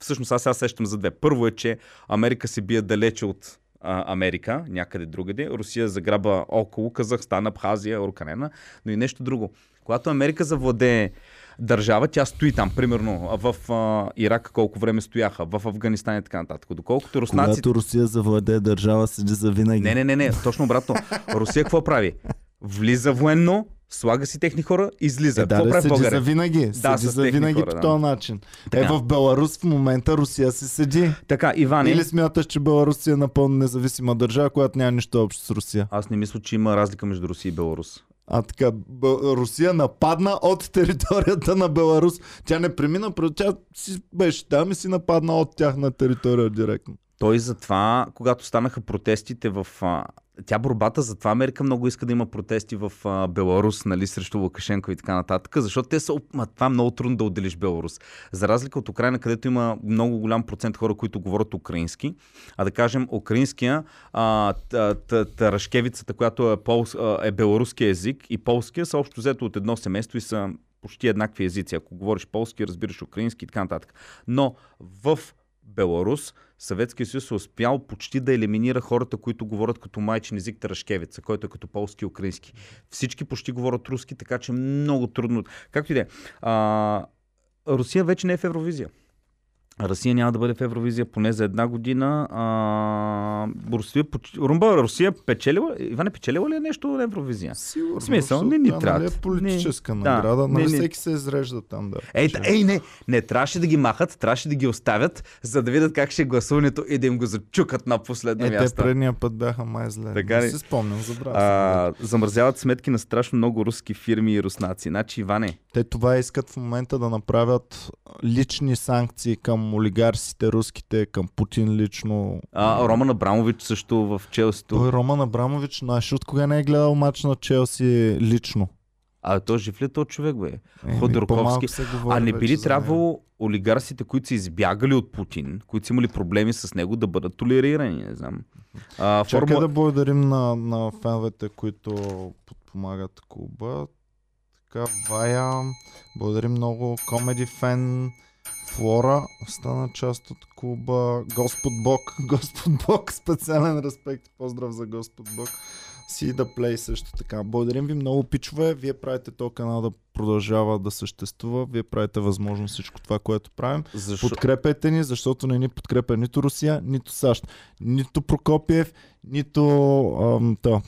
Всъщност аз сега сещам за две. Първо е, че Америка се бие далече от а, Америка, някъде другаде. Русия заграба около Казахстан, Абхазия, Руканена, но и нещо друго. Когато Америка завладее държава, тя стои там, примерно в а, Ирак колко време стояха, в Афганистан и така нататък. Доколкото руснаците... Когато Русия завладее държава, седи за винаги. Не, не, не, не, точно обратно. Русия какво прави? Влиза военно, слага си техни хора, излиза. Е, да, какво да, седи за винаги. Да, седи за винаги хора, по да. този начин. Е, Така. в Беларус в момента Русия си седи. Така, Иване, Или смяташ, че Беларус е напълно независима държава, която няма нищо общо с Русия? аз не мисля, че има разлика между Русия и Беларус. А така, Русия нападна от територията на Беларус. Тя не премина, тя си беше там и си нападна от тяхна територия директно. Той затова, когато станаха протестите в... Тя борбата, затова Америка много иска да има протести в Беларус, нали, срещу Лукашенко и така нататък, защото те са... Ма, това е много трудно да отделиш Беларус. За разлика от Украина, където има много голям процент хора, които говорят украински, а да кажем, украинския, а, тарашкевицата, която е, полс, а, е беларуски език и полския са общо взето от едно семейство и са почти еднакви езици. Ако говориш полски, разбираш украински и така нататък. Но в Беларус, Съветския съюз е успял почти да елиминира хората, които говорят като майчин език Тарашкевица, който е като полски и украински. Всички почти говорят руски, така че много трудно. Както и да е. Русия вече не е в Евровизия. Русия няма да бъде в Евровизия поне за една година. А, Русия, Румба, Русия печелила, Иване, печелила ли е нещо на Евровизия? Сигурно. Смисъл, не ни тя, трябва. Нали, е политическа Не, награда. да, нали, не, не. всеки се изрежда там. Да, Ей, печели. ей, не, не, трябваше да ги махат, трябваше да ги оставят, за да видят как ще е гласуването и да им го зачукат на последно Е, те място. предния път бяха май зле. Така не си спомням, забравя. А, замързяват сметки на страшно много руски фирми и руснаци. Значи, Иване, Те това искат в момента да направят лични санкции към олигарсите руските, към Путин лично. а, Роман Абрамович също в Челсито. Той Роман Абрамович, знаеш от кога не е гледал матч на Челси лично? А той жив ли е този човек, бе? Еми, Ходорковски. говори А не би ли трябвало олигарсите, които са избягали от Путин, които са имали проблеми с него, да бъдат толерирани? Не знам. А, Чакай формула... да благодарим на, на феновете, които подпомагат клуба. Така, Вая, благодарим много. Комеди фен, Флора стана част от клуба. Господ Бог, Господ Бог, специален респект. Поздрав за Господ Бог. Си да плей също така. Благодарим ви много, пичове. Вие правите този канал да продължава да съществува. Вие правите възможно всичко това, което правим. Защо... Подкрепете ни, защото не ни подкрепя нито Русия, нито САЩ, нито Прокопиев, нито ам, то,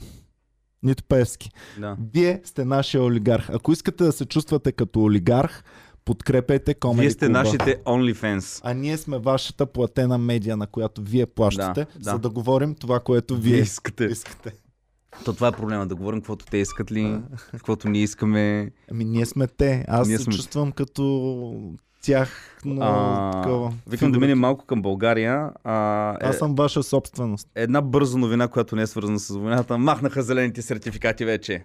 нито Певски. Да. Вие сте нашия олигарх. Ако искате да се чувствате като олигарх, подкрепете Comedy Вие сте Club. нашите OnlyFans. А ние сме вашата платена медия, на която вие плащате, Да, за да. да говорим това, което Вие вие искате. искате. То това е проблема, да говорим каквото те искат ли, каквото ние искаме. Ами ние сме те. Аз Ние се сме- чувствам като тях, но А, такова. Викам да минем малко към България. А, е, Аз съм ваша собственост. Една бърза новина, която не е свързана с войната. Махнаха зелените сертификати вече.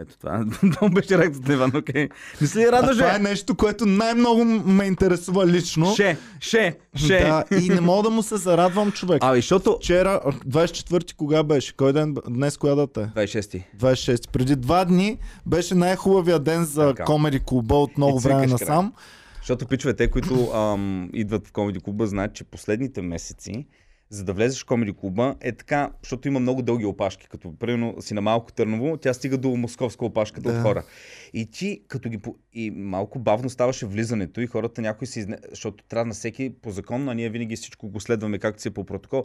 Ето това. Това беше реакцията на Иван, окей. Не се ли А радваш, това е нещо, което най-много ме интересува лично. Ше, ше, ше. Да, и не мога да му се зарадвам, човек. Абе, защото... Вчера, 24-ти кога беше? Кой ден? Днес коя дата е? 26-ти. 26. Преди два дни беше най-хубавия ден за Така. комеди клуба от много време насам. Защото пичове, те, които ам, идват в комеди клуба, знаят, че последните месеци, за да влезеш в комеди клуба, е така, защото има много дълги опашки. Като примерно си на Малко Търново, тя стига до московска опашката Да. от хора. И ти, като ги... И малко бавно ставаше влизането и хората някои си... изне- Защото трябва на всеки по закон, а ние винаги всичко го следваме както си е по протокол.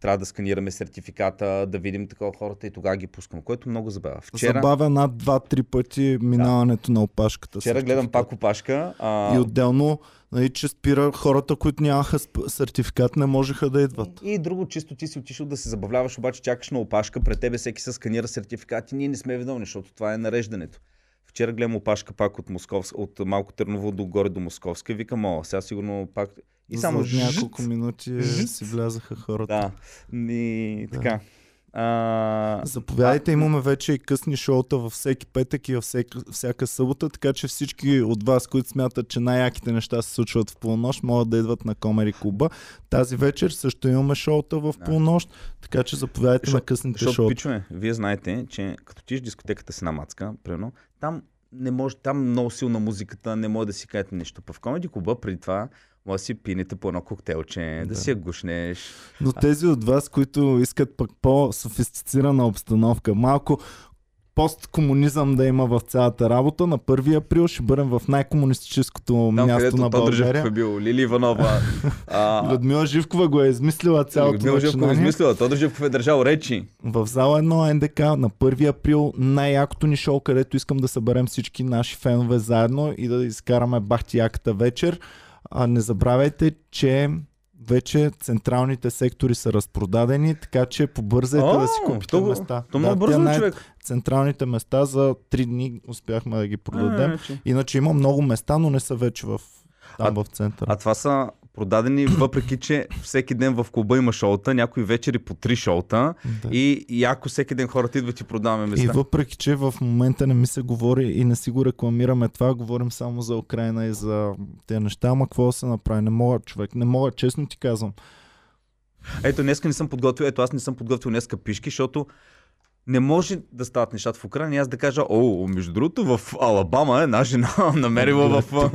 Трябва да сканираме сертификата, да видим такова хората и тогава ги пускаме, което много забавя. Вчера, Забавя над 2-3 пъти минаването на опашката. вчера гледам пак опашка. А... И отделно, нали, че спира хората, които нямаха сертификат, не можеха да идват. И друго чисто ти си отишъл да се забавляваш, обаче чакаш на опашка, пред тебе всеки се сканира сертификати, ние не сме виновни, защото това е нареждането. Вчера гледам опашка пак от, Московс... от Малко Търново до горе до Московска и викам, о, сега сигурно пак... И само За няколко минути жжт. си влязаха хората. Да, и Да. А... Заповядайте, имаме вече и късни шоута във всеки петък и във всеки, всяка събота, така че всички от вас, които смятат, че най-яките неща се случват в полунощ, могат да идват на Комери клуба. Тази вечер също имаме шоута в полунощ, така че заповядайте на Защо- късните шоута. пичове, вие знаете, че като тиш дискотеката си на мацка, примерно, там не може, там много силна музиката, не може да си кажете нищо. Па в комеди клуба преди това може да си пинете по едно коктейлче, да, Да. си я гушнеш. Но тези от вас, които искат пък по-софистицирана обстановка, малко посткомунизъм да има в цялата работа, на 1 април ще бъдем в най-комунистическото Там, място на България. е бил, Лили Иванова. а, Людмила Живкова го е измислила цялото Людмила Живков е начинание. измислила, Тодор Живков е държал речи. В зала 1 НДК на 1 април най-якото ни шоу, където искам да съберем всички наши фенове заедно и да изкараме бахтияката вечер. А не забравяйте, че вече централните сектори са разпродадени, така че побързайте О, да си купите то- места. То много да, бързо, тя най- човек. Централните места за 3 дни успяхме да ги продадем. А, че- Иначе има много места, но не са вече в, там в центъра. А това са продадени, въпреки че всеки ден в клуба има шоута, някои вечери по три шоута да. и, и ако всеки ден хората идват и продаваме И места. въпреки, че в момента не ми се говори и не си го рекламираме това, говорим само за Украина и за тези неща, ама какво се направи? Не мога, човек, не мога, честно ти казвам. Ето, днеска не съм подготвил, ето аз не съм подготвил днеска пишки, защото не може да стават нещата в Украина и аз да кажа, о, между другото, в Алабама една жена намерила в...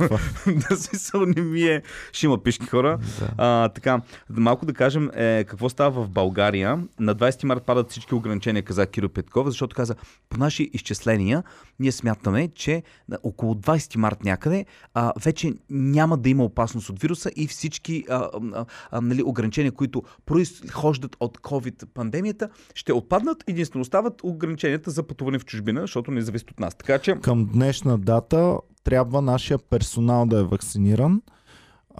Да се не ми е... Ще има пишки хора. Да. А, така, малко да кажем е, какво става в България. На 20 март падат всички ограничения, каза Киро Петков, защото каза, по наши изчисления, ние смятаме, че около 20 март някъде а, вече няма да има опасност от вируса и всички а, а, а, нали, ограничения, които произхождат от COVID-пандемията, ще отпаднат. Единствено остават ограниченията за пътуване в чужбина, защото не зависят от нас. Така че Към днешна дата трябва нашия персонал да е вакциниран.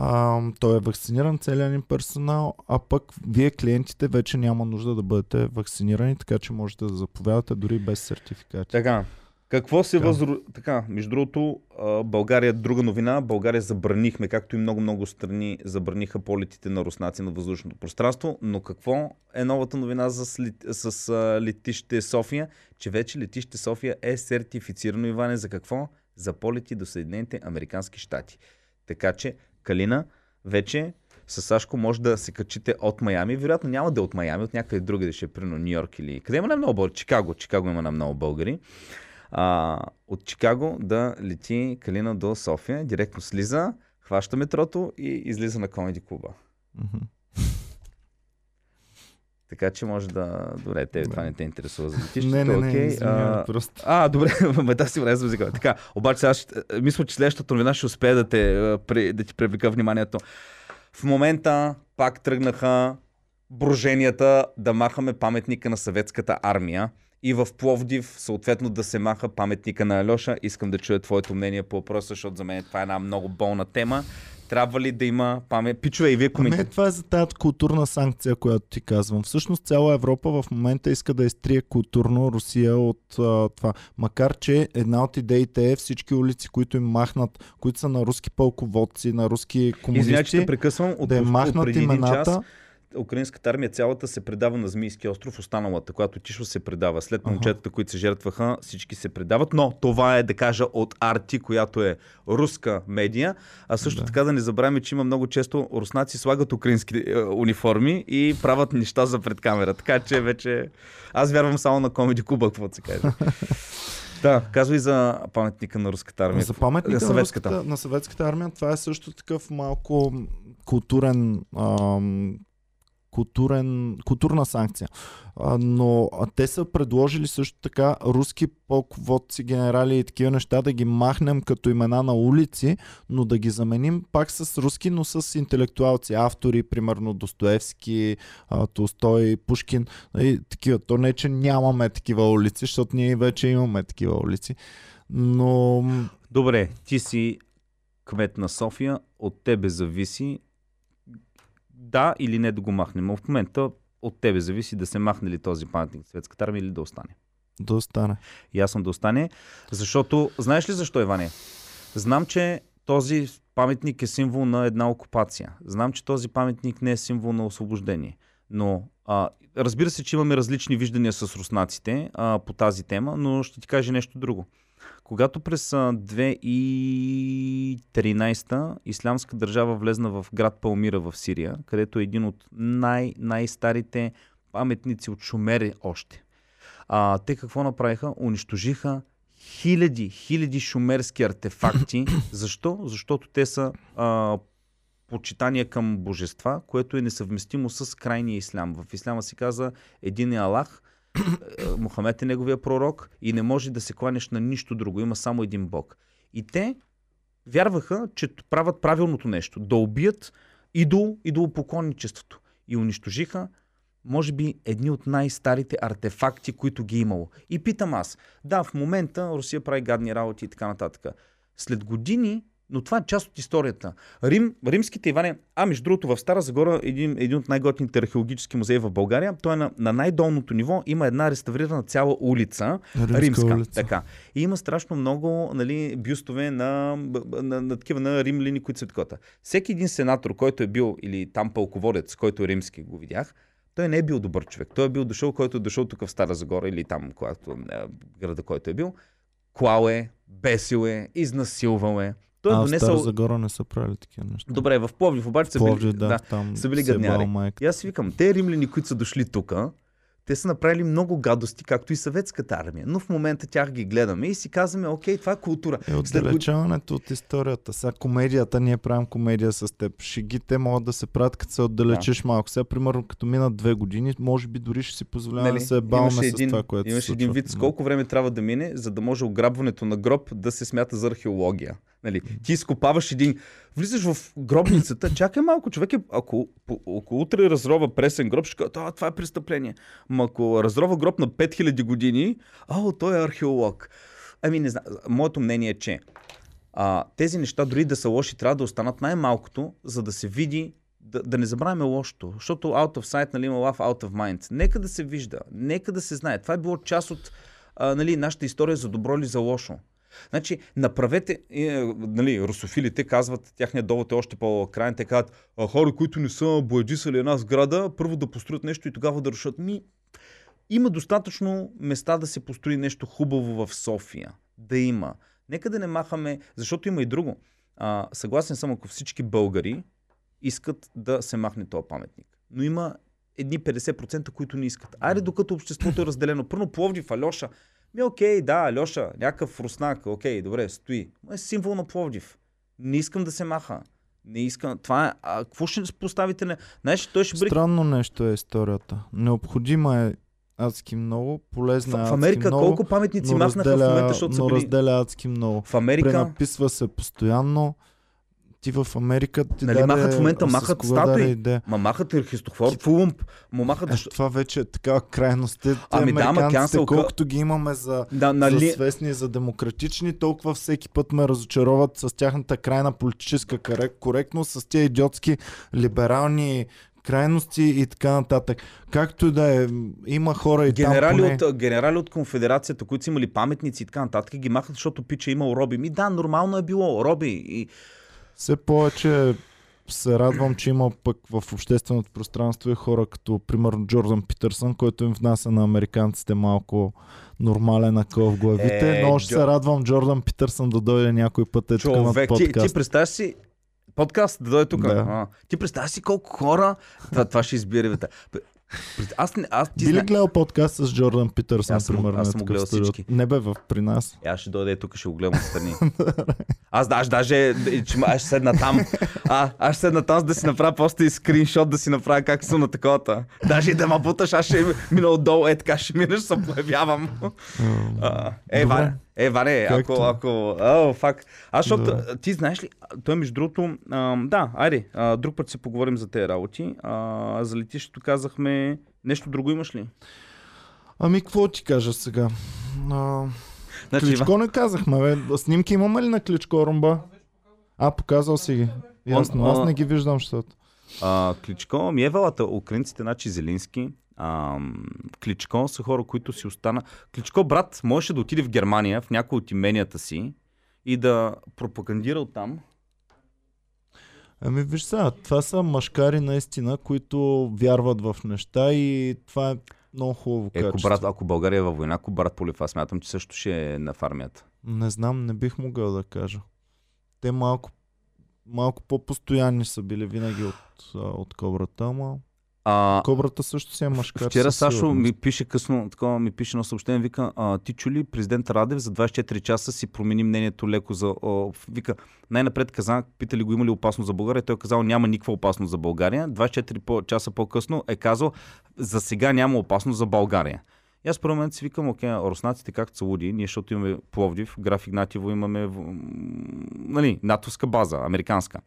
А, той е вакциниран, целият ни персонал, а пък вие клиентите вече няма нужда да бъдете вакцинирани, така че можете да заповядате дори без сертификати. Така. Какво се Така. възру... Така, между другото, България, друга новина, България забранихме, както и много-много страни забраниха полетите на руснаци на въздушното пространство, но какво е новата новина с, лет... с летище София? Че вече летище София е сертифицирано, Иване, за какво? За полети до Съединените Американски щати. Така че, Калина, вече с Сашко може да се качите от Майами. Вероятно няма да е от Майами, от някъде другаде ще е, примерно Нью Йорк или... Къде има най-много българи? Чикаго. Чикаго има най-много българи. А, от Чикаго да лети Калина до София, директно слиза, хваща метрото и излиза на комеди клуба. Така че може да... Добре, те, това не те интересува за летището. Не, не, не, извинявай, а, просто. а, добре, ме да си влезе музика. Така, обаче е, мисля, че следващата новина ще успее да, те, да ти привлека вниманието. В момента пак тръгнаха броженията да махаме паметника на съветската армия и в Пловдив съответно да се маха паметника на Алеша. Искам да чуя твоето мнение по въпроса, защото за мен това е една много болна тема. Трябва ли да има памет? Пичове и вие Ами коментирате. това е за тази културна санкция, която ти казвам. Всъщност цяла Европа в момента иска да изтрие културно Русия от а, това. Макар, че една от идеите е всички улици, които им махнат, които са на руски пълководци, на руски Извинявай, че комунисти, прекъсвам. От, да от махнат преди един имената. час украинската армия цялата се предава на Змийски остров, останалата, която тишо се предава. След момчетата, които се жертваха, всички се предават. Но това е, да кажа, от Арти, която е руска медия. А също Да. така да не забравяме, че има много често руснаци слагат украински е, униформи и правят неща за пред камера. Така че вече аз вярвам само на комеди клуба, какво се каже. да, казвай за паметника на руската армия. За паметника на, руската, на съветската армия, това е също такъв малко културен, ам, културен, културна санкция. Но те са предложили също така руски полководци, генерали и такива неща да ги махнем като имена на улици, но да ги заменим пак с руски, но с интелектуалци, автори, примерно Достоевски, Толстой, Пушкин и такива. То не, че нямаме такива улици, защото ние вече имаме такива улици. Но Добре, ти си кмет на София, от тебе зависи да или не да го махнем. В момента от тебе зависи да се махне ли този паметник светската армия или да остане. да остане. И аз съм да остане, защото, знаеш ли защо, Иване? Знам, че този паметник е символ на една окупация. Знам, че този паметник не е символ на освобождение. Но а, разбира се, че имаме различни виждания с руснаците а, по тази тема, но ще ти кажа нещо друго. Когато през а, 2013 Ислямска държава влезна в град Палмира в Сирия, където е един от най- най-старите паметници от Шумери още. А, те какво направиха? Унищожиха хиляди, хиляди шумерски артефакти. Защо? Защото те са а, почитания към божества, което е несъвместимо с крайния ислям. В исляма се каза един е Аллах, Мохамед е неговия пророк и не може да се кланеш на нищо друго. Има само един Бог. И те вярваха, че правят правилното нещо. Да убият идол, идолопоклонничеството. И унищожиха може би едни от най-старите артефакти, които ги е имало. И питам аз, да, в момента Русия прави гадни работи и така нататък. След години, но това е част от историята. Рим, римските Иване, а между другото в Стара Загора, един, един от най-готните археологически музеи в България, той е на, на най-долното ниво, има една реставрирана цяла улица, Римска, римска. улица. Така. И има страшно много нали, бюстове на, на, на, на такива на римляни, които са такова. Всеки един сенатор, който е бил, или там пълководец, който е римски, го видях, той не е бил добър човек. Той е бил дошъл, който е дошъл тук в Стара Загора или там, когато, е, града, който е бил. Клал е, бесил е, изнасилвал е. Той е а в донесъл... Стара Загора не са правили такива неща. Добре, в Пловдив обаче са били... Да, да, там са били е гадняри. И аз си викам, те римляни, които са дошли тук, те са направили много гадости, както и съветската армия. Но в момента тях ги гледаме и си казваме, окей, това е култура. Е отдалечаването от историята. Сега комедията, ние правим комедия с теб. Шегите могат да се правят, като се отдалечиш малко. Сега, примерно, като минат две години, може би дори ще си позволяваме Нали, да се баваме имаше с един, това, което се имаше един вид в с колко време трябва да мине, за да може ограбването на гроб да се смята за археология. Нали, ти изкопаваш един, влизаш в гробницата, чакай малко, човек е, ако, ако утре разрова пресен гроб, ще кажа, «А, това е престъпление. Ма ако разрова гроб на 5000 години, а, той е археолог. Ами не знам, моето мнение е, че а, тези неща, дори да са лоши, трябва да останат най-малкото, за да се види, да, да не забравяме лошото. Защото out of sight, нали, има love out of mind. Нека да се вижда, нека да се знае. Това е било част от а, нали, нашата история за добро или за лошо. Значи, направете, е, нали, русофилите казват, тяхният довод е още по-крайен, те казват, хора, които не са боядисали една сграда, първо да построят нещо и тогава да рушат. Ми, има достатъчно места да се построи нещо хубаво в София. Да има. Нека да не махаме, защото има и друго. А, съгласен съм, ако всички българи искат да се махне този паметник. Но има едни 50%, които не искат. Айде, докато обществото е разделено. Първо Пловдив, Алеша. Ми окей, да, Алеша, някакъв руснак, окей, добре, стои. Но е символ на Пловдив. Не искам да се маха. Не искам. Това е. А какво ще поставите на. Знаеш, той ще бъде. Странно нещо е историята. Необходима е адски много, полезна е В, в Америка много, колко паметници махнаха в момента, защото са били... разделя адски много. В Америка... Пренаписва се постоянно. Ти в Америка ти Нали даде, махат в момента, махат даде статуи. идея. Ма махат Христофор Фулумп, му махат... Е, това вече е така крайност. Те, Ами да, ама cancel колкото ги имаме за, Да, за нали... свестни, за демократични, толкова всеки път ме разочароват с тяхната крайна политическа корек- коректност, с тези идиотски либерални крайности и така нататък. Както и да е, има хора и Генерали, там поне... от, генерали от конфедерацията, които са имали паметници и така нататък, ги махат, защото пича имал роби. Ми да, нормално е било, роби. И... Все повече се радвам, че има пък в общественото пространство и хора като, примерно, Джордан Питърсън, който им внася на американците малко нормален акъл в главите. Е, но ще Джо- се радвам Джордан Питърсън да дойде някой път е тук на Човек, ти, ти представяш си подкаст да дойде тук. Да. А, ти представяш си колко хора. Това, това ще избира. Аз, аз ти Би ли гледал подкаст с Джордан Питърсън, Аз съм- примерно? аз съм гледал всички. Не бе, в, при нас. Е, Аз ще дойда тук, ще го гледам отстрани. аз, аз даже, че, аз ще седна там. А, аз ще седна там, за да си направя просто и скриншот, да си направя как съм на таковата. Даже и да ме буташ, аз ще мина отдолу, е така ще минеш, се появявам. А, е, Добре. Е, Ване, Както. ако, ако, о, фак. Аз, защото, Да. ти знаеш ли, той между другото, ам, да, айде, а, друг път си поговорим за тези работи. А, за летището казахме, нещо друго имаш ли? Ами, какво ти кажа сега? А, Значи, Кличко не казахме, бе. Снимки имаме ли на Кличко, Румба? А, показал си ги. Ясно, аз не ги виждам, защото. А, Кличко, Миевалата, украинците, значи Зелински, а, Кличко са хора, които си остана. Кличко, брат, можеше да отиде в Германия, в някои от именията си и да пропагандира оттам. Ами виж сега, това са машкари наистина, които вярват в неща и това е много хубаво Е, ако, качество. брат, ако България е във война, ако брат Полев, аз смятам, че също ще е на в армията. Не знам, не бих могъл да кажа. Те малко, малко по-постоянни са били винаги от, от кобрата, ама А, кобрата също си е машкар. Вчера Сашо ми пише късно, такова ми пише на съобщение, вика, а, ти чули президент Радев за 24 часа си промени мнението леко за... О, вика, най-напред каза, питали го има ли опасност за България, той е казал няма никаква опасност за България. 24 по- часа по-късно е казал, за сега няма опасност за България. И аз първо момент си викам, окей, руснаците както са луди, ние защото имаме Пловдив, граф Игнатиево имаме нали, натовска база, американска.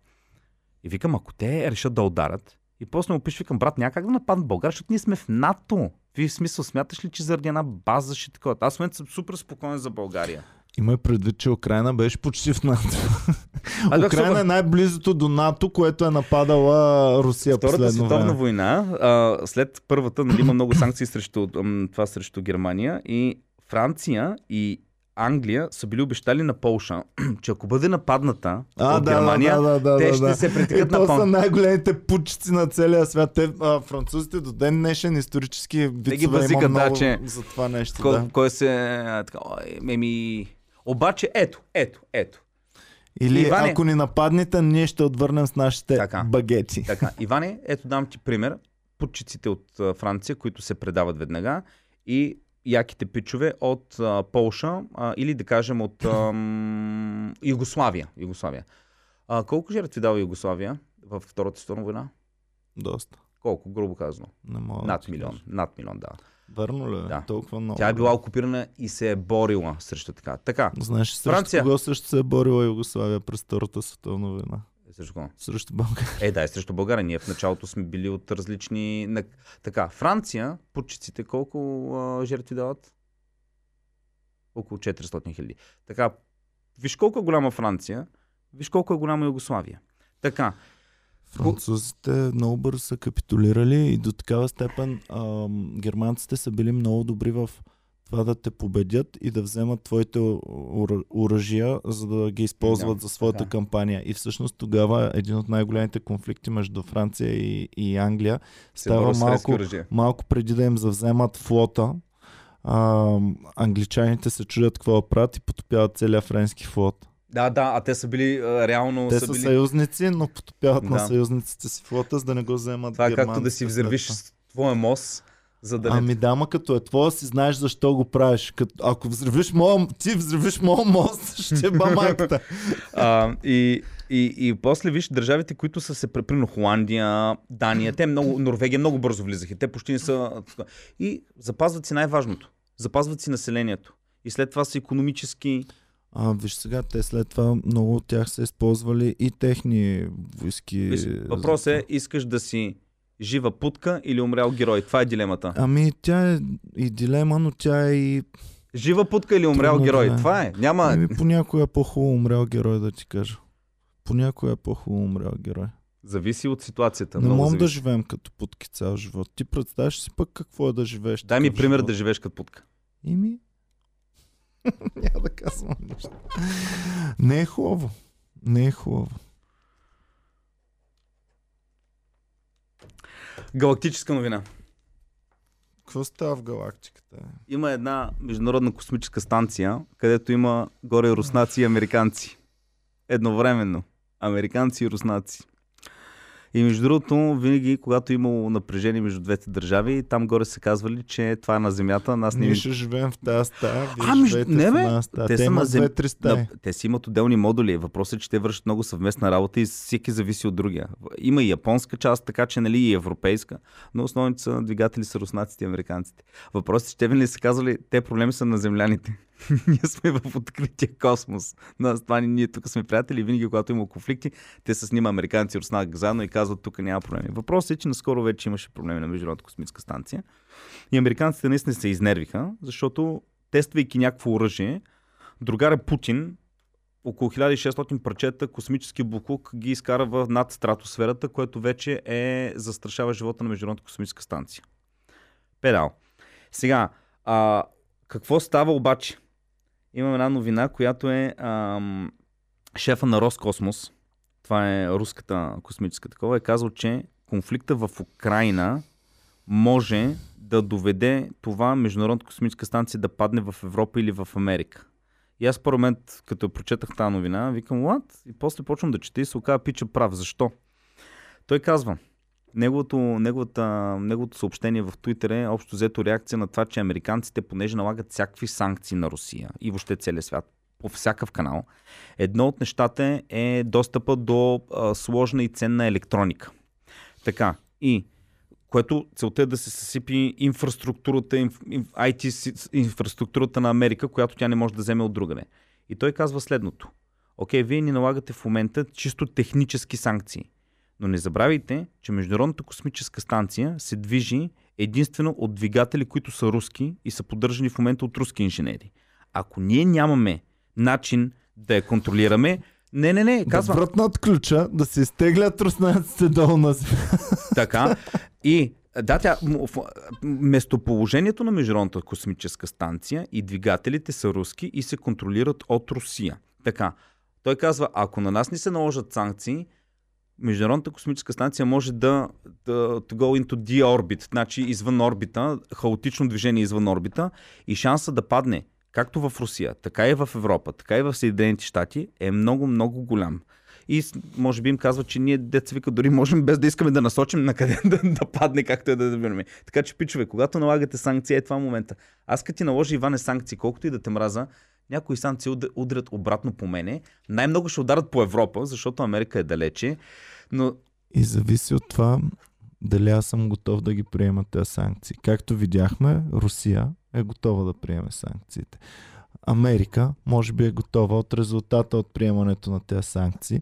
И викам, ако те решат да ударят, и после му пише, викам, брат, няма как да нападнат България, защото ние сме в НАТО. Вие в смисъл, смяташ ли, че заради една база ще такова? Аз в момента съм супер спокоен за България. Има предвид, че Украина беше почти в НАТО. Бях Украина е най-близото до НАТО, което е нападала Русия Втората последно световна време. война, а, след първата, нали, има много санкции срещу това срещу Германия и Франция и Англия са били обещали на Полша, че ако бъде нападната А, от да, Германия, да, да, да, те да, ще да. се И притекат на то са пон. най-големите пучици на целия свят. Те, а, французите до ден днешен исторически вицове базикат, има да, много че- за това нещо. Кой, Да. кой се... Така, еми... Обаче, ето, ето, ето. Или Иване- ако ни нападнете, ние ще отвърнем с нашите Така. багети. Така, Иване, ето дам ти пример. Путчиците от Франция, които се предават веднага и яките пичове от а, Полша а, или да кажем от ам, Югославия. Югославия. А, колко жертви дава Югославия в Втората световна война? Доста. Колко, грубо казано? Не мога да Над ти милион. Над милион, да. Верно ли? е? Да. Толкова много. Тя е била окупирана и се е борила срещу така. Така, Знаеш, срещу Франция. кого също се е борила Югославия през Втората световна война? Срещу кого? Срещу България. Е, да, и срещу България. Ние в началото сме били от различни... Така, Франция, путчиците колко а, жертви дават? Около 400 хиляди. Така, виж колко е голяма Франция, виж колко е голяма Югославия. Така, Французите много бързо са капитулирали и до такава степен ам, германците са били много добри в това да те победят и да вземат твоите оръжия, за да ги използват Да, за своята така. кампания. И всъщност тогава един от най-големите конфликти между Франция и, и Англия се става малко, малко преди да им завземат флота. А, англичаните се чудят какво правят и потопяват целия френски флот. Да, да, а те са били а, реално... Те са са били... съюзници, но потопяват на Да. съюзниците си флота, за да не го вземат Това е както да си взривиш твоя мост, за да не... Ами да, ма като е твоя, си знаеш защо го правиш. Като, ако взривиш моя, ти взривиш моя мост, ще ба майката. А, и, и, и после виж държавите, които са се преприно Холандия, Дания, те много, Норвегия много бързо влизаха. Те почти не са... И запазват си най-важното. Запазват си населението. И след това са економически А, виж сега, те след това много от тях са използвали и техни войски. Въпрос е, искаш да си жива путка или умрял герой? Това е дилемата. Ами тя е и дилема, но тя е и... Жива путка или умрял Трудно герой? да. Това е. Няма... Ами понякога е по-хубаво умрял герой, да ти кажа. Понякога е по-хубаво умрял герой. Зависи от ситуацията. Не можем да живеем като путки цял живот. Ти представяш си пък какво е да живееш Дай ми пример живот? да живееш като путка. Ими? Няма да казвам нищо. Не е хубаво. Не е хубаво. Галактическа новина. Какво става в галактиката? Има една международна космическа станция, където има горе руснаци и американци. Едновременно. Американци и руснаци. И между другото, винаги, когато имало напрежение между двете държави, там горе са казвали, че това е на Земята, нас не Ние ни ще живеем в тази стая, вие А, между- живеете не, бе. Те Те, са на зем- стаи. Да, те си имат отделни модули. Въпросът е, че те вършат много съвместна работа и всеки зависи от другия. Има и японска част, така че нали и европейска, но основните са двигатели са руснаците и американците. Въпросът е, че те винаги са казвали, те проблеми са на земляните. ние сме в открития космос. На това ни- ние тук сме приятели винаги, когато има конфликти, те се снима американци и руснак заедно и казват, тук няма проблеми. Въпросът е, че наскоро вече имаше проблеми на Международната космическа станция. И американците наистина се изнервиха, защото тествайки някакво оръжие, другаря Путин около 1600 парчета космически буклук ги изкара в над стратосферата, което вече е застрашава живота на Международната космическа станция. Педал. Сега, а, какво става обаче? Имам една новина, която е ам, шефа на Роскосмос, това е руската космическа такова, е казал, че конфликта в Украина може да доведе това Международната космическа станция да падне в Европа или в Америка. И аз първо момент, като прочетах тази новина, викам, what? И после почвам да чета и се оказа пича прав. Защо? Той казва, неговото, неговата, неговото съобщение в Твитър е общо взето реакция на това, че американците, понеже налагат всякакви санкции на Русия и въобще целия свят, по всякакъв канал, едно от нещата е достъпа до а, сложна и ценна електроника. Така, и което целта е да се съсипи инфраструктурата, инф, инф, IT инфраструктурата на Америка, която тя не може да вземе от другаде. И той казва следното. Окей, вие ни налагате в момента чисто технически санкции. Но не забравяйте, че Международната космическа станция се движи единствено от двигатели, които са руски и са поддържани в момента от руски инженери. Ако ние нямаме начин да я контролираме, не, не, не, Да казвам, вратнат ключа, да се изтеглят руснаците долу на. Така. И да, тя, местоположението на Международната космическа станция и двигателите са руски и се контролират от Русия. Така. Той казва, ако на нас ни се наложат санкции, Международната космическа станция може да, да to go into deorbit, значи извън орбита, хаотично движение извън орбита и шанса да падне както в Русия, така и в Европа, така и в Съединените щати е много, много голям. И може би им казва, че ние деца вика дори можем без да искаме да насочим на къде да, да падне, както е да добираме. Така че, пичове, когато налагате санкции, е това момента. Аз като ти наложи Иване санкции, колкото и да те мраза, някои санкции уд- удрят обратно по мене. Най-много ще ударят по Европа, защото Америка е далече. Но И зависи от това дали аз съм готов да ги приема тези санкции. Както видяхме, Русия е готова да приеме санкциите. Америка може би е готова от резултата от приемането на тези санкции.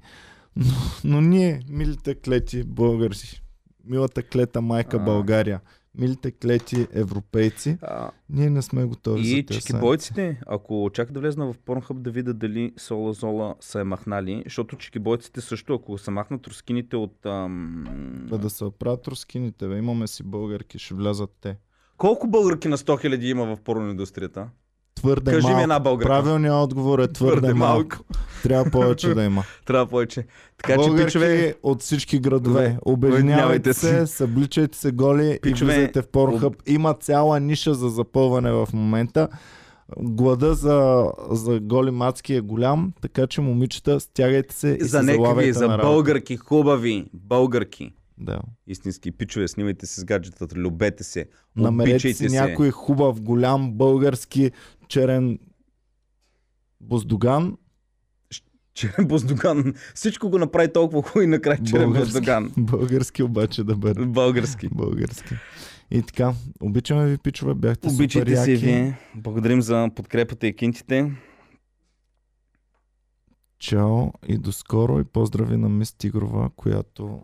Но, но ние, милите клети българи, милата клета майка А. България, милите клети европейци, а, ние не сме готови за и тези чекибойците, ако чакат да влезна в Pornhub да видя дали Сола Зола са е махнали, защото чекибойците също, ако се махнат рускините от... Ам... Бе, да се оправят рускините, бе. имаме си българки, ще влязат те. Колко българки на 100 000 има в порноиндустрията? Твърде Кажи ми малко. една българка. Правилният отговор е твърде, Твърде малко. малко. Трябва повече да има. Трябва повече. Така че, Българки пичове, от всички градове. Обединявайте се. събличайте се голи Пичове, и влизайте в Pornhub. Има цяла ниша за запълване в момента. Глада за, за голи мацки е голям, така че момичета, стягайте се и за се залавяйте за българки, хубави, българки. Да. Истински пичове, снимайте се с гаджетата, любете се, Намерете си се. някой хубав, голям, български, черен буздоган. Черен Боздоган. Всичко го направи толкова хубаво и накрая Черен Български. Боздоган. Български обаче да бъде. Български. Български. И така, обичаме ви, пичове, бяхте Обичайте супер се яки. вие. Благодарим за подкрепата и кинтите. Чао и до скоро и поздрави на Мис Тигрова, която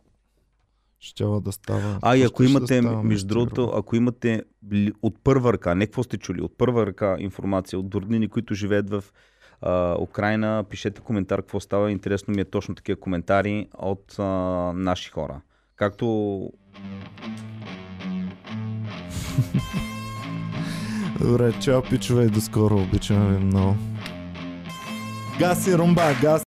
щяла да става. А, и ако имате, да между другото, ако имате от първа ръка, не какво сте чули, от първа ръка информация от роднини, които живеят в а, Украина, пишете коментар какво става. Интересно ми е точно такива коментари от а, наши хора. Както Добре, чао пичове и до скоро. Обичаме ви много. Гаси румба, газ!